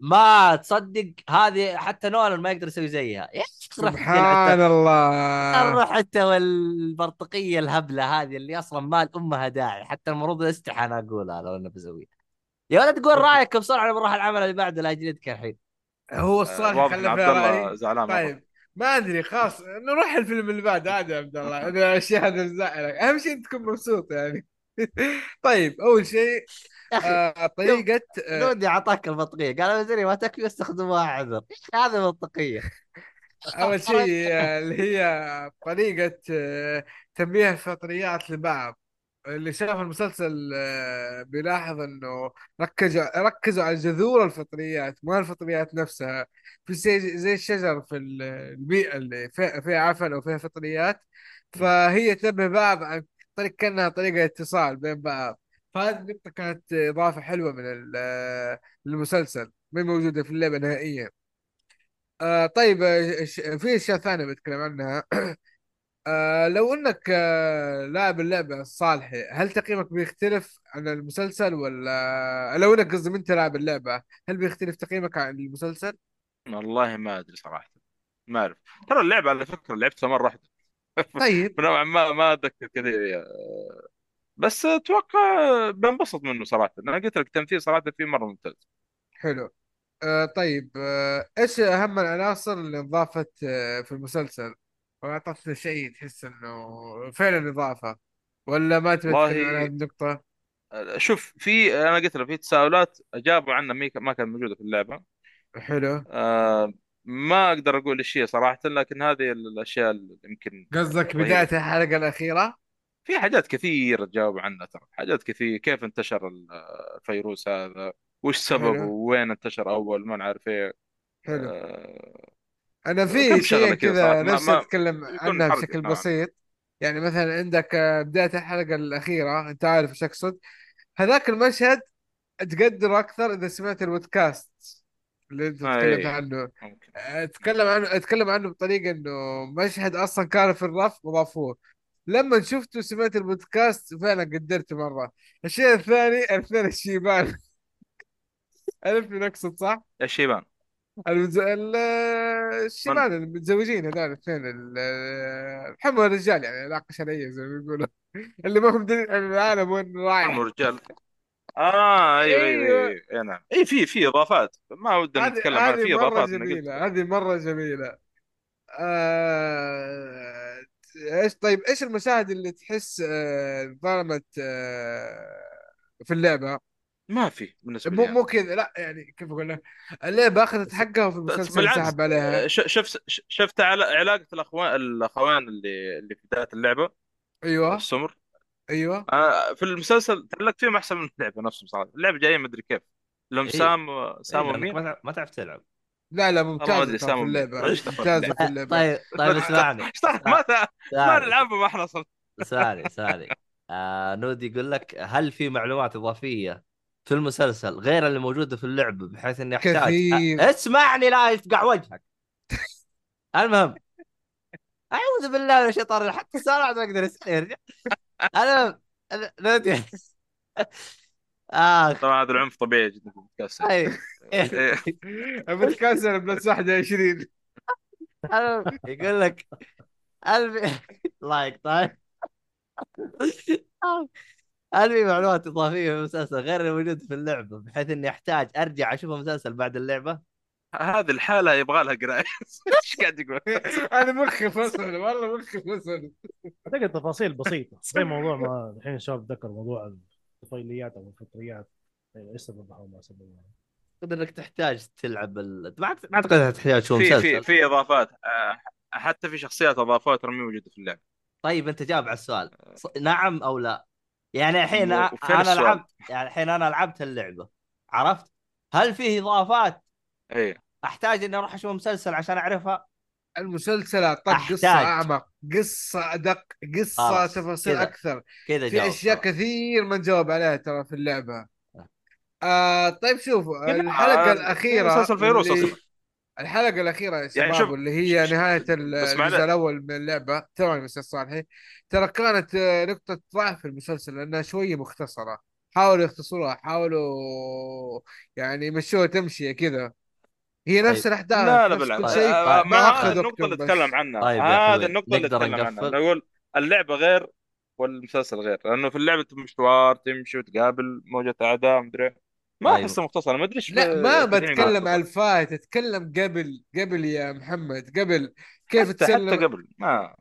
ما تصدق هذه حتى نولان ما يقدر يسوي زيها. سبحان الله. روح انت والبرتقية الهبلة هذه اللي أصلا ما لأمها داعي. حتى المفروض استحى أنا أقولها لو أنه بسويها. يا ولد قول رأيك بسرعة بنروح العمل اللي بعده لا اجلدك الحين. هو آه، الصالح خلى زعلان. طيب ما أدري خلاص نروح الفيلم اللي بعده عادي يا عبد الله. الاشياء هذا تزعلك أهم شيء تكون مبسوط يعني. طيب أول شيء آه طريقة آه. نودي أعطاك البطقيه قال وزيري ما تكفي استخدموها عذر إيش هذه منطقيه أول شيء آه، اللي هي طريقة تنبيه الفطريات لبعض. اللي شاف المسلسل بيلاحظ إنه ركزوا ركزوا على جذور الفطريات ما الفطريات نفسها. في زي زي الشجر في ال- البيئة اللي فيها عفن أو فيها فطريات. فهي تنبه بعض عن طريق كأنها طريقة اتصال بين بعض. فهذه النقطة كانت إضافة حلوة من ال- المسلسل ما موجودة في اللعبة نهائيا. آه طيب آه، في أشياء ثانية بتكلم عنها. آه لو إنك آه لاعب اللعبة الصالحي هل تقييمك بيختلف عن المسلسل ولا لو إنك قصدي أنت لاعب اللعبة هل بيختلف تقييمك عن المسلسل؟ والله ما أدري صراحة ما أعرف. ترى اللعبة على فكرة لعبتها مرة واحدة. طيب. نوعا ما ما أتذكر كثير يا- بس أتوقع بنبسط منه صراحة. أنا قلت لك التمثيل صراحة فيه مرة ممتاز. حلو. آه طيب آه إيش أهم العناصر اللي انضافت آه في المسلسل؟ واعطتنا شيء تحس إنه فعلا إضافة. ولا ما تبي والله- تتكلم عن هذه النقطة؟ شوف في أنا قلت لك في تساؤلات أجابوا عنها ما كانت موجودة في اللعبة. حلو. آه ما أقدر أقول إيش هي صراحة لكن هذه الأشياء اللي يمكن قصدك. بداية الحلقة الأخيرة؟ في حاجات كثير تجاوب عنها ترى. حاجات كثير. كيف انتشر الفيروس هذا؟ وش سببه؟ حلو. وين انتشر أول؟ ما نعرف إيه. حلو. آه، أنا في شيء كذا نفسي أتكلم عنها بشكل نوعاً. بسيط. يعني مثلا عندك آه، بداية الحلقة الأخيرة أنت عارف إيش أقصد. هذاك المشهد تقدر أكثر إذا سمعت البودكاست اللي أنت آه، تكلمت إيه. عنه. ممكن. أتكلم عنه أتكلم عنه بطريقة إنه مشهد أصلا كان في الرف وضافوه. لما شفته وسمعت البودكاست فعلا قدرته مرة. الشيء الثاني الاثنين الشيبان. عرفت من اقصد صح؟ إيش يبان المز... ال- الشيبان المتزوجين هذول الاثنين ال- محمد الرجال يعني علاقه شرعيه زي ما يقولوا. اللي ما هم دليل العالم وين رايح. رجال آه أيوه أيوه أيوة. أيوه, أيوة نعم. اي في في إضافات. ما ودنا هذه نتكلم عنها هذه في مره إضافات أنا قلت جميلة هذه مرة جميلة. آه... إيش طيب إيش المشاهد اللي تحس آه، ظلمت آه، في اللعبة؟ ما في بالنسبة مو لي مو كذا لا يعني كيف أقول لك؟ اللعبة أخذت حقها وفي المسلسل سحب عليها. آه، ش- شفت شفت عل- علاقة الأخوان الأخوان اللي اللي في بداية اللعبة أيوه. السمر. أيوه. آه، في المسلسل تعلقت فيهم أحسن من اللعبة نفسهم صراحة. اللعبة جاية ما أدري كيف. لهم إيه. سام إيه سام ومين؟ تعرف- ما تعرف تلعب. لا لا سام في اللعبة. دخل في؟ في اللعبة. طيب طيب اسمعني؟ ما نلعبها ما إحنا أصلا اسمعني اسمعني آه نودي يقول لك هل في معلومات إضافية في المسلسل غير اللي موجودة في اللعبه بحيث إني أحتاج؟ كثير. أ- اسمعني لا يفقع وجهك. المهم. أعوذ بالله من الشيطان. حتى السؤال ما أقدر اسال يرجع المهم. أنا- نودي اخ طبعا هذا العنف طبيعي جدا في البودكاست. بتكسر بلس 21 المهم يقول لك الفي لايك طيب هل في معلومات إضافية في المسلسل غير الموجود في اللعبة بحيث إني أحتاج أرجع أشوف المسلسل بعد اللعبة؟ هذه الحالة يبغى لها قراية إيش قاعد يقول؟ أنا مخي فصل والله مخي فصل اعتقد تفاصيل بسيطة زي موضوع ما الحين الشباب ذكر موضوع الطفيليات أو الفطريات إيش سببها وما سببها اعتقد إنك تحتاج تلعب ال... ما اعتقد انك تحتاج تشوف في مسلسل. في في إضافات. آه، حتى في شخصيات اضافوها ترى مو موجودة في اللعبة. طيب أنت جاوب على السؤال. ص... نعم أو لا؟ يعني الحين أنا السؤال؟ لعبت يعني الحين أنا لعبت اللعبة. عرفت؟ هل فيه إضافات؟ اي أحتاج إني أروح أشوف مسلسل عشان أعرفها؟ المسلسل أعطاك قصة. أعمق قصة أدق قصة تفاصيل كذا. أكثر كذا في أشياء خلاص. كثير ما نجاوب عليها ترى في اللعبة آه طيب شوف الحلقة آه، الأخيرة مسلسل فيروس اللي-. الحلقة الأخيرة يا شباب يعني واللي هي نهاية الجزء. الأول من اللعبة ثواني بس صالحي ترى كانت آه، نقطة ضعف المسلسل لأنها شوية مختصرة حاولوا يختصروها حاولوا يعني يمشوها تمشي كذا هي نفس طيب. الاحداث لا لا نفس بالعكس آه، طيب. ما هذا النقطة اللي وقتهم بس. اتكلم عنها طيب هذا النقطة اللي نقدر اتكلم عنها أقول اللعبة غير والمسلسل غير لأنه في اللعبة أنت مشوار تمشي وتقابل موجة أعداء مدري ما طيب. أحسه مختصر ما أدري إيش لا ما بتكلم. عن الفايت اتكلم قبل قبل يا محمد قبل كيف حتى حتى تسلم قبل ما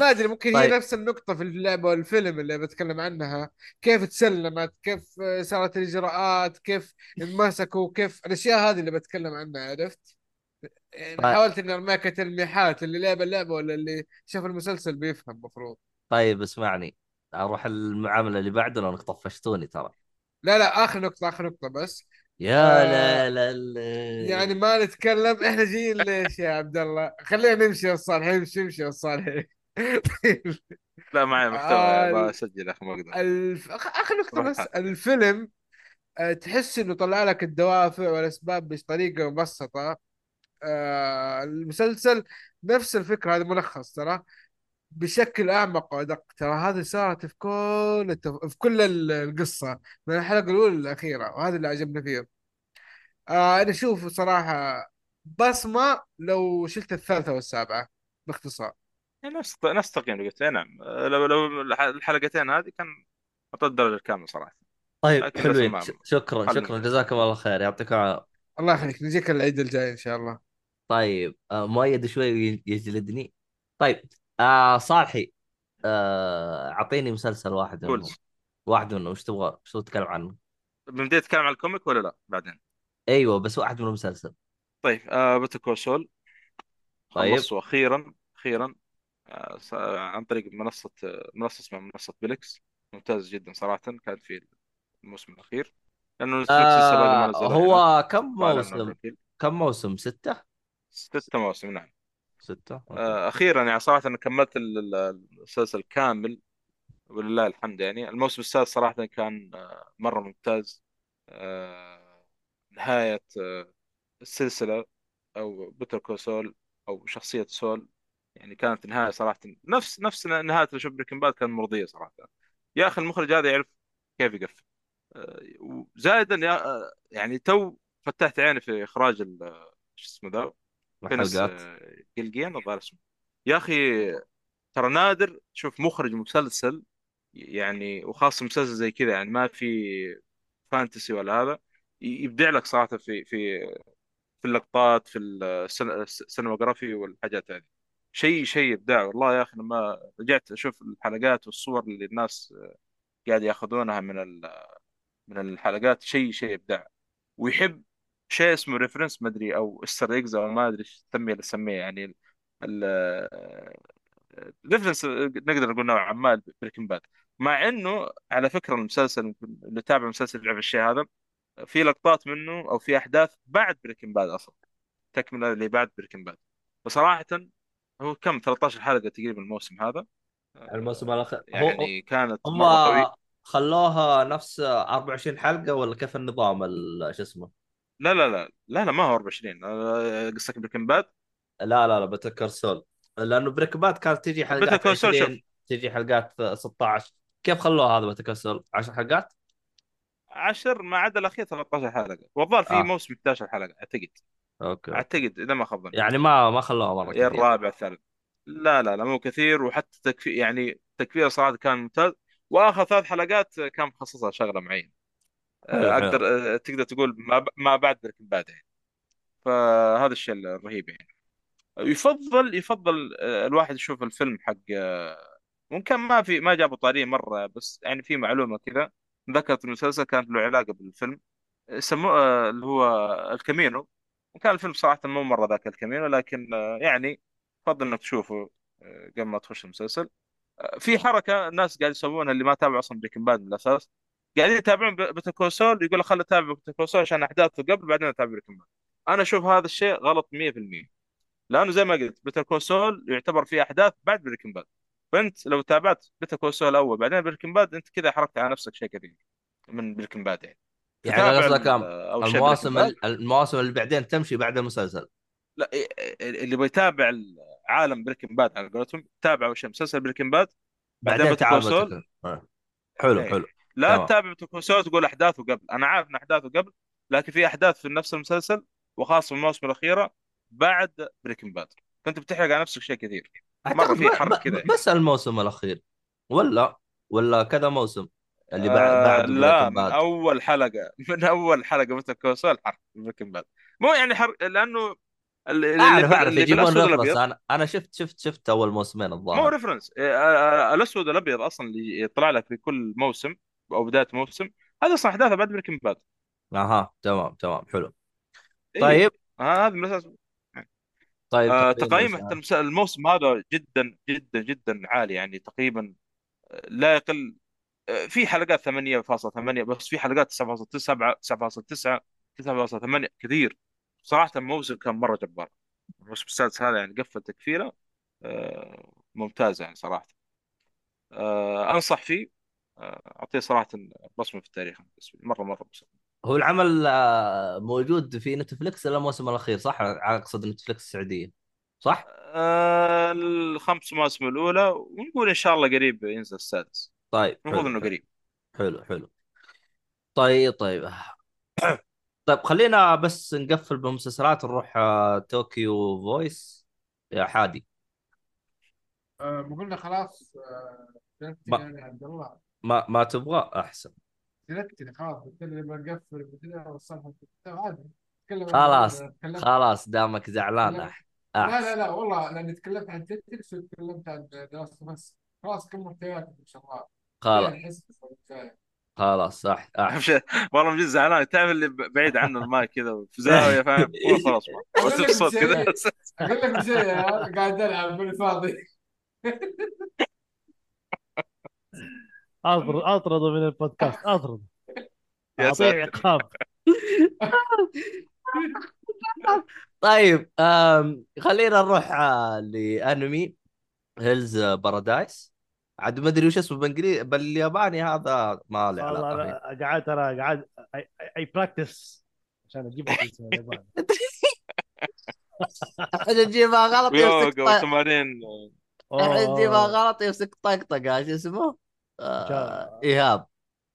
ما أدري ممكن هي طيب. نفس النقطة في اللعبة والفيلم اللي بتكلم عنها. كيف تسلمت؟ كيف آه، صارت الإجراءات؟ كيف انمسكوا؟ كيف الأشياء هذه اللي بتكلم عنها عرفت؟ يعني طيب. حاولت إني ارميك تلميحات اللي لعب اللعبة ولا اللي شاف المسلسل بيفهم المفروض طيب اسمعني. أروح المعاملة اللي بعده لأنك طفشتوني ترى. لا لا آخر نقطة آخر نقطة بس. يا آه، لا لا لا. يعني ما نتكلم. إحنا جايين ليش يا عبد الله؟ خلينا نمشي يا الصالح امشي امشي يا الصالح طيب لا معي محتوى بسجل أخي ما أقدر الف... نقطة بس. الفيلم آه، تحس إنه طلع لك الدوافع والأسباب بطريقة مبسطة. آه، المسلسل نفس الفكرة هذا ملخص ترى. بشكل أعمق وأدق. ترى هذه صارت في كل التف... في كل ال- القصة من الحلقة الأولى للأخيرة وهذا اللي عجبني فيه آه أنا أشوف صراحة بصمة لو شلت الثالثة والسابعة باختصار. نفس نفس التقييم اللي قلت. إيه نعم. لو لو الحلقتين هذه كان اعطيت الدرجة الكاملة صراحة. طيب حلوين. شكرا شكرا. جزاكم الله خير. يعطيكم العافية. الله يخليك. نجيك العيد الجاي إن شاء الله. طيب آه مؤيد شوي يجلدني طيب آه صالحي. آه، أعطيني مسلسل واحد منهم قول واحد منهم وش تبغى؟ وش تتكلم عنه؟ بنبدا نتكلم عن ال comic ولا لا؟ بعدين. أيوه بس واحد منهم مسلسل. طيب آه Better Call Saul. طيب. خلصته أخيرا أخيرا آه عن طريق منصة منصة اسمها منصة Plex. ممتاز جدا صراحة. كانت في الموسم الأخير. لأنه آه. هو كم ما أعلنوا موسم. كم موسم؟ ستة؟ ستة مواسم نعم. ستة. آه، أخيرا يعني صراحة أنا كملت ال- ال- المسلسل كامل ولله الحمد يعني. الموسم السادس صراحة كان آه، مرة ممتاز. آه، نهاية آه، السلسلة أو Better Call Saul أو شخصية Saul يعني كانت نهاية صراحة نفس نفس اللي شوف Breaking Bad كان مرضية صراحة. يا أخي المخرج هذا يعرف كيف يقفل. آه، آه، يعني تو فتحت عيني في إخراج ال- شو اسمه ذا؟ Vince آه، Gilligan الظاهر اسمه يا أخي ترى نادر تشوف مخرج مسلسل يعني وخاصة مسلسل زي كذا يعني ما في fantasy ولا هذا يبدع لك صراحة في في في اللقطات في ال cinematography والحاجات هذه. شيء شيء ابداع والله يا أخي لما رجعت أشوف الحلقات والصور اللي الناس قاعد يأخذونها من من الحلقات شيء شيء ابداع ويحب شيء اسمه reference ما أدري أو Easter eggs أو ما أدري إيش تسميه اللي تسميه يعني reference نقدر نقول نوعا ما Breaking Bad مع إنه على فكرة المسلسل اللي تابع مسلسل يعرف الشيء هذا في لقطات منه أو في أحداث بعد Breaking Bad أصلا. تكملة اللي بعد Breaking Bad فصراحه هو كم؟ 13 حلقة تقريبا الموسم هذا. الموسم الاخير هو يعني كانت هم خلوها نفس 24 حلقة ولا كيف النظام ال- شو اسمه؟ لا لا لا لا لا ما هو 24 آه، قصدك بريكنج باد؟ لا لا لا بتذكر سول. لأنه بريك باد كانت تجي حلقات Call Saul 20 شوف. تجي حلقات 16 كيف خلوها هذا بتذكر سول؟ 10 حلقات؟ 10 ما عدا الأخير 13 حلقة. والظاهر في آه. موسم 11 حلقة أعتقد. okay أعتقد إذا ما خاب ظني. يعني ما ما خلوها مرة يا كثير. الرابع الثالث. لا لا لا مو كثير. وحتى تكفي يعني تكفير صراحة كان ممتاز. وآخر ثلاث حلقات كان مخصصها شغلة معينة. أقدر أه، تقدر تقول ما ما بعد Breaking Bad يعني. فهذا الشيء الرهيب يعني. يفضل يفضل أه، الواحد يشوف الفيلم حق ممكن ما في ما جابوا طاريه مرة بس يعني في معلومة كذا. ذكرت المسلسل كانت له علاقة بالفيلم. سموه اللي هو El Camino. وكان الفيلم صراحة مو مرة ذاك El Camino لكن يعني يفضل إنك تشوفه قبل ما تخش المسلسل. في حركة الناس قاعد يسوونها اللي ما تابعوا أصلا Breaking Bad من الأساس. قاعدين يتابعون Better Call Saul يقول خليني أتابع Better Call Saul عشان أحداثه قبل بعدين أتابع Breaking Bad أنا أشوف هذا الشيء غلط 100% لأنه زي ما قلت Better Call Saul يعتبر فيه أحداث بعد Breaking Bad فأنت لو تابعت Better Call Saul الأول بعدين Breaking Bad أنت كذا حركت على نفسك شيء كثير من Breaking Bad يعني. يعني قصدك المواسم المواسم اللي بعدين تمشي بعد المسلسل. لا إيه- اللي بيتابع عالم Breaking Bad على قولتهم تابع أول شيء مسلسل Breaking Bad بعدين بعدين تعال. حلو إيه. حلو. لا تمام. تتابع Better Call Saul تقول أحداثه قبل. أنا عارف إن أحداثه قبل لكن في أحداث في نفس المسلسل وخاصة في الموسم الأخيرة بعد بريكنج باد فانت بتحرق على نفسك شيء كثير. أعتقد في حرق كذا. بس الموسم الأخير. ولا ولا كذا موسم اللي بعد آه بعد لا من. أول حلقة. من أول حلقة مثل كوسو الحرق بريكنج باد مو يعني حرق لأنه اللي أعرف أعرف يجيبون ريفرنس أنا أنا شفت شفت شفت أول موسمين مو الظاهر ريفرنس آه، آه، الأسود الابيض أصلا اللي يطلع لك في كل موسم. أو بداية موسم هذا أصلا أحداثه بعد بريكنج باد أها تمام تمام حلو. إيه. طيب. آه، هذا من الأساس. طيب آه، تقييم؟ حتى الموسم هذا جدا جدا جدا عالي يعني تقريبا آه، لا يقل آه، في حلقات 8.8 بس في حلقات 7.9 7.9 9.8 كثير. صراحة الموسم كان مرة جبار. الموسم السادس هذا يعني قفل تكفيله آه، ممتاز يعني صراحة. أنصح فيه. آه، أعطيه صراحة بصمة في التاريخ لي. مرة مرة بصمة هو العمل آه، موجود في نتفلكس الا الموسم الأخير صح؟ اقصد نتفلكس السعودية صح؟ آه، الخمس مواسم الأولى ونقول إن شاء الله قريب ينزل السادس طيب المفروض حلو قريب حلو, حلو. طيب طيب طيب خلينا بس نقفل بالمسلسلات نروح آه، Tokyo Vice يا حادي آه قلنا خلاص آه يعني عبد الله ما ما تبغى أحسن. سلكت خلاص قلت لي بنقفل قلت لي والصفحه عادي. خلاص خلاص دامك زعلان. لا. أح- لا لا احسن لا والله لأني تكلمت عن تتكس وتكلمت عن دراسة بس. خلاص كم محتوياتك إن شاء الله. خلاص. يعني. خلاص صح والله من جد زعلان. تعرف اللي ب- بعيد عنه المايك كذا في زاوية فاهم؟ خلاص بس الصوت. كذا. أقول لك شيء قاعد ألعب بالفاضي اطرد اطرده من البودكاست أطرد. يا ساتر. عقاب. طيب خلينا نروح آه، لأنمي Hell's Paradise عاد ما أدري وش اسمه بالإنجليزي بالياباني هذا ما له والله علاقة أنا قاعد ترى قاعد أ practice عشان أجيب الياباني عشان تجيبها غلط يمسك ويوغا طق- وتمارين عشان تجيبها. غلط يمسك طقطقه شو اسمه؟ آه إيهاب.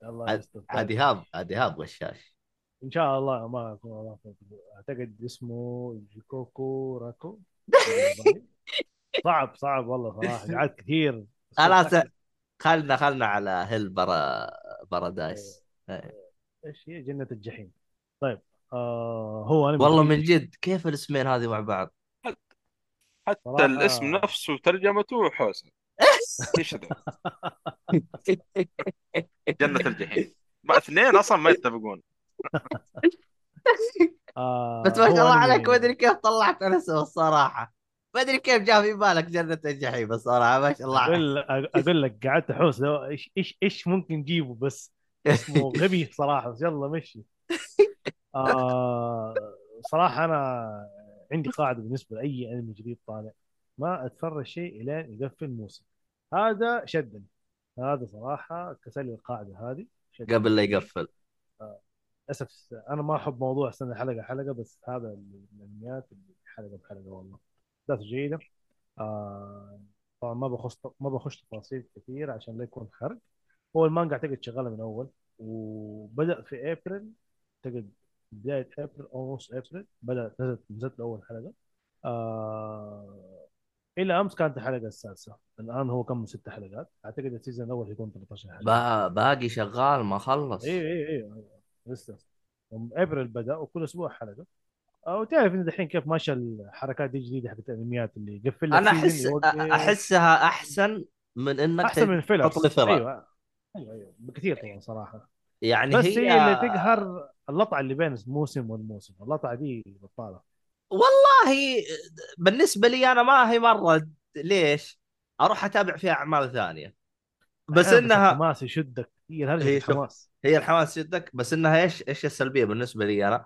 الله عاد يستر. عاد إيهاب عاد إيهاب غشاش. إن شاء الله ما أكون. أعتقد اسمه جيكوكو راكو. صعب صعب والله صراحة. قعدت كثير. خلاص خلنا خلنا على هيل برا بارادايس إيش هي؟ جنة الجحيم. طيب آه هو أنا والله من جد كيف الاسمين هذه مع بعض؟ حتى الاسم نفسه ترجمته حوسه إيش ذا جنة الجحيم. ما اثنين أصلا ما يتفقون. آه بس ما شاء الله عليك ما أدري كيف طلعت الاسم الصراحة. ما أدري كيف جاء في بالك جنة الجحيم الصراحة ما شاء الله عليك. أقول أقول لك قعدت أحوس. لو إيش إيش إيش ممكن نجيبه بس؟ اسمه غبي صراحة. بس يلا مشي. آه صراحة أنا عندي قاعدة بالنسبة لأي أنمي جديد طالع. ما أتفرج شيء الين يقفل موسم. هذا شدني. هذا صراحة كسر لي القاعدة هذه. شدني. قبل لا يقفل. للأسف أنا ما أحب موضوع استنى حلقة حلقة بس هذا من الانميات اللي حلقة بحلقة والله. احداث جيده آه طبعا ما بخش ما بخش تفاصيل كثير عشان لا يكون حرق هو المانجا أعتقد شغالة من أول وبدأ في ابريل أعتقد بداية ابريل أو نص ابريل بدات نزلت نزلت اول حلقة. آه إلى أمس كانت الحلقة السادسة. الآن هو كم ست حلقات؟ أعتقد ال season الأول حيكون 13 حلقة. با باقي شغال ما خلص. اي اي اي لسه. أبريل بدأ وكل أسبوع حلقة. أو تعرف انت الحين كيف ماشية الحركات دي الجديده حقت الأنميات اللي يقفل لك أنا احس. أحسها أحسن من إنك أحسن من الفيلر تحط لي فيلر أيوه. أيوه أيوه. بكثير طبعا صراحة. يعني بس هي, هي اللي تقهر اللطعه اللي بين موسم والموسم. اللطعة دي بطالة. والله بالنسبة لي أنا ما هي مرة ليش؟ أروح أتابع فيها أعمال ثانية بس إنها الحماس يشدك هي هي. الحماس هي الحماس يدك بس إنها إيش إيش السلبية بالنسبة لي أنا؟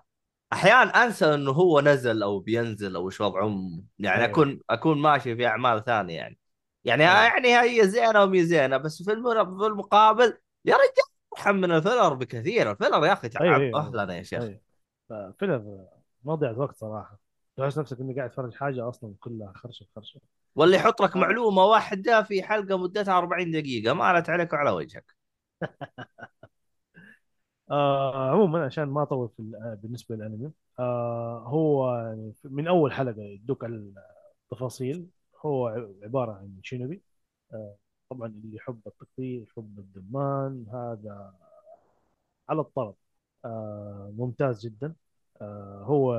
أحيانا أنسى إنه هو نزل أو بينزل أو إيش وضعه يعني أيوة. أكون أكون ماشي في أعمال ثانية يعني يعني أيوة. يعني هي زينة ومي زينة بس في الم- في المقابل يا رجال أرحم من الفيلر بكثير الفيلر يا أخي تعب أيوة، أيوة. أهلا يا شيخ أيوة. ففيلر مضيعة وقت صراحة تحس نفسك إنك قاعد تتفرج حاجة أصلا كلها خرشة خرشة. واللي يحط لك معلومة واحدة في حلقة مدتها 40 دقيقة مالت عليك وعلى وجهك. آه عموما عشان ما أطول في آه، بالنسبة للأنمي آه هو من أول حلقة يدوك التفاصيل هو عبارة عن شينوبي. آه طبعا اللي يحب التقطيع يحب الدمان هذا على الطلب. آه ممتاز جدا. آه هو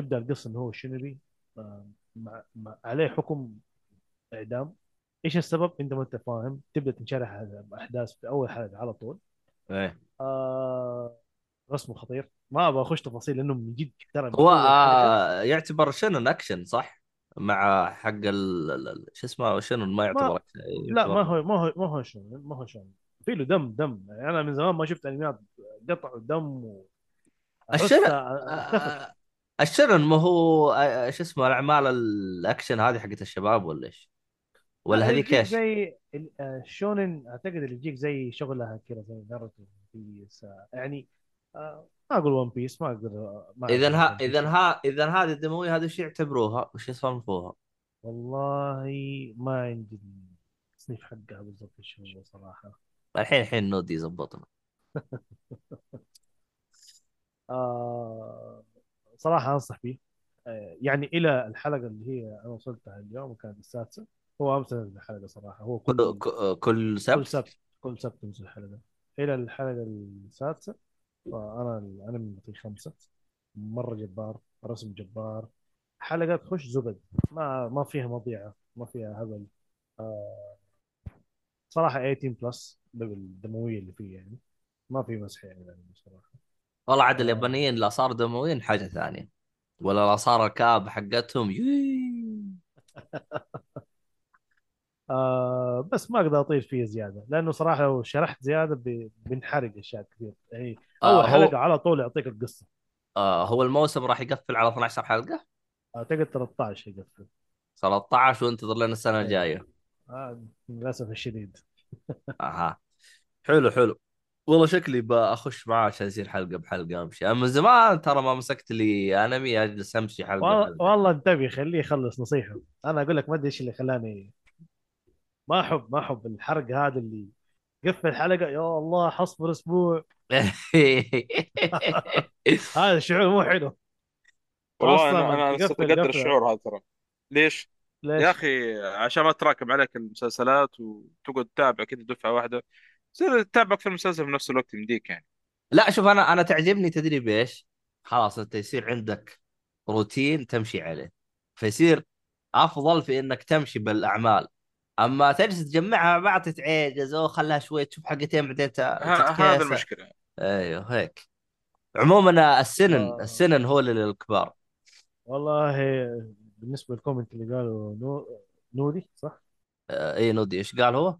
تبدأ القصة انه هو شينوبي آه مع مع عليه حكم إعدام. إيش السبب؟ أنت ما أنت فاهم. تبدأ تنشرح الاحداث في أول حلقة على طول. إيه. آه رسمه خطير. ما أبغى أخش تفاصيل لأنه من جد ترى هو آه يعتبر شنن أكشن صح؟ مع حق ال شو اسمه؟ شنن ما يعتبر أكشن. لا ما هو ما هو ما هو شلون ما هو شلون في له دم دم. يعني أنا من زمان ما شفت أنميات قطع ودم و... الشنن آه، الشونن ما هو آه، شو اسمه الأعمال الأكشن هذه حقت الشباب ولا إيش؟ ولا هذيك إيش؟ زي ال- آه، الشونن أعتقد اللي يجيك زي شغلها كذا زي ناروتو بيس آه، يعني آه، ما أقول ون بيس ما أقدر آه، اذا ها. اذا ها اذا هذه الدموية هذه وش يعتبروها؟ وش يصنفوها؟ والله ما عندي التصنيف حقها بالضبط إيش هو صراحة الحين الحين نودي يظبطنا آه صراحة أنصح فيه آه يعني إلى الحلقة اللي هي أنا وصلتها اليوم وكانت السادسة. هو أمس نزل الحلقة صراحة. هو كل كل كل كل سبت؟ سبت. كل سبت تنزل الحلقة. إلى الحلقة السادسة. فأنا الأنمي بعطيه خمسة. مرة جبار رسم جبار. حلقة تخش زبد. ما ما فيها مضيعة ما فيها هبل. آه صراحة 18 بلس بالدموية اللي فيه يعني. ما في مسح يعني بصراحة. والله عاد آه. اليابانيين الاثار دمويين حاجة ثانية. ولا الاثار الكآب حقتهم. آه بس ما أقدر اطيل فيه زيادة. لأنه صراحة لو شرحت زيادة بنحرق أشياء كثير. يعني آه، أول هو- حلقة على طول يعطيك القصة. آه هو الموسم راح يقفل على 12 حلقة؟ أعتقد 13 يقفل. 13 وانتظر لنا السنة إيه. الجاية. آه للأسف الشديد. أها حلو حلو. والله شكلي بخش معاه عشان يصير حلقة بحلقة أمشي من زمان ترى ما مسكت لي أنمي أجلس أمشي حلقة والله. والله انتبه خليه يخلص نصيحة أنا أقول لك ما أدري إيش اللي خلاني ما احب ما أحب الحرق هذا اللي قفل حلقه يا الله حصبر أسبوع هذا الشعور مو حلو والله أنا أنا أقدر. الشعور هذا ترى ليش؟ ليش؟ يا أخي عشان ما تراكم عليك المسلسلات وتقعد تتابع كذا دفعة واحدة تصير تتابع أكثر من مسلسل في نفس الوقت يمديك يعني لا شوف أنا أنا تعجبني تدري بإيش؟ خلاص أنت يصير عندك روتين تمشي عليه فيصير أفضل في إنك تمشي بالأعمال أما تجلس تجمعها مع بعض تتعجز أو خلها شوي تشوف حلقتين بعدين هذا المشكلة أيوه هيك عموما السينن آه. السينن هو للكبار والله بالنسبة لل comment اللي قالوا نو... نودي صح؟ آه، اي نودي إيش قال هو؟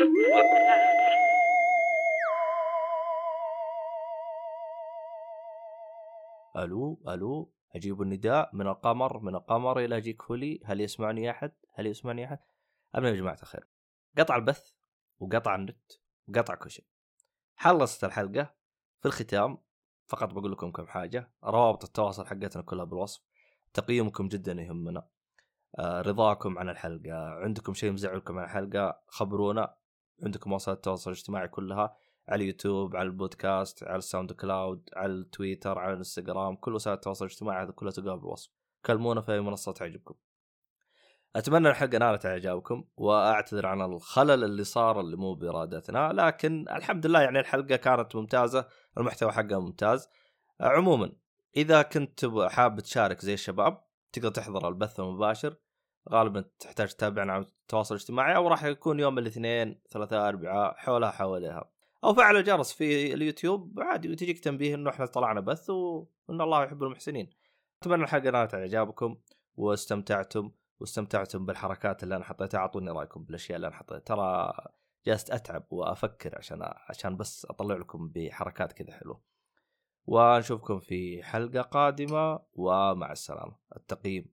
ألو ألو أجيب النداء من القمر من القمر إلى اجيك هولي. هل يسمعني أحد؟ هل يسمعني أحد؟ المهم يا جماعة الخير. قطع البث وقطع النت وقطع كل شيء. خلصت الحلقة في الختام. فقط بقول لكم كم حاجة. روابط التواصل حقتنا كلها بالوصف. تقييمكم جدا يهمنا. آه، رضاكم عن الحلقة. عندكم شيء مزعلكم عن الحلقة؟ خبرونا. عندكم وسائل التواصل الاجتماعي كلها على اليوتيوب على البودكاست على الساوند كلاود على التويتر على الانستغرام كل وسائل التواصل الاجتماعي هذا كلها تلقاها بالوصف. كلمونا في أي منصة تعجبكم. أتمنى الحلقة نالت إعجابكم وأعتذر عن الخلل اللي صار اللي مو بإرادتنا لكن الحمد لله يعني الحلقة كانت ممتازة المحتوى حقها ممتاز. عموما إذا كنت حاب تشارك زي الشباب تقدر تحضر البث المباشر غالبا تحتاج تتابعنا على التواصل الاجتماعي أو راح يكون يوم الاثنين ثلاثاء اربعاء حولها حواليها. أو فعل الجرس في اليوتيوب عادي وتجيك تنبيه إنه إحنا طلعنا بث وإن الله يحب المحسنين. أتمنى الحلقة نالت إعجابكم واستمتعتم واستمتعتم بالحركات اللي أنا حطيتها. أعطوني رأيكم بالأشياء اللي أنا حطيتها. ترى جالس أتعب وأفكر عشان عشان بس أطلع لكم بحركات كذا حلوة. ونشوفكم في حلقة قادمة ومع السلامة. التقييم.